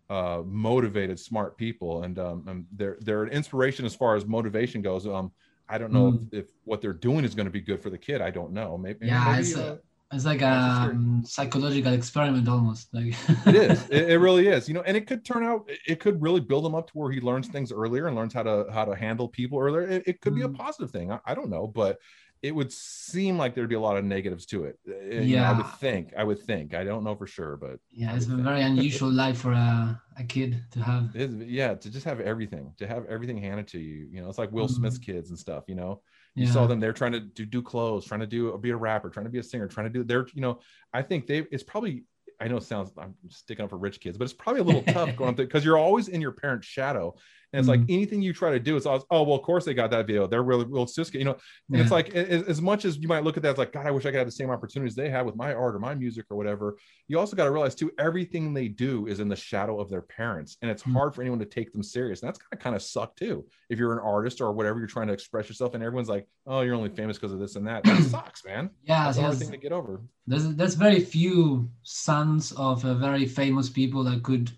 uh motivated smart people and um and they're they're an inspiration as far as motivation goes um i don't know Mm. if, if what they're doing is going to be good for the kid i don't know maybe, Yeah, maybe, it's uh, a- It's like a That's for sure. um, psychological experiment almost. Like it is it, it really is you know and it could turn out it could really build him up to where he learns things earlier and learns how to how to handle people earlier it, it could be a Mm. positive thing I, I don't know but it would seem like there'd be a lot of negatives to it you know, i would think i would think i don't know for sure but yeah, it's a think. very unusual life for a, a kid to have. It is, yeah, to just have everything, to have everything handed to you. You know, it's like Will Mhm. Smith's kids and stuff. You know, you Yeah. saw them; they're trying to do, do clothes, trying to do be a rapper, trying to be a singer, trying to do. They're, you know, I think they. It's probably. I know it sounds. I'm sticking up for rich kids, but it's probably a little tough going through because you're always in your parents' shadow, and it's like Mhm. anything you try to do, it's always, oh well, of course they got that video. They're really well, it's just you know, and it's like as, as much as you might look at that, it's like God, I wish I could have the same opportunities they have with my art or my music or whatever. You also got to realize too, everything they do is in the shadow of their parents, and it's Mm. hard for anyone to take them serious. And that's kind of kind of suck too. If you're an artist or whatever, you're trying to express yourself, and everyone's like, oh, you're only famous because of this and that. That sucks, man. Yeah, That's a hard thing to get over. There's there's very few sons of uh, very famous people that could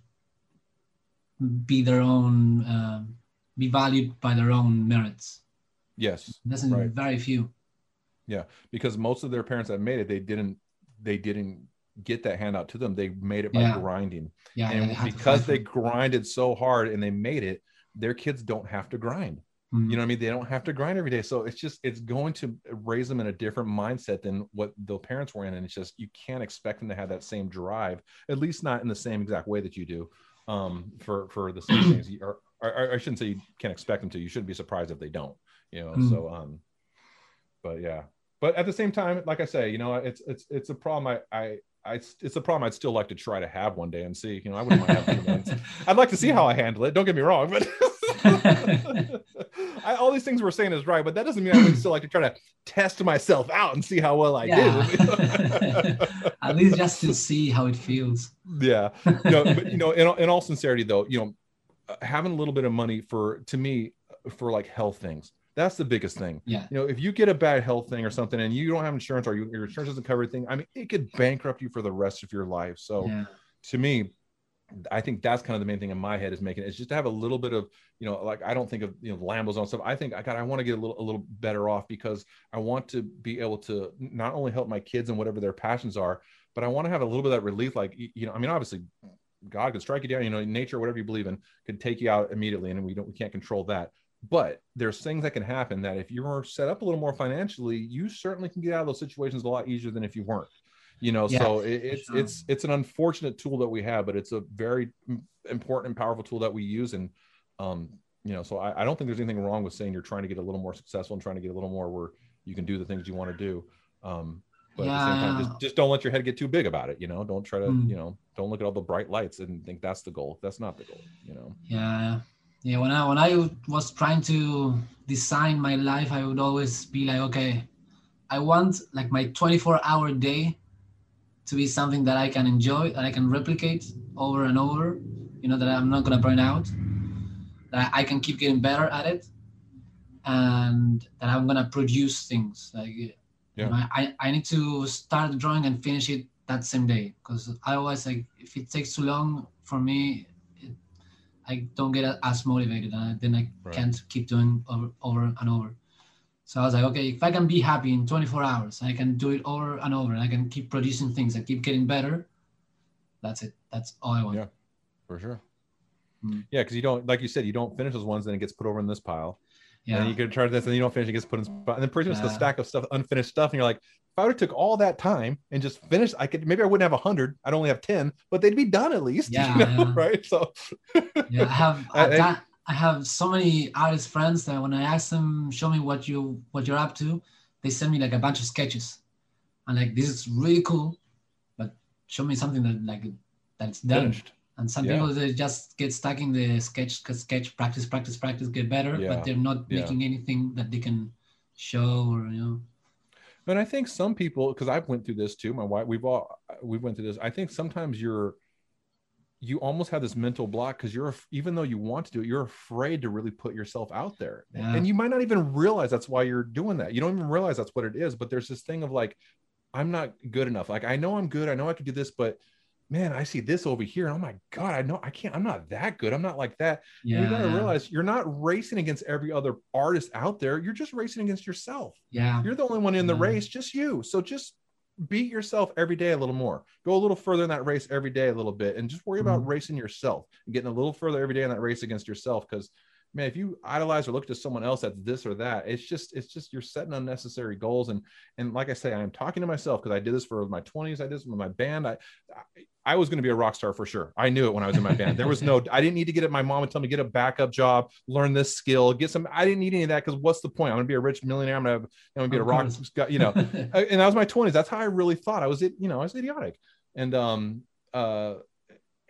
be their own, um, be valued by their own merits. Yes, There's Right. very few. Yeah, because most of their parents that made it, they didn't, they didn't get that handout to them. They made it by Yeah. grinding. Yeah, and they because they grinded so hard and they made it their kids don't have to grind Mm. you know what i mean they don't have to grind every day so it's just it's going to raise them in a different mindset than what the parents were in and it's just you can't expect them to have that same drive at least not in the same exact way that you do um for for the same things or, or i shouldn't say you can't expect them to you shouldn't be surprised if they don't you know Mm. so um but yeah but at the same time like i say you know it's it's it's a problem i i I, it's a problem I'd still like to try to have one day and see. You know, I wouldn't mind having. I'd like to see how I handle it. Don't get me wrong, but I, all these things we're saying is right, but that doesn't mean I would still like to try to test myself out and see how well I Yeah. do. At least just to see how it feels. yeah you know, but you know in, all- in all sincerity though you know having a little bit of money for to me for like health things that's the biggest thing Yeah. you know if you get a bad health thing or something and you don't have insurance or you, your insurance doesn't cover everything i mean it could bankrupt you for the rest of your life so Yeah. to me I think that's kind of the main thing in my head is making. It's just to have a little bit of, you know, like I don't think of you know Lambos and stuff. I think I got I want to get a little a little better off because I want to be able to not only help my kids and whatever their passions are, but I want to have a little bit of that relief. Like you know, I mean, obviously, God could strike you down. You know, nature, whatever you believe in, could take you out immediately, and we don't we can't control that. But there's things that can happen that if you're set up a little more financially, you certainly can get out of those situations a lot easier than if you weren't you know Yeah, so it, it's sure. it's it's an unfortunate tool that we have but it's a very important and powerful tool that we use and um you know so I, I don't think there's anything wrong with saying you're trying to get a little more successful and trying to get a little more where you can do the things you want to do um but at the same time just, just don't let your head get too big about it you know don't try to Mm. you know don't look at all the bright lights and think that's the goal that's not the goal you know Yeah, yeah. When I when I was trying to design my life, I would always be like, okay, I want like my 24 hour day to be something that I can enjoy, that I can replicate over and over. You know that I'm not gonna burn out, that I can keep getting better at it, and that I'm gonna produce things like. you know, I, I need to start drawing and finish it that same day because otherwise like if it takes too long for me it, I don't get as motivated and then I Right. can't keep doing over, over and over. So I was like, okay, if I can be happy in 24 hours, I can do it over and over, and I can keep producing things, I keep getting better. That's it. That's all I want. Yeah. for sure Mm. yeah because you don't like you said you don't finish those ones then it gets put over in this pile Yeah. And you can try this, and you don't finish. It gets put in, and then pretty much the stack of stuff, unfinished stuff, and you're like, if I would have took all that time and just finished, I could maybe I wouldn't have a hundred. I'd only have ten, but they'd be done at least. Yeah, you know, yeah. right. So yeah, I have I- I, that, I have so many artist friends that when I ask them, show me what you what you're up to, they send me like a bunch of sketches. I'm like, this is really cool, but show me something that like that's done. finished. And some Yeah. people they just get stuck in the sketch sketch practice practice practice get better, Yeah. but they're not Yeah. making anything that they can show or you know. But I think some people, because I've went through this too. My wife, we've all we went through this. I think sometimes you're you almost have this mental block because you're even though you want to do it, you're afraid to really put yourself out there, Yeah. and you might not even realize that's why you're doing that. You don't even realize that's what it is. But there's this thing of like, I'm not good enough. Like I know I'm good. I know I could do this, but man, I see this over here, and oh my god, I know I can't. I'm not that good. I'm not like that. Yeah, you got to yeah. realize you're not racing against every other artist out there. You're just racing against yourself. yeah. You're the only one in the race, just you. So just beat yourself every day a little more. Go a little further in that race every day a little bit, and just worry about Mhm. racing yourself and getting a little further every day in that race against yourself. Because man, if you idolize or look to someone else that's this or that, it's just it's just you're setting unnecessary goals. And and like I say, I am talking to myself because I did this for my 20s. I did this with my band. I I, I was going to be a rock star for sure. I knew it when I was in my band. There was no, I didn't need to get it. My mom would tell me get a backup job, learn this skill, get some. I didn't need any of that because what's the point? I'm going to be a rich millionaire. I'm going to, I'm going to be a rock, you know. And that was my 20s. That's how I really thought. I was, it, you know, I was idiotic. And um, uh,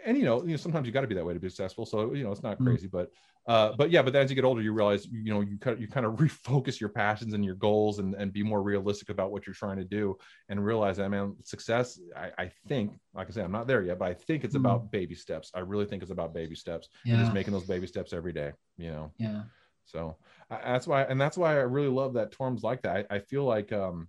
and you know, you know, sometimes you got to be that way to be successful. So you know, it's not Mm. crazy, but uh, but yeah, but then as you get older, you realize you know you kind of, you kind of refocus your passions and your goals and and be more realistic about what you're trying to do and realize that man, success. I, I think, like I said, I'm not there yet, but I think it's Mm. about baby steps. I really think it's about baby steps and just making those baby steps every day. You know. yeah. So I, that's why, and that's why I really love that Torum's like that. I, I feel like um,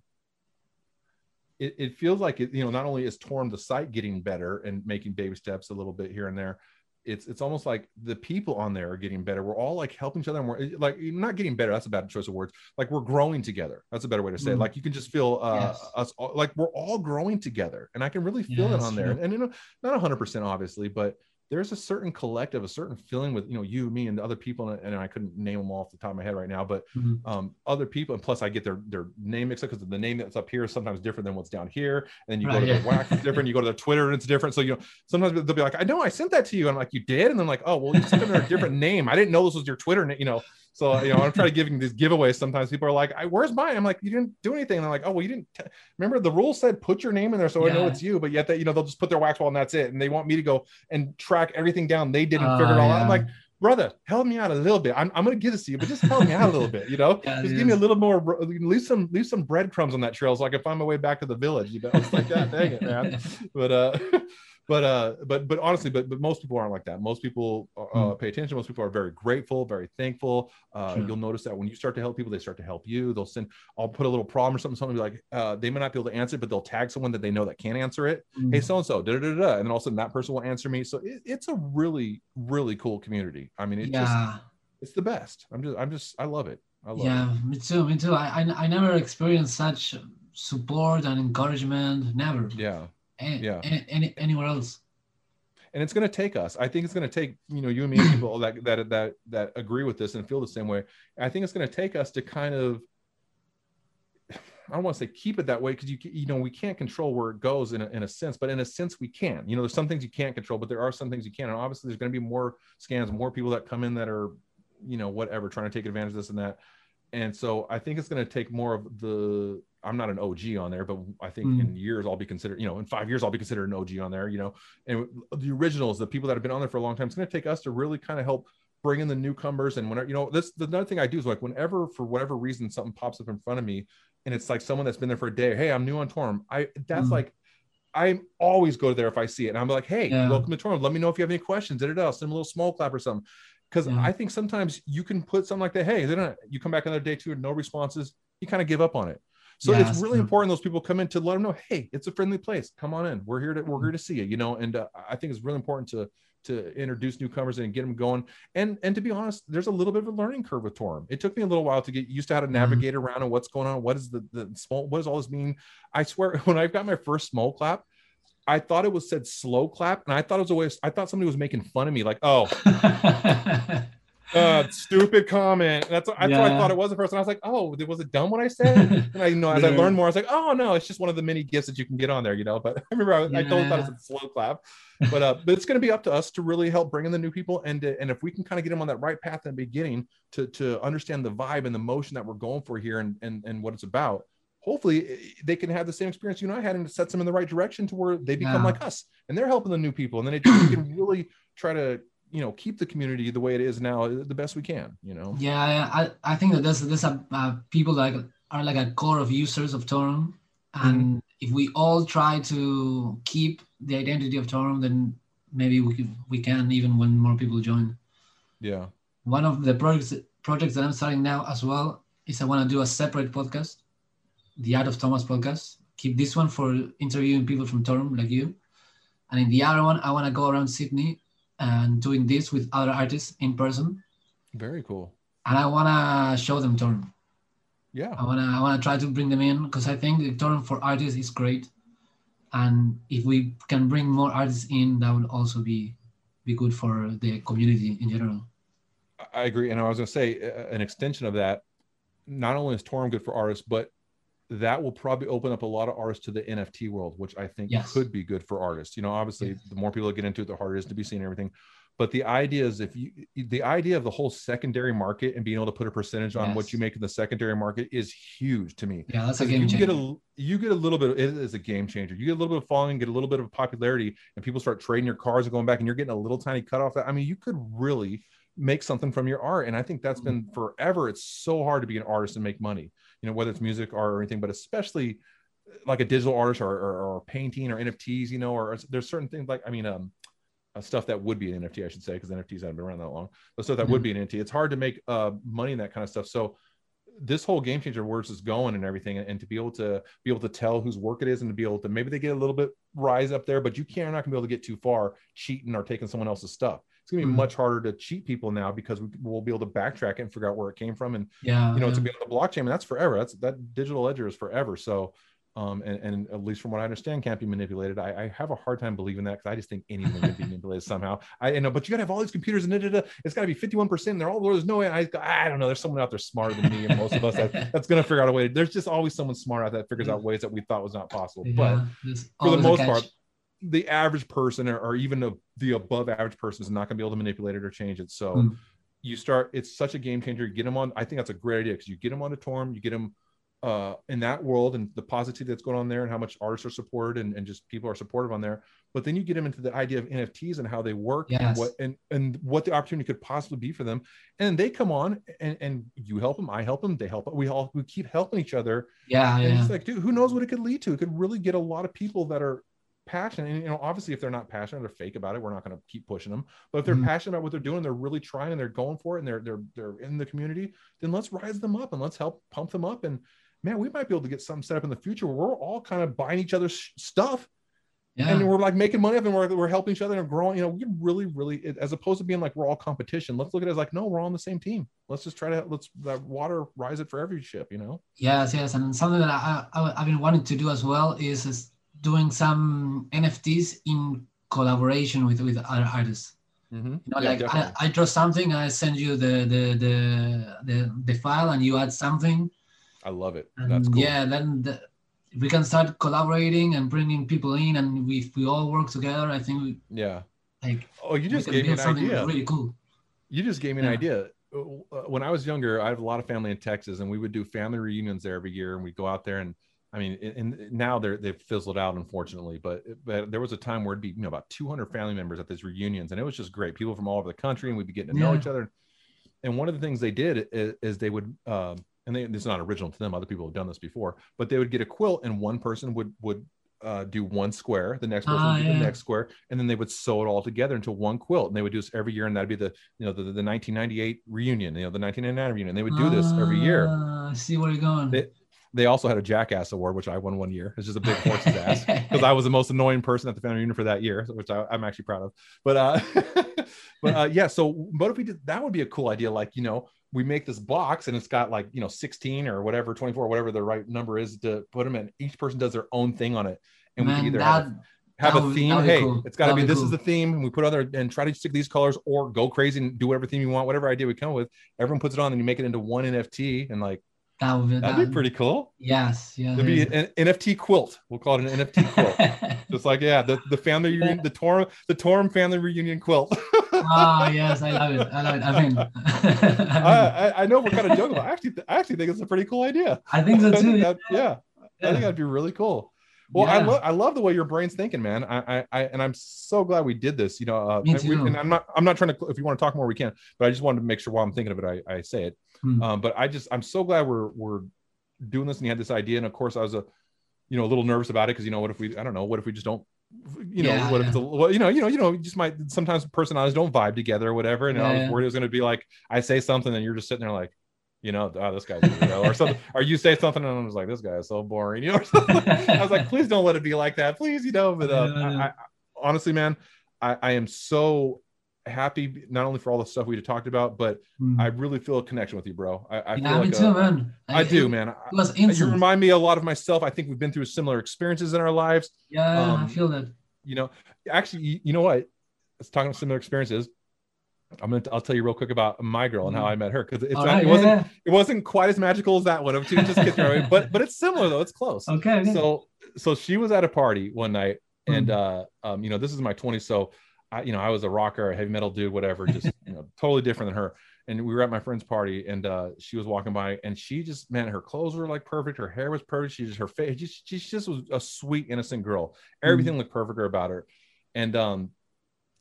it, it feels like it, you know, not only is Torum the site getting better and making baby steps a little bit here and there, it's it's almost like the people on there are getting better. We're all like helping each other, and we're like not getting better. That's a bad choice of words. Like we're growing together. That's a better way to say it. Mm. Like you can just feel uh, Yes. us all, like we're all growing together, and I can really feel Yeah, it on there. true. And you know, not hundred percent obviously, but there's a certain collective, a certain feeling with you know you, me, and the other people, and, and I couldn't name them all off the top of my head right now, but Mhm. um, other people, and plus I get their their name mixed up because the name that's up here is sometimes different than what's down here, and then you go to yeah. the wax, it's different. You go to their Twitter, and it's different. So you know, sometimes they'll be like, "I know I sent that to you," and I'm like, "You did?" And then like, "Oh, well, you sent under a different name. I didn't know this was your Twitter name." You know, So you know, I'm trying to giving these giveaways. Sometimes people are like, I, "Where's mine?" I'm like, "You didn't do anything." And I'm like, "Oh well, you didn't." T-. Remember the rule said put your name in there so I know it's you. But yet that you know they'll just put their wax wall and that's it. And they want me to go and track everything down. They didn't Oh, figure it all out. I'm like, brother, help me out a little bit. I'm, I'm gonna give this to you, but just help me out a little bit. You know, Yeah, just give me a little more. Leave some leave some breadcrumbs on that trail so I can find my way back to the village. You know, it's like that. Dang it, man but uh but uh but but honestly but but most people aren't like that most people uh, pay attention most people are very grateful very thankful uh Sure. you'll notice that when you start to help people they start to help you they'll send i'll put a little problem or something something like uh they may not be able to answer it but they'll tag someone that they know that can answer it hey so and so da da da da and then all of a sudden that person will answer me so it, it's a really really cool community i mean it's just yeah. it's the best i'm just i'm just i love it i love yeah, it me too. Me too. I, I I never experienced such support and encouragement. Never. yeah A- yeah. a- any, anywhere else. and it's going to take us. I think it's going to take you know you and me and people that that that that agree with this and feel the same way. I think it's going to take us to kind of i don't want to say keep it that way because you you know we can't control where it goes in a, in a sense but in a sense we can. You know there's some things you can't control but there are some things you can. And obviously there's going to be more scans, more people that come in that are you know whatever trying to take advantage of this and that. And so i think it's going to take more of the i'm not an og on there but i think Mm. in years i'll be considered you know in five years i'll be considered an og on there you know and the originals, the people that have been on there for a long time, it's going to take us to really kind of help bring in the newcomers. And whenever, you know, this, the another thing I do is like, whenever, for whatever reason, something pops up in front of me and it's like someone that's been there for a day, Hey, I'm new on Torum. I, that's Mm. like, I always go there if I see it. And I'm like, Hey, Yeah. welcome to Torum. Let me know if you have any questions. Da, da, da. Send a little small clap or something. Cause Yeah. I think sometimes you can put something like that. Hey, they don't, you come back another day too, and no responses. You kind of give up on it. So Yeah, it's really true. important those people come in to let them know, hey, it's a friendly place. Come on in. We're here to we're Mm-hmm. here to see you, you know. And uh, I think it's really important to to introduce newcomers and get them going. And and to be honest, there's a little bit of a learning curve with Torum. It took me a little while to get used to how to Mm-hmm. navigate around and what's going on. What is the the small? What does all this mean? I swear, when I got my first small clap. I thought it was said slow clap, and I thought it was a way. Of, I thought somebody was making fun of me, like, "Oh, uh, stupid comment." That's what, that's what I thought it was at first, and I was like, "Oh, was it dumb what I said?" And I you know as I learned more, I was like, oh no, it's just one of the many gifts that you can get on there, you know. But I remember I, was, I totally thought it was a slow clap, but uh, but it's going to be up to us to really help bring in the new people, and to, and if we can kind of get them on that right path in the beginning to to understand the vibe and the motion that we're going for here and and and what it's about. Hopefully, eh, they can have the same experience you and I had, and it sets them in the right direction to where they become Yeah. like us, and they're helping the new people, and then it, we can really try to you know keep the community the way it is now eh, the best we can. You know. Yeah, I, I think that there's there's a, uh, people that are like a core of users of Torum, and Mm-hmm. if we all try to keep the identity of Torum, then maybe we can, we can even when more people join. Yeah. One of the projects projects that I'm starting now as well is I want to do a separate podcast, the Art of Thomas podcast. Keep this one for interviewing people from Torum like you, and in the other one I want to go around Sydney and doing this with other artists in person, Very cool. and I want to show them Torum. Yeah. I wanna I wanna try to bring them in because I think the torrent for artists is great, and if we can bring more artists in, that would also be be good for the community in general. I agree. And I was going to say uh, an extension of that, not only is Torum good for artists, but that will probably open up a lot of artists to the NFT world, which I think Yes. could be good for artists. You know, obviously, Yes. the more people that get into it, the harder it is to be seen and everything. But the idea is if you, the idea of the whole secondary market and being able to put a percentage on what you make in the secondary market is huge to me. Yeah, that's a game you get a you get a little bit. It is a game changer. You get a little bit of following, get a little bit of popularity, and people start trading your cars and going back, and you're getting a little tiny cut off. That I mean, you could really make something from your art, and I think that's mm-hmm. been forever. It's so hard to be an artist and make money. You know, whether it's music, or anything, but especially like a digital artist or, or, or painting or NFTs. You know, or there's certain things like I mean, um, uh, stuff that would be an NFT, I should say, because NFTs haven't been around that long. But stuff that would be an NFT. It's hard to make uh, money in that kind of stuff. So this whole game changer where it's going and everything, and to be able to be able to tell whose work it is, and to be able to maybe they get a little bit rise up there, but you can't not gonna be able to get too far cheating or taking someone else's stuff. It's gonna be Mhm. much harder to cheat people now because we, we'll be able to backtrack it and figure out where it came from, and Yeah, you know, yeah. to be on the blockchain, and that's forever. That's that digital ledger is forever. So, um, and, and at least from what I understand, can't be manipulated. I, I have a hard time believing that because I just think anything can be manipulated somehow. I you know, but you gotta have all these computers and da, da, da. it's got to be 51%. And they're all there's no way. I, I don't know. There's someone out there smarter than me and most of us that, that's gonna figure out a way. There's just always someone smart out there that figures out ways that we thought was not possible. But yeah, there's for the most catch. part, the average person or, or even the, the above average person is not going to be able to manipulate it or change it. So, Mm. you start it's such a game changer you get them on i think that's a great idea because you get them on a torum you get them uh, in that world and the positivity that's going on there and how much artists are supported and, and just people are supportive on there but then you get them into the idea of nfts and how they work Yes. and what and and what the opportunity could possibly be for them and they come on and and you help them i help them they help we all we keep helping each other Yeah, and yeah. it's like dude who knows what it could lead to it could really get a lot of people that are passionate and you know obviously if they're not passionate they're fake about it we're not going to keep pushing them. But if they're Mhm. passionate about what they're doing they're really trying and they're going for it and they're they're they're in the community then let's rise them up and let's help pump them up. And man we might be able to get something set up in the future where we're all kind of buying each other's stuff. Yeah. and we're like making money up and we're, we're helping each other and growing you know we can really really as opposed to being like we're all competition let's look at it as like no we're all on the same team. Let's just try to let's that water rise it for every ship you know? Yes, yes, and something that I, I I've been wanting to do as well is, is doing some NFTs in collaboration with with other artists. mm-hmm. You know, like I, I draw something, I send you the the the the, the file, and you add something. I love it And that's cool Yeah, then the, we can start collaborating and bringing people in, and we, if we all work together, I think we yeah like oh you just gave me an idea really cool. You just gave me an idea. Uh, When I was younger, I have a lot of family in Texas, and we would do family reunions there every year. And we'd go out there, and I mean, and and now they're they've fizzled out, unfortunately. But but there was a time where it'd be you know about 200 family members at these reunions, and it was just great. People from all over the country, and we'd be getting to know Yeah. each other. And one of the things they did is, is they would, um, and they, this is not original to them. Other people have done this before, but they would get a quilt, and one person would would uh, do one square, the next person would do yeah. the next square, and then they would sew it all together into one quilt. And they would do this every year, and that'd be the you know the, the 1998 reunion, you know the 1999 reunion. They would do this every year. Ah, I see where you're going. They, they also had a jackass award, which I won one year. It's just a big horse's ass because I was the most annoying person at the family reunion for that year, which I, I'm actually proud of. But uh, but uh, yeah. So what if we did? That would be a cool idea. Like you know, we make this box and it's got like you know 16 or whatever, 24, whatever the right number is to put them in. Each person does their own thing on it, and we Man, can either that, have, have that a would- theme. Hey, cool. it's got to be be this is the theme, and we put other and try to stick these colors or go crazy and do whatever theme you want, whatever idea we come with. Everyone puts it on, and you make it into one NFT, and like that would be, that'd be pretty cool. Yes, yeah. It'd be an NFT quilt. We'll call it an NFT quilt. Just like yeah, the, the family reunion, the Torum the Torum family reunion quilt. oh yes, I love it. I love it. I mean, I, I I know we're kind of joking, but I actually I actually think it's a pretty cool idea. I think so too. that- yeah, I think that'd be really cool. Well, I love I love the way your brain's thinking, man. I, I I and I'm so glad we did this. You know, uh, and, we- and I'm not I'm not trying to. If you want to talk more, we can. But I just wanted to make sure while I'm thinking of it, I, I say it. Um, but I just I'm so glad we're we're doing this and you had this idea. And of course, I was a you know a little nervous about it because you know what if we I don't know what if we just don't you know Yeah, what if yeah. a, well, you know you know you know you just might sometimes personalities don't vibe together or whatever. And I was Yeah. worried it was going to be like I say something and you're just sitting there like. You know, oh, this guy's weirdo, or something, or you say something, and I'm just like, this guy is so boring. You know. I was like, please don't let it be like that, please. You know, but uh, Yeah, yeah. I, I, honestly, man, I, I am so happy not only for all the stuff we talked about, but Hmm. I really feel a connection with you, bro. I, I yeah, feel like too, a- man. I do, man. I- you remind me a lot of myself. I think we've been through similar experiences in our lives. yeah, I um, feel that. You know, actually, you, you know what? Let's talk about similar experiences. I'm gonna. I'll tell you real quick about my girl and how I met her because it's not, right, it wasn't yeah. it wasn't quite as magical as that one of two just kids away, but but it's similar though. It's close. Okay. So so she was at a party one night, and Mhm. uh, um, you know, this is my 20s, so I, you know, I was a rocker, a heavy metal dude, whatever, just you know, totally different than her. And we were at my friend's party, and uh, she was walking by, and she just, man, her clothes were like perfect, her hair was perfect, she just, her face, just, she just was a sweet, innocent girl. Everything looked perfect about her, and um,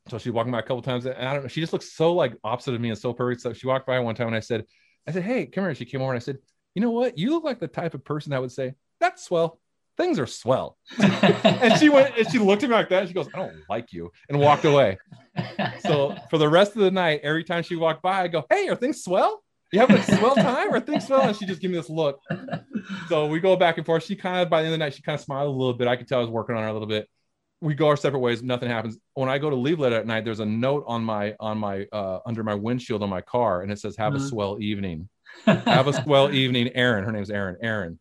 so she walking by a couple times, and I don't know, she just looked so like opposite of me and so perfect. So she walked by one time, and I said, I said, hey, come here. She came over, and I said, you know what? You look like the type of person that would say, that's swell. Things are swell. and she went and she looked at me like that. And she goes, I don't like you, and walked away. So for the rest of the night, every time she walked by, I go, Hey, are things swell? You having a swell time? or things swell? And she just give me this look. So we go back and forth. She kind of by the end of the night, she kind of smiled a little bit. I could tell I was working on her a little bit. We go our separate ways. Nothing happens. When I go to leave later at night, there's a note on my on my uh, under my windshield on my car, and it says, "Have a Mhm. swell evening." Have a swell evening, Aaron. Her name's Aaron. Aaron.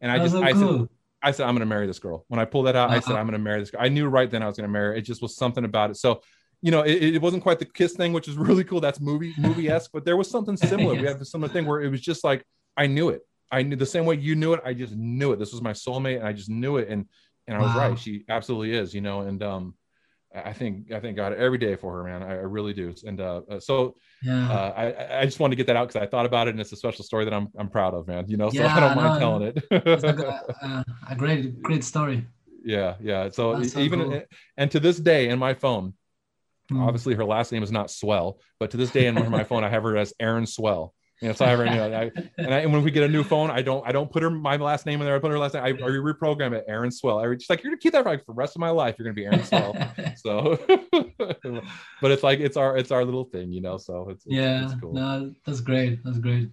And I just so I said cool. I said, I'm going to marry this girl. When I pulled that out, I said, Uh-huh. I'm going to marry this girl. I knew right then I was going to marry her. It just was something about it. So, you know, it, it wasn't quite the kiss thing, which is really cool. That's movie movie esque, but there was something similar. We Yes. had this similar thing where it was just like I knew it. I knew the same way you knew it. I just knew it. This was my soulmate, and I just knew it. And and I was Wow. right. She absolutely is. You know, and um, I think I thank God every day for her, man. I, I really do. And uh, uh so Yeah. uh, I I just wanted to get that out because I thought about it, and it's a special story that I'm I'm proud of, man. You know, so Yeah, I don't mind no, telling it's a, it. uh, a great, great story. yeah, yeah. So so even cool. and to this day in my phone, Mm. obviously her last name is not Swell, but to this day in my phone I have her as Aaron Swell. You know, so I you know, I, and, I, and when we get a new phone, I don't I don't put her my last name in there. I put her last name. I, I reprogram it Aaron Swell. I just like you're gonna keep that for, like, for the rest of my life. You're gonna be Aaron Swell. so, but it's like it's our it's our little thing, you know. So it's, it's yeah. it's cool. No, that's great. That's great.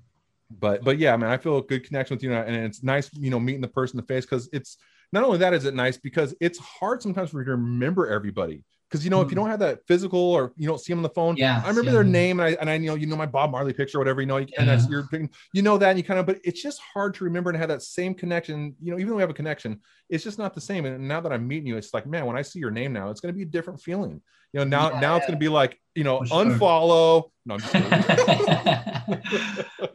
but but yeah, man, I feel a good connection with you, and it's nice, you know, meeting the person in the face because it's not only that is it nice because it's hard sometimes for you to remember everybody because you know if you Mm. don't have that physical or you don't see them on the phone. Yeah. I remember their name and I and I you know you know my Bob Marley picture or whatever you know and Yeah. you're picking- you know that and you kind of but it's just hard to remember and have that same connection you know even though we have a connection it's just not the same and now that I'm meeting you it's like man when I see your name now it's going to be a different feeling you know now Yeah, now it's going to be like you know sure. unfollow no I'm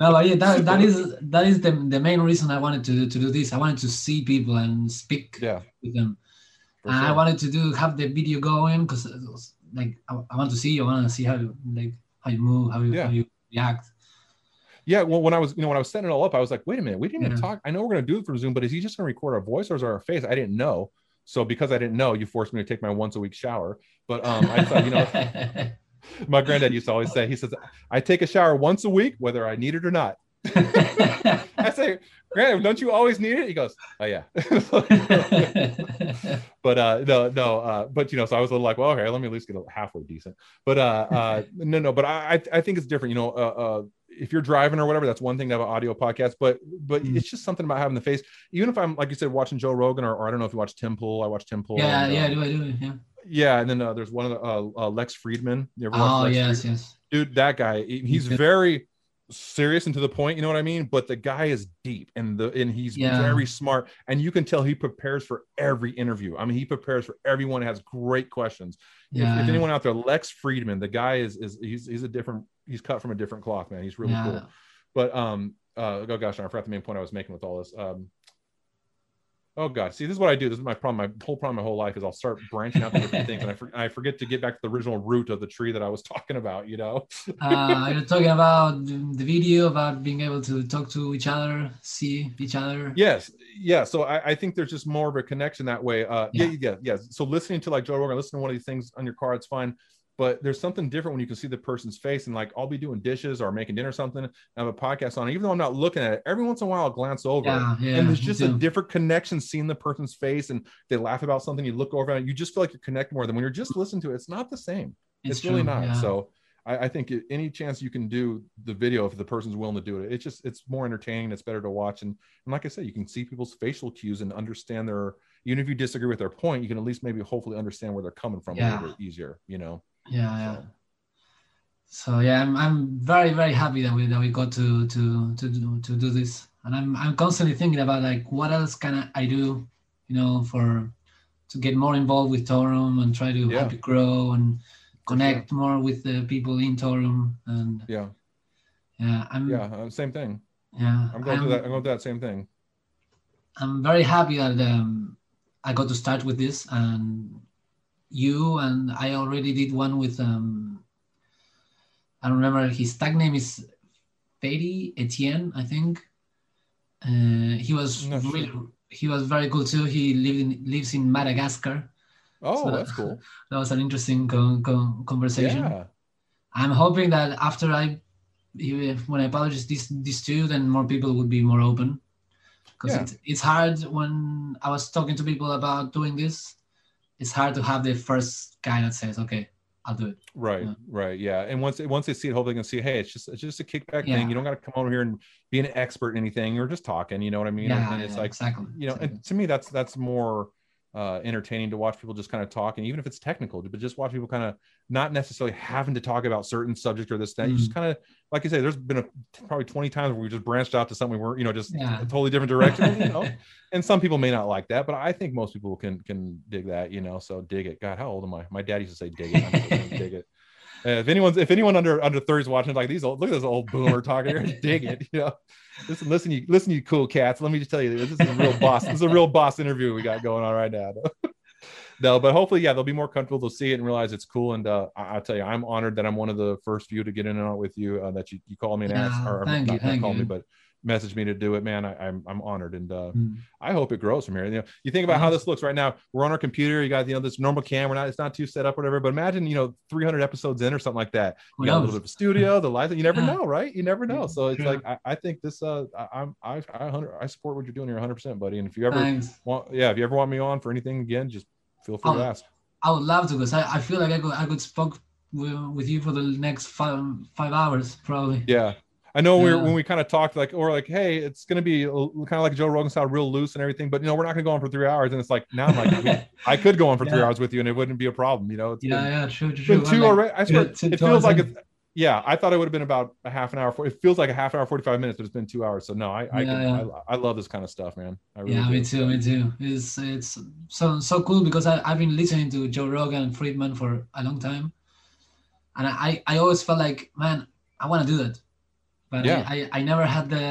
no, but yeah, that, that is that is the, the main reason I wanted to to do this. I wanted to see people and speak yeah with them. For and I wanted to do have the video going because like I, I want to see you. I want to see how you like how you move, how you Yeah. how you react. Yeah, well, when I was, you know, when I was setting it all up, I was like, wait a minute, we didn't even talk. I know we're going to do it from Zoom, but is he just going to record our voice or is our face? I didn't know. So because I didn't know, you forced me to take my once a week shower. But um, I thought, you know, my granddad used to always say, he says, I take a shower once a week, whether I need it or not. I say, Granddad, don't you always need it? He goes, Oh yeah. but uh no, no, uh, but you know, so I was a little like, well, okay, let me at least get a halfway decent. But uh uh no, no, but I I think it's different, you know, uh uh if you're driving or whatever, that's one thing to have an audio podcast, but but Mm. it's just something about having the face. Even if I'm like you said, watching Joe Rogan or, or I don't know if you watch Tim Pool, I watch Tim Pool. yeah, and, yeah, uh, do I do it? yeah. yeah, and then uh, there's one of the uh, uh, Lex Fridman. You ever Oh Lex yes, Fridman? yes. dude that guy he- he's good. very serious and to the point you know what i mean? But the guy is deep and the and he's Yeah. very smart. And you can tell he prepares for every interview. I mean he prepares for everyone has great questions. If- if, anyone out there lex fridman the guy is is he's, he's a different he's cut from a different cloth man. He's really yeah. cool. But um uh oh gosh i forgot the main point i was making with all this. Um Oh God! See, this is what I do. This is my problem. My whole problem, my whole life is I'll start branching out to different things, and I, for, I forget to get back to the original root of the tree that I was talking about. You know? uh, you're talking about the video about being able to talk to each other, see each other. Yes, yeah. So I, I think there's just more of a connection that way. Uh, yeah. Yeah. yeah, yeah, So listening to like Joe Rogan, listening to one of these things on your car, it's fine. But there's something different when you can see the person's face and like I'll be doing dishes or making dinner or something. And I have a podcast on. Even though I'm not looking at it, every once in a while I'll glance over. Yeah, yeah. and there's just a different connection seeing the person's face and they laugh about something. You look over and you just feel like you connect more than when you're just listening to it. It's not the same. It's, really true, not. yeah. So I, I think any chance you can do the video if the person's willing to do it, it's just it's more entertaining. It's better to watch. And, and like I said, you can see people's facial cues and understand their even if you disagree with their point, you can at least maybe hopefully understand where they're coming from a little bit easier, you know. Yeah, yeah. So, yeah, I'm, I'm very very happy that we that we got to to to do, to do this, and I'm I'm constantly thinking about like what else can I, do, you know, for to get more involved with Torum and try to Yeah. help it grow and connect more with the people in Torum and yeah, yeah, I'm yeah, uh, same thing. yeah I'm going through that. I'm going through that same thing. I'm very happy that um, I got to start with this, and you and I already did one with. Um, I don't remember his tag name is Fady Etienne, I think. Uh, he was Not sure. really, he was very cool too. He lived in, lives in Madagascar. Oh, So- that's cool. That was an interesting con- con- conversation. Yeah, I'm hoping that after I, when I publish this these two, then more people would be more open. Because Yeah. it's, it's hard when I was talking to people about doing this. It's hard to have the first guy that says, "Okay, I'll do it." right, right, yeah. And once once they see it, hopefully they can see, hey, it's just it's just a kickback Yeah. thing. You don't got to come over here and be an expert in anything. You're just talking. You know what I mean? yeah, and it's yeah, like exactly. you know, exactly. and to me, that's that's more uh, entertaining to watch people just kind of talk, and even if it's technical, but just watch people kind of not necessarily having to talk about certain subject or this that. You just Mm. kind of, like I say, there's been a, probably 20 times where we just branched out to something we weren't, you know, just Yeah. a totally different direction. you know, and some people may not like that, but I think most people can can dig that. You know, so dig it. God, how old am I? My dad used to say dig it. Dig it. If anyone's if anyone under under 30 is watching like these old look at this old boomer talking here dig it you know listen listen you listen you cool cats let me just tell you this is a real boss this is a real boss interview we got going on right now no, but hopefully, yeah, they'll be more comfortable. They'll see it and realize it's cool. And uh, I, will tell you, I'm honored that I'm one of the first few to get in and out with you. Uh, that you, you called me and Yeah, asked, or thank not, you, not call me, but message me to do it, man. I, I'm I'm honored, and uh, Mm. I hope it grows from here. You know, you think about how Uh-huh. this looks right now. We're on our computer. You got you know this normal camera. Not it's not too set up, whatever. But imagine you know 300 episodes in or something like that. You got a little bit of a studio, the lights. You never know, right? You never know. So it's true. like I, I think this. Uh, I, I'm I I 100 I support what you're doing here 100, percent buddy. And if you ever Thanks. want, yeah, if you ever want me on for anything again, just feel free to Oh, ask. I would love to because I, I feel like I could I could spoke with, with you for the next five five hours probably. Yeah. I know we were, when we kind of talked like, or like, hey, it's going to be kind of like Joe Rogan style, real loose and everything, but you know, we're not going to go on for three hours. And it's like, now I'm like, I could go on for three hours with you and it wouldn't be a problem. You know, it's Yeah, been, yeah, true, true, been two Like, already. I swear, yeah, it feels like it's, yeah, I thought it would have been about a half an hour. For, it feels like a half an hour, 45 minutes, but it's been two hours. So no, I, I, Yeah, can, yeah. I, I love this kind of stuff, man. I really yeah, do. me too, me too. It's it's so so cool because I, I've been listening to Joe Rogan and Fridman for a long time, and I I always felt like man I want to do that, but Yeah. I, I I never had the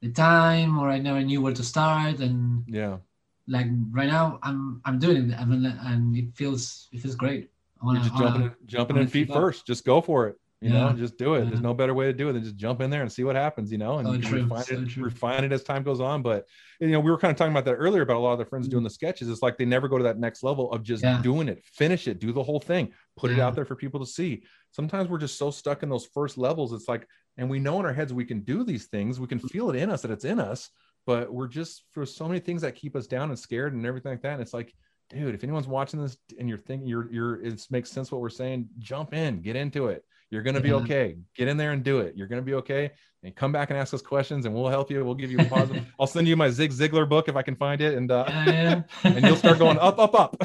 the time or I never knew where to start and Yeah. like right now I'm I'm doing it I mean, and it feels it feels great. You're wanna, just wanna- jumping, in, jumping in feet first. Just go for it. You know, just do it. There's no better way to do it than just jump in there and see what happens. You know, and So you refine so it, true. refine it as time goes on. But you know, we were kind of talking about that earlier about a lot of the friends Mm. doing the sketches. It's like they never go to that next level of just Yeah. doing it, finish it, do the whole thing, put it out there for people to see. Sometimes we're just so stuck in those first levels. It's like, and we know in our heads we can do these things. We can feel it in us that it's in us, but we're just for so many things that keep us down and scared and everything like that. And it's like, dude, if anyone's watching this and you're thinking you're you're it makes sense what we're saying, jump in, get into it. You're gonna be okay. Get in there and do it. You're gonna be okay. And come back and ask us questions, and we'll help you. We'll give you a positive. I'll send you my Zig Ziglar book if I can find it, and uh, and you'll start going up, up, up.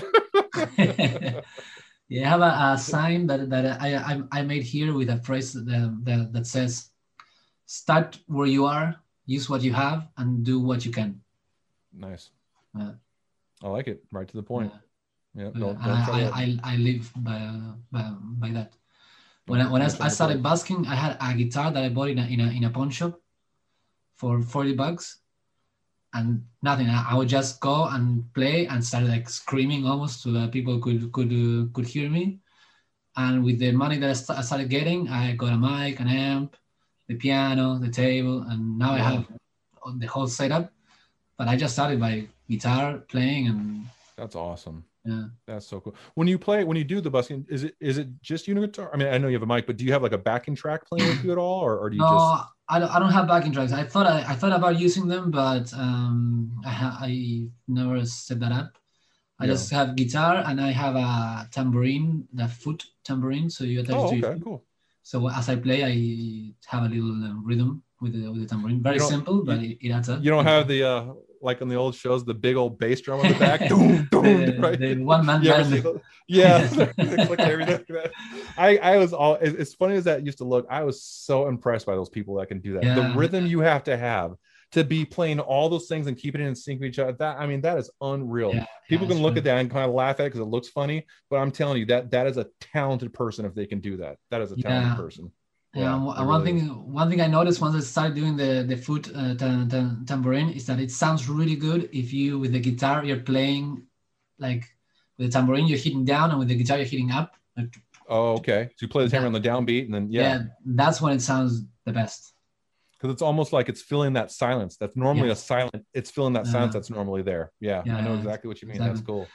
yeah, I have a, a sign that, that I, I I made here with a phrase that, that that says, "Start where you are, use what you have, and do what you can." nice. Yeah. I like it. Right to the point. Yeah. Yeah, Don't, don't I, I, I, live by, by, by that. When I, when I, I started break. busking, I had a guitar that I bought in a, in a, in a pawn shop for 40 bucks and nothing. I, I would just go and play and start like screaming almost so that people could, could, uh, could hear me. And with the money that I, st- I started getting, I got a mic, an amp, the piano, the table, and now I have the whole setup. But I just started by guitar playing and That's awesome. yeah. That's so cool. When you play, when you do the busking, is it is it just you guitar? I mean, I know you have a mic, but do you have like a backing track playing with you at all, or, or do you No, just? I don't, I don't have backing tracks. I thought I, I thought about using them, but um, I ha- I never set that up. I Yeah. just have guitar and I have a tambourine, the foot tambourine. So you attach Oh, it to okay, cool. So as I play, I have a little uh, rhythm with the with the tambourine. Very simple, but it, it adds up. You don't have the uh like on the old shows, the big old bass drum on the back. Doom, doom, right? the one man band. Yeah, like everything like that. I I was all as as funny as that used to look. I was so impressed by those people that can do that. The rhythm you have to have to be playing all those things and keeping it in sync with each other. That I mean, that is unreal. Yeah, People yeah, can look fun. at that and kind of laugh at it because it looks funny, but I'm telling you that that is a talented person if they can do that. That is a talented Yeah. person. Yeah, and one- one really thing is. one thing I noticed once I started doing the the foot uh, tam- tam- tambourine is that it sounds really good if you with the guitar you're playing like with the tambourine you're hitting down and with the guitar you're hitting up. Like, Oh, okay. So you play the hammer on the downbeat, and then yeah. yeah, that's when it sounds the best. because it's almost like it's filling that silence. That's normally Yeah. a silent. It's filling that silence Yeah. that's normally there. Yeah, I know exactly what you mean. That's cool.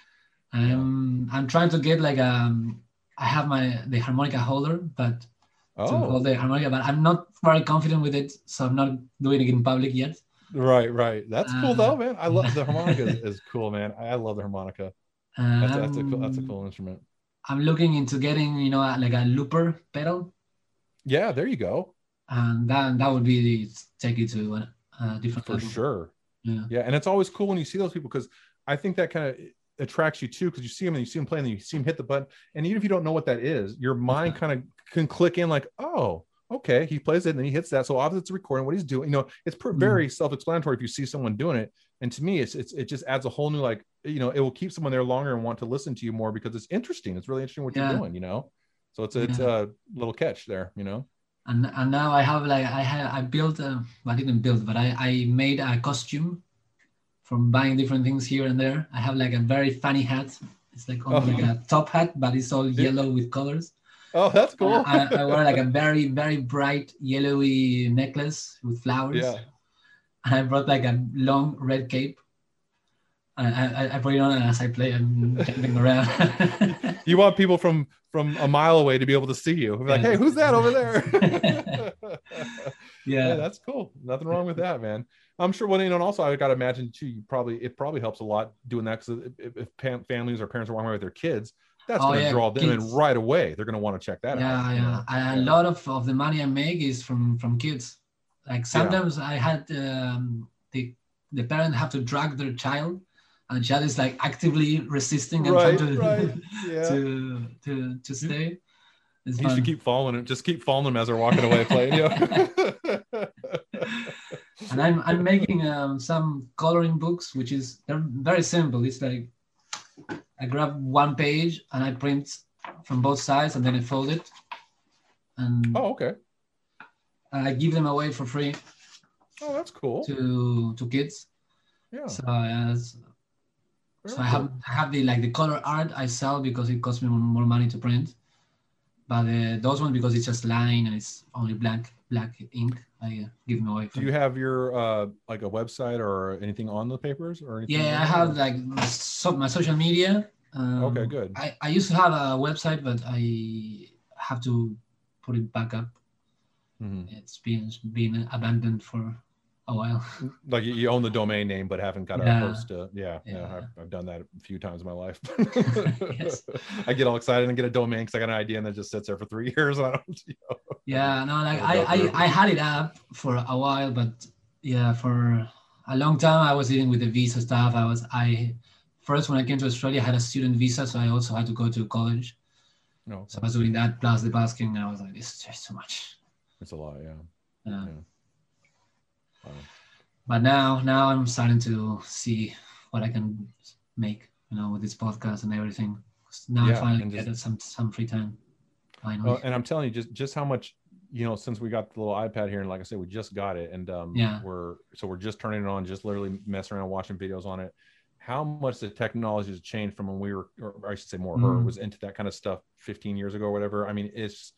I'm I'm trying to get like um I have my the harmonica holder, but to Oh, hold the harmonica, but I'm not very confident with it, so I'm not doing it in public yet. right, right. That's cool Uh, though, man. I love the harmonica. is, is cool, man. I love the harmonica. That's, that's a cool. That's a Um, cool instrument. I'm looking into getting, you know, like a looper pedal, Yeah, there you go. and that that would be the, take you to a, a different For level. sure. Yeah. Yeah, and it's always cool when you see those people because I think that kind of attracts you too because you see them and you see them playing and you see them hit the button and even if you don't know what that is, your mind kind of can click in like, oh, okay, he plays it and then he hits that. So obviously it's recording what he's doing. You know, it's per- Mhm. very self-explanatory if you see someone doing it. And to me, it's, it's it just adds a whole new like you know it will keep someone there longer and want to listen to you more because it's interesting. It's really interesting what Yeah. you're doing. You know, so it's it's a little catch there. You know. And and now I have like I had I built, uh, I didn't build, but I I made a costume from buying different things here and there. I have like a very funny hat. It's like almost Oh. like a top hat, but it's all yellow with colors. Oh, that's cool. I, I wear like a very very bright yellowy necklace with flowers. yeah. And I brought like a long red cape. I, I, I put it on and as I play and jumping around. You want people from from a mile away to be able to see you. Be like, Yeah. hey, who's that over there? yeah, yeah. that's cool. Nothing wrong with that, man. I'm sure. Well, you know, and also I got to imagine too. You probably it probably helps a lot doing that because if, if families or parents are walking away with their kids, that's Oh, going to yeah, draw them kids. in right away. They're going to want to check that yeah, out. you yeah. a lot of, of the money I make is from from kids. Like sometimes I had um, the the parent have to drag their child, and the child is like actively resisting and Right, trying to right. Yeah. to to to stay. It's You should keep following it. Just keep following them as they're walking away playing. You know? and I'm I'm making um, some coloring books, which is they're very simple. It's like I grab one page and I print from both sides, and then I fold it, and oh, okay. I give them away for free Oh, that's cool. to to kids. Yeah. So very so I have I have the like the color art I sell because it costs me more money to print, but uh, those ones because it's just line and it's only black black ink. I uh, give them away. Do you have your uh like a website or anything on the papers or anything? Yeah, I have like my, so, my social media. Um, Okay, good. I, I used to have a website, but I have to put it back up. Mhm. It's been it's been abandoned for Oh, a while. Like you- own the domain name, but haven't got a Yeah. host. To, yeah, yeah. I've, I've done that a few times in my life. Yes. I get all excited and get a domain because I got an idea and then it just sits there for three years. And I don't, you know. Yeah, no, like We'll I, I. I had it up for a while, but yeah, for a long time I was dealing with the visa stuff. I was I first when I came to Australia I had a student visa, so I also had to go to college. No, So I was doing that plus the basking. And I was like, this is just too much. it's a lot. Yeah. Yeah. Yeah. Wow. But now, now I'm starting to see what I can make, you know, with this podcast and everything. Now Yeah, I finally just- get some some free time. Finally. Well, and I'm telling you, just just how much you know since we got the little iPad here, and like I said, we just got it, and um, Yeah. we're so we're just turning it on, just literally messing around, watching videos on it. How much the technology has changed from when we were, or I should say, more her Mm. was into that kind of stuff 15 years ago or whatever. I mean, it's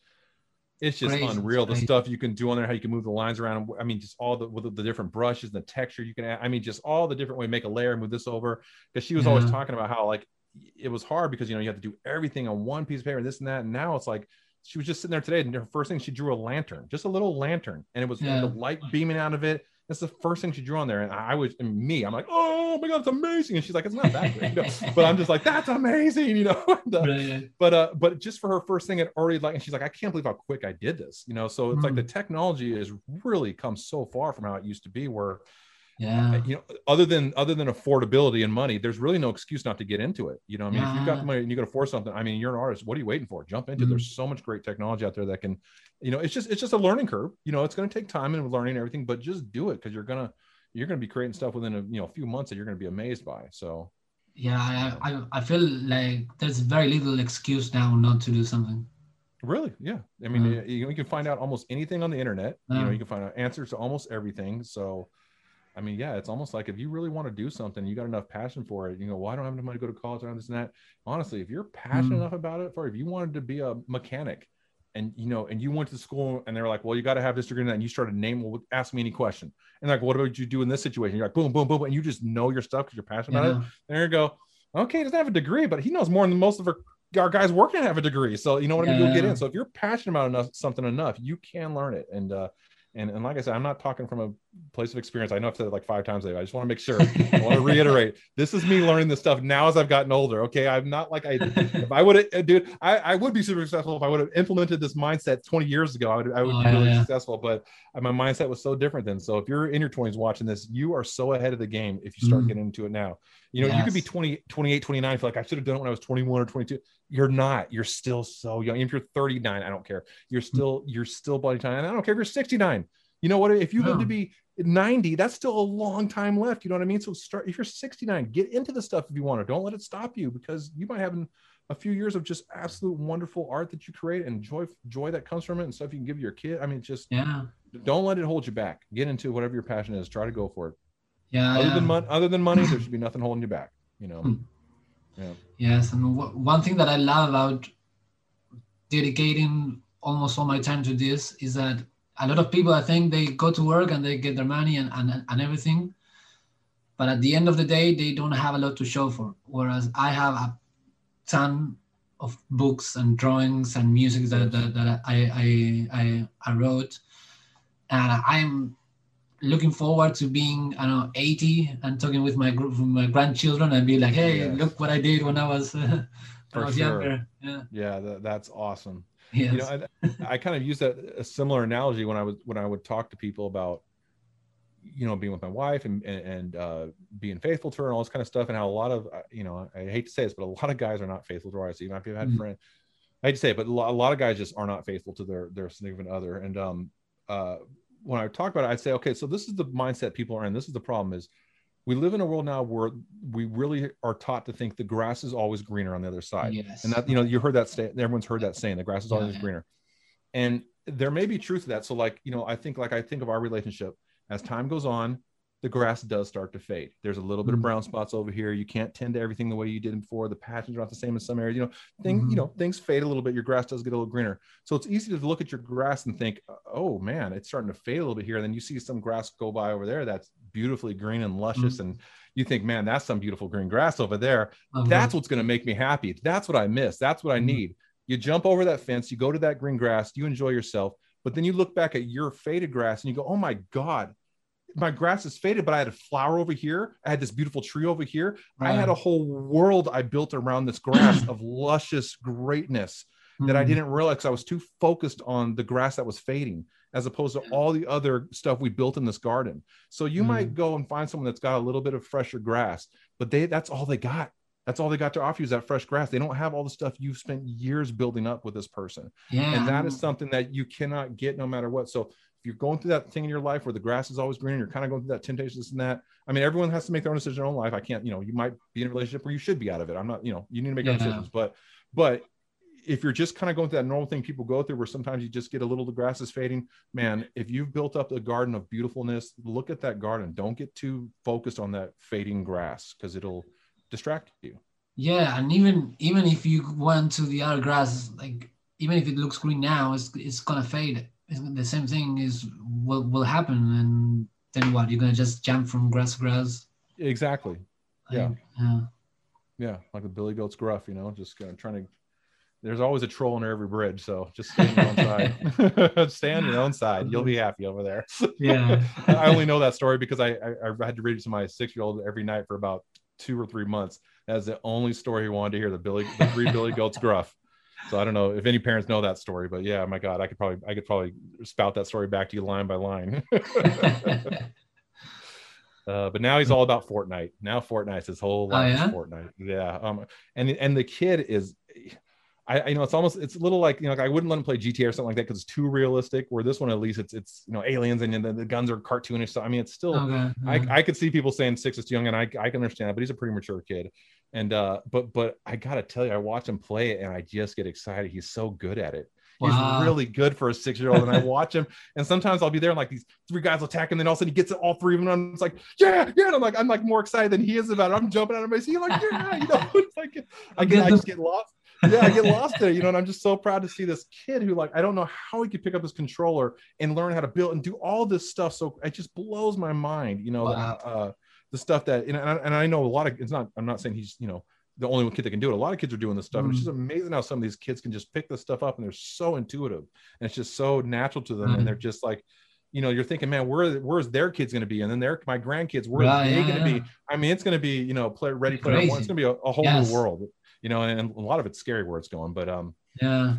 it's just Crazy, unreal the stuff you can do on there, how you can move the lines around. I mean, just all the with the different brushes, and the texture you can add. I mean, just all the different way make a layer, move this over. Because she was always mm-hmm. talking about how like it was hard because you know you have to do everything on one piece of paper, and this and that. And now it's like she was just sitting there today, and her first thing she drew a lantern, just a little lantern, and it was Yeah. the light beaming out of it. That's the first thing she drew on there, and I was and me, I'm like, oh my god, it's amazing, and she's like, it's not that great, you know? but I'm just like, that's amazing, you know. Uh, but uh but just for her first thing it already like and she's like i can't believe how quick i did this you know so it's like the Mm. technology has really come so far from how it used to be where Yeah. you know other than other than affordability and money there's really no excuse not to get into it you know i mean if you've got the money and you can afford something i mean you're an artist what are you waiting for jump into it. Mhm. there's so much great technology out there that can you know it's just it's just a learning curve you know it's going to take time and learning and everything but just do it because you're gonna you're gonna be creating stuff within a you know a few months that you're gonna be amazed by so Yeah. I, I, I feel like there's very little excuse now not to do something. Really? Yeah. I mean, Mm. you, you can find out almost anything on the internet. You know, Mm. you can find out answers to almost everything. So, I mean, yeah, it's almost like if you really want to do something, you got enough passion for it. You know, well, I don't I have enough money to go to college, I this and that. Honestly, if you're passionate Mm. enough about it, for if you wanted to be a mechanic, and you know, and you went to school, and they're like, well, you got to have this degree and that, and you started name, well, ask me any question, and like, what about you do in this situation? You're like, boom, boom, boom, and you just know your stuff because you're passionate about it. Yeah. There you go. Okay, he doesn't have a degree, but he knows more than most of our, our guys working have a degree. So you know what I mean? You'll get in. So if you're passionate about enough something enough, you can learn it. And uh and, and like I said, I'm not talking from a place of experience. I know I've said it like five times today. I just want to make sure. I want to reiterate. This is me learning this stuff now as I've gotten older. Okay. I'm not like I if I would have dude, I, I would be super successful if I would have implemented this mindset 20 years ago. I would I would Oh, be really yeah. successful. But uh, my mindset was so different then. So if you're in your 20s watching this, you are so ahead of the game if you start Mm. getting into it now. You know, you could be 20, 28, 29, feel like I should have done it when I was 21 or 22. You're not. You're still so young. If you're 39, I don't care. You're still, you're still body time. And I don't care if you're 69. You know what? If you live to be 90, that's still a long time left. You know what I mean? So start if you're 69, get into the stuff if you want to. Don't let it stop you because you might have an- a few years of just absolute wonderful art that you create and joy joy that comes from it and stuff you can give your kid. I mean, just Yeah. don't let it hold you back. Get into whatever your passion is. Try to go for it. Yeah. other yeah. than money, other than money, there should be nothing holding you back. You know. Hmm. Yeah. Yes, and w- one thing that I love about dedicating almost all my time to this is that a lot of people, I think, they go to work and they get their money and, and, and everything, but at the end of the day, they don't have a lot to show for. Whereas I have a ton of books and drawings and music that, that, that I, I, I, I wrote, and I'm looking forward to being I don't know 80 and talking with my group, my grandchildren and be like, hey, Yes. look what I did when I was uh, when I was sure. younger. Yeah. Yeah, that, that's awesome. Yes. You know, I, I kind of use that a similar analogy when I was when I would talk to people about, you know, being with my wife and and, uh, being faithful to her and all this kind of stuff, and how a lot of uh, you know, I hate to say this, but a lot of guys are not faithful to wives. Even if you've had Mhm. friends, I hate to say it, but a lot, a lot of guys just are not faithful to their their significant other. And um, uh, when I talk about it, I'd say, okay, so this is the mindset people are in. This is the problem is we live in a world now where we really are taught to think the grass is always greener on the other side yes. and that you know you heard that say everyone's heard that saying the grass is always yeah. greener and there may be truth to that so like you know i think like i think of our relationship as time goes on the grass does start to fade there's a little bit of Mhm. brown spots over here you can't tend to everything the way you did before the patches are not the same in some areas you know things Mhm. you know things fade a little bit your grass does get a little greener so it's easy to look at your grass and think oh man it's starting to fade a little bit here and then you see some grass go by over there that's beautifully green and luscious and you think man that's some beautiful green grass over there Uh-huh. that's what's going to make me happy. That's what I miss. That's what I Mhm. need. You jump over that fence, you go to that green grass, you enjoy yourself, but then you look back at your faded grass and you go, oh my God, my grass is faded, but I had a flower over here. I had this beautiful tree over here. I had a whole world I built around this grass of luscious greatness that I Mhm. didn't realize I was too focused on the grass that was fading as opposed to all the other stuff we built in this garden. So you might go and find someone that's got a little bit of fresher grass, but they that's all they got. That's all they got to offer you is that fresh grass. They don't have all the stuff you've spent years building up with this person. Yeah. And that is something that you cannot get no matter what. So if you're going through that thing in your life where the grass is always green, you're kind of going through that temptation, this and that. I mean, everyone has to make their own decision in their own life. I can't, you know, you might be in a relationship where you should be out of it. I'm not, you know, you need to make your own decisions. But but if you're just kind of going through that normal thing people go through where sometimes you just get a little the grass is fading man if you've built up a garden of beautifulness look at that garden don't get too focused on that fading grass because it'll distract you Yeah, and even even if you went to the other grass, like even if it looks green now, it's it's gonna fade. The same thing is will will happen, and then what? You're gonna just jump from grass to grass. exactly Yeah. Like, yeah. yeah like the billy goat's gruff you know just of trying to there's always a troll under every bridge so just stay on your own side stay on your own side you'll be happy over there Yeah. i only know that story because I, I i had to read it to my six year old every night for about two or three months that's the only story he wanted to hear the billy the three billy goats gruff so i don't know if any parents know that story but yeah my god i could probably i could probably spout that story back to you line by line Uh, but now he's all about Fortnite. Now Fortnite's his whole Oh, life yeah? is Fortnite. Yeah. Um, and and the kid is, I, I you know it's almost it's a little like you know like I wouldn't let him play GTA or something like that because it's too realistic. Where this one at least it's it's you know aliens and the, the guns are cartoonish. So I mean it's still okay. I. I could see people saying six is too young, and I, I can understand that, but he's a pretty mature kid. And uh, but but I gotta tell you, I watch him play it, and I just get excited. He's so good at it. He's Wow. really good for a six year old, and I watch him. And sometimes I'll be there, and like these three guys will attack, and then all of a sudden he gets it, all three of them. And it's like, yeah, yeah. And I'm like, I'm like more excited than he is about it. I'm jumping out of my seat, like, yeah, you know. It's like I get, I just get lost. Yeah, I get lost there, you know. And I'm just so proud to see this kid who, like, I don't know how he could pick up his controller and learn how to build and do all this stuff. So it just blows my mind, you know. Wow. Uh, the stuff that, and I, and I know a lot of. It's not. I'm not saying he's, you know the only kid that can do it. A lot of kids are doing this stuff. And it's Mm. just amazing how some of these kids can just pick this stuff up and they're so intuitive and it's just so natural to them. Mhm. And they're just like, you know, you're thinking, man, where where's their kids going to be? And then their my grandkids, where are they yeah, going to yeah. be? I mean, it's going to be, you know, play ready player one. It's going to be a, a whole Yes. new world, you know, and, and a lot of it's scary where it's going, but um, Yeah.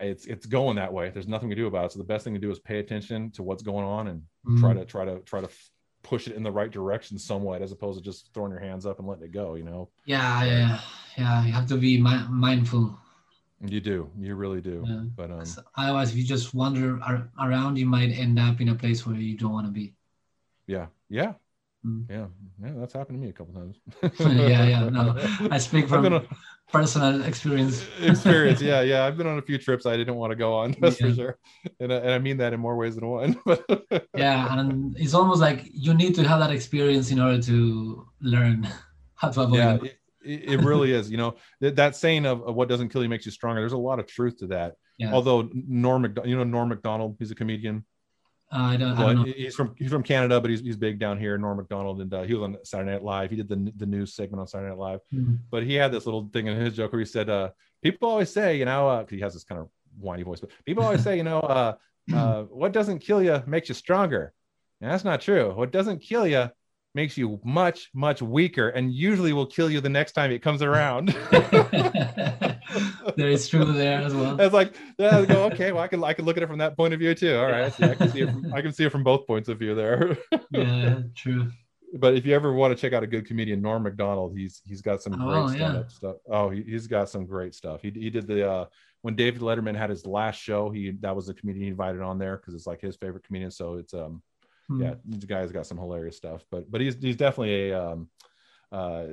it's it's going that way. There's nothing to do about it. So the best thing to do is pay attention to what's going on and Mm. try to try to try to push it in the right direction somewhat, as opposed to just throwing your hands up and letting it go. You know, Yeah. Yeah. Yeah. You have to be mi- mindful. you do, you really do. Yeah. But um, Otherwise, if you just wander ar- around, you might end up in a place where you don't want to be. Yeah, yeah. Mm. yeah, yeah. That's happened to me a couple times. yeah, yeah. No, I speak from been personal experience. experience. Yeah, yeah. I've been on a few trips I didn't want to go on. That's Yeah. for sure. And I, and I mean that in more ways than one. Yeah, and it's almost like you need to have that experience in order to learn how to avoid yeah, it, it really is. You know that, that saying of, of what doesn't kill you makes you stronger. There's a lot of truth to that. Yeah. Although Norm, you know Norm Macdonald, he's a comedian. Uh, I don't, I don't know. he's from he's from Canada, but he's, he's big down here. Norm Macdonald, and uh, he was on Saturday Night Live. He did the the news segment on Saturday Night Live. Hmm. But he had this little thing in his joke where he said, uh, "People always say, you know, uh, he has this kind of whiny voice, but people always say, you know, uh, uh, what doesn't kill you makes you stronger. And that's not true. What doesn't kill you makes you much much weaker, and usually will kill you the next time it comes around." there is true there as well. It's like, yeah, go, okay, well, I can I can look at it from that point of view too. All right, I, see, I can see it. From, I can see it from both points of view there. Yeah, true. but if you ever want to check out a good comedian, Norm Macdonald, he's he's got some Oh, great yeah. stand-up stuff. Oh, he, he's got some great stuff. He he did the uh when David Letterman had his last show, he that was the comedian he invited on there because it's like his favorite comedian. So it's um Hmm. yeah, the guy's got some hilarious stuff. But but he's he's definitely a um uh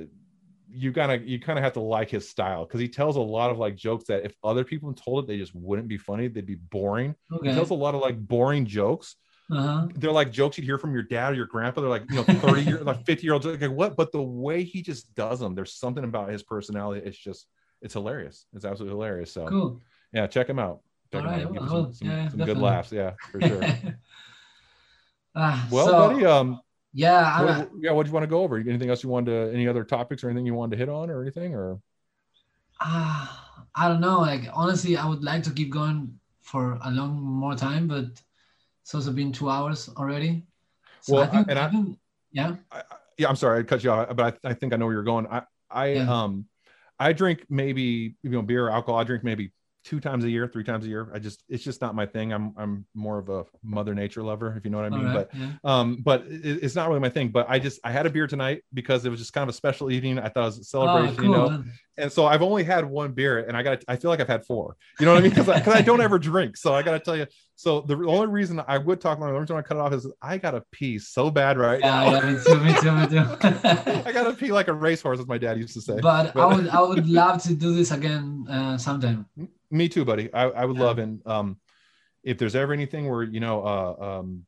you gotta you kind of have to like his style because he tells a lot of like jokes that if other people told it they just wouldn't be funny they'd be boring he tells a lot of like boring jokes Uh-huh. they're like jokes you'd hear from your dad or your grandpa. They're like, you know, 30 year, like 50 year olds. Like, what? But the way he just does them, there's something about his personality. It's just, it's hilarious. It's absolutely hilarious. So, Cool. yeah, check him out. Check All him right, out. Give I him will. some, some, Yeah, some good laughs. Yeah, for sure. Ah, well, so, buddy, um, yeah, I, what, yeah, what do you want to go over? Anything else you wanted to, any other topics or anything you wanted to hit on or anything? Or, Ah, I don't know. Like honestly, I would like to keep going for a long more time, but it's also been two hours already. So Well, I think, and I think, yeah. I, I- yeah, I'm sorry, I cut you off, but I, I think I know where you're going. I, I, Yeah. um, I drink maybe you know beer, or alcohol. I drink maybe two times a year, three times a year. I just it's just not my thing. I'm I'm more of a Mother Nature lover, if you know what I mean. right, But yeah. um, but it, it's not really my thing. But I just I had a beer tonight because it was just kind of a special evening. I thought it was a celebration, oh, you know. And so I've only had one beer, and I got I feel like I've had four. You know what I mean? Because I, I don't ever drink, so I got to tell you. So the only reason I would talk about, the only reason I cut it off is I got to pee so bad right Yeah, now. yeah, me too, me too, me too. I gotta pee like a racehorse, as my dad used to say. but I would, I would love to do this again uh, sometime. Me too, buddy. I, I would Yeah. love and um, if there's ever anything where you know uh, um,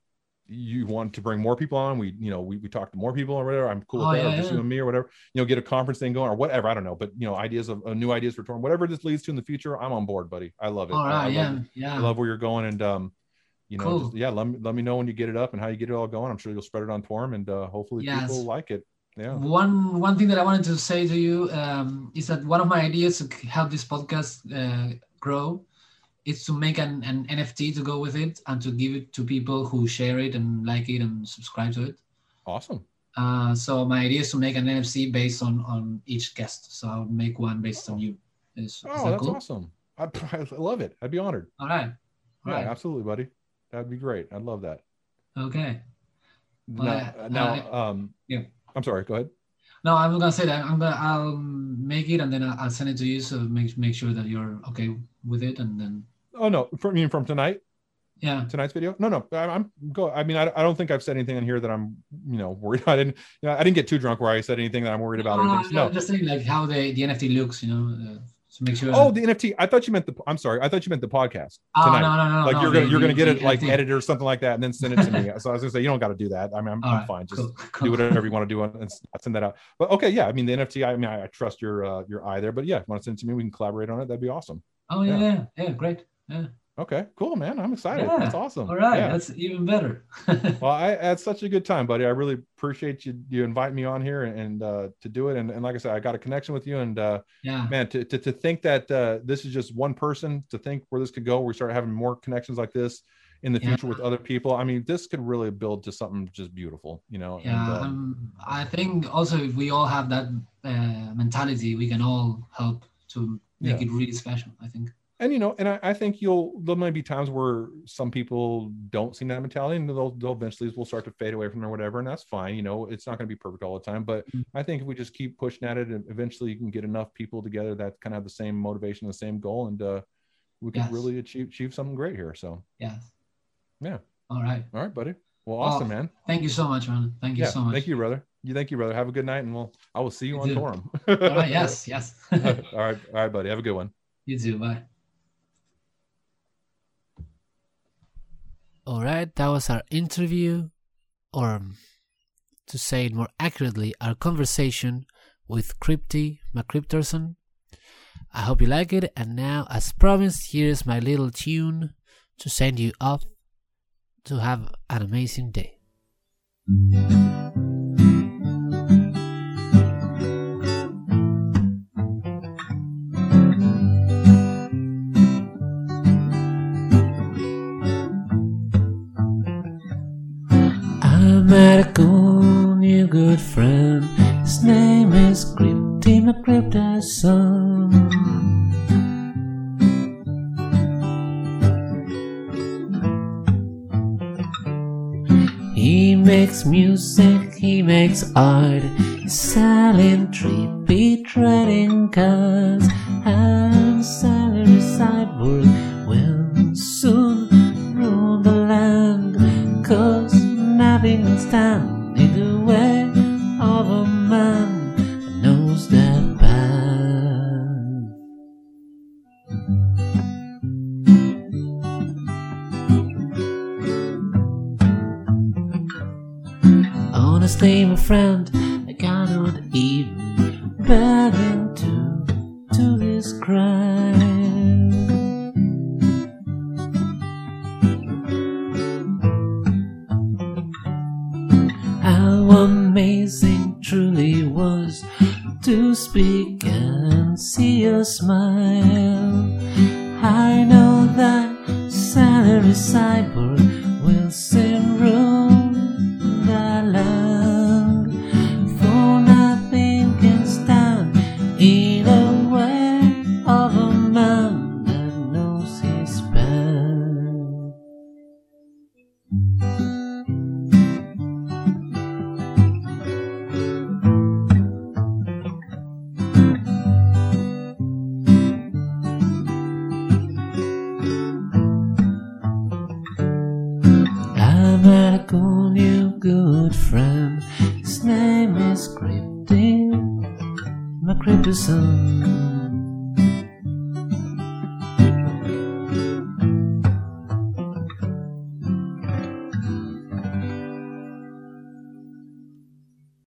you want to bring more people on, we you know we, we talk to more people or whatever. I'm cool with Oh, that, or just yeah. you and me or whatever. You know, get a conference thing going or whatever. I don't know, but you know, ideas of uh, new ideas for Torum, whatever this leads to in the future, I'm on board, buddy. I love it. All I- I right, love yeah, yeah. I love where you're going and um, you know, Cool. just, yeah, let me let me know when you get it up and how you get it all going. I'm sure you'll spread it on Torum and uh, hopefully Yes. people like it. Yeah. One one thing that I wanted to say to you um, is that one of my ideas to help this podcast uh, grow is to make an, an NFT to go with it and to give it to people who share it and like it and subscribe to it. Awesome. Uh, so my idea is to make an NFT based on on each guest. So I'll make one based on you. Is, is Oh, that that's cool? awesome. I, I love it. I'd be honored. All right. All Yeah, right. absolutely, buddy. That'd be great. I'd love that. Okay. Well, now, I- now um, yeah. I'm sorry. Go ahead. No, I'm gonna say that I'm gonna I'll make it and then I'll send it to you. So make make sure that you're okay with it and then Oh no, from you mean from tonight, yeah. tonight's video? No, no. I, I'm go. I mean, I, I don't think I've said anything in here that I'm, you know, worried. I didn't, you know, I didn't get too drunk where I said anything that I'm worried about. or No, no, No. Just saying like how the, the NFT looks, you know, uh, to make sure. Oh, the NFT. I thought you meant the. I'm sorry. I thought you meant the podcast Oh, tonight. no, no, no, like no, you're gonna the- you're gonna get it like NFT. edited or something like that, and then send it to me. so I was gonna say you don't got to do that. I mean, I'm, I'm right, fine. Just cool, cool. do whatever you want to do and and send that out. But okay, yeah. I mean, the NFT. I mean, I, I trust your uh, your eye there. But yeah, if you want to send it to me, we can collaborate on it. That'd be awesome. Oh yeah, yeah. yeah, yeah, great. Yeah. Okay, cool, man. I'm excited. Yeah, That's awesome. All right, Yeah. that's even better. Well, I had such a good time, buddy. I really appreciate you you invite me on here and uh, to do it. And, and like I said, I got a connection with you. And uh, yeah. man, to, to to think that uh, this is just one person, to think where this could go, we start having more connections like this in the Yeah. future with other people. I mean, this could really build to something just beautiful, you know. Yeah, and, um, I think also if we all have that uh, mentality, we can all help to make it really special. I think and you know, and I, I, think you'll there might be times where some people don't see that mentality, and they'll they'll eventually will start to fade away from it or whatever, and that's fine. You know, it's not going to be perfect all the time, but mm-hmm. I think if we just keep pushing at it, and eventually you can get enough people together that kind of have the same motivation, the same goal, and uh, we can yes. really achieve achieve something great here. So yes, yeah. All right, all right, buddy. Well, awesome, man. Thank you so much, man. Thank you yeah, so much. Thank you, brother. You thank you, brother. Have a good night, and we'll I will see you, you on Torum. all right. Yes. Yes. all right. All right, buddy. Have a good one. You too. Bye. All right, that was our interview, or um, to say it more accurately, our conversation with Crypty McCryptorson. I hope you like it, and now, as promised, here's my little tune to send you off to have an amazing day. makes art, selling, trippy, trading cards.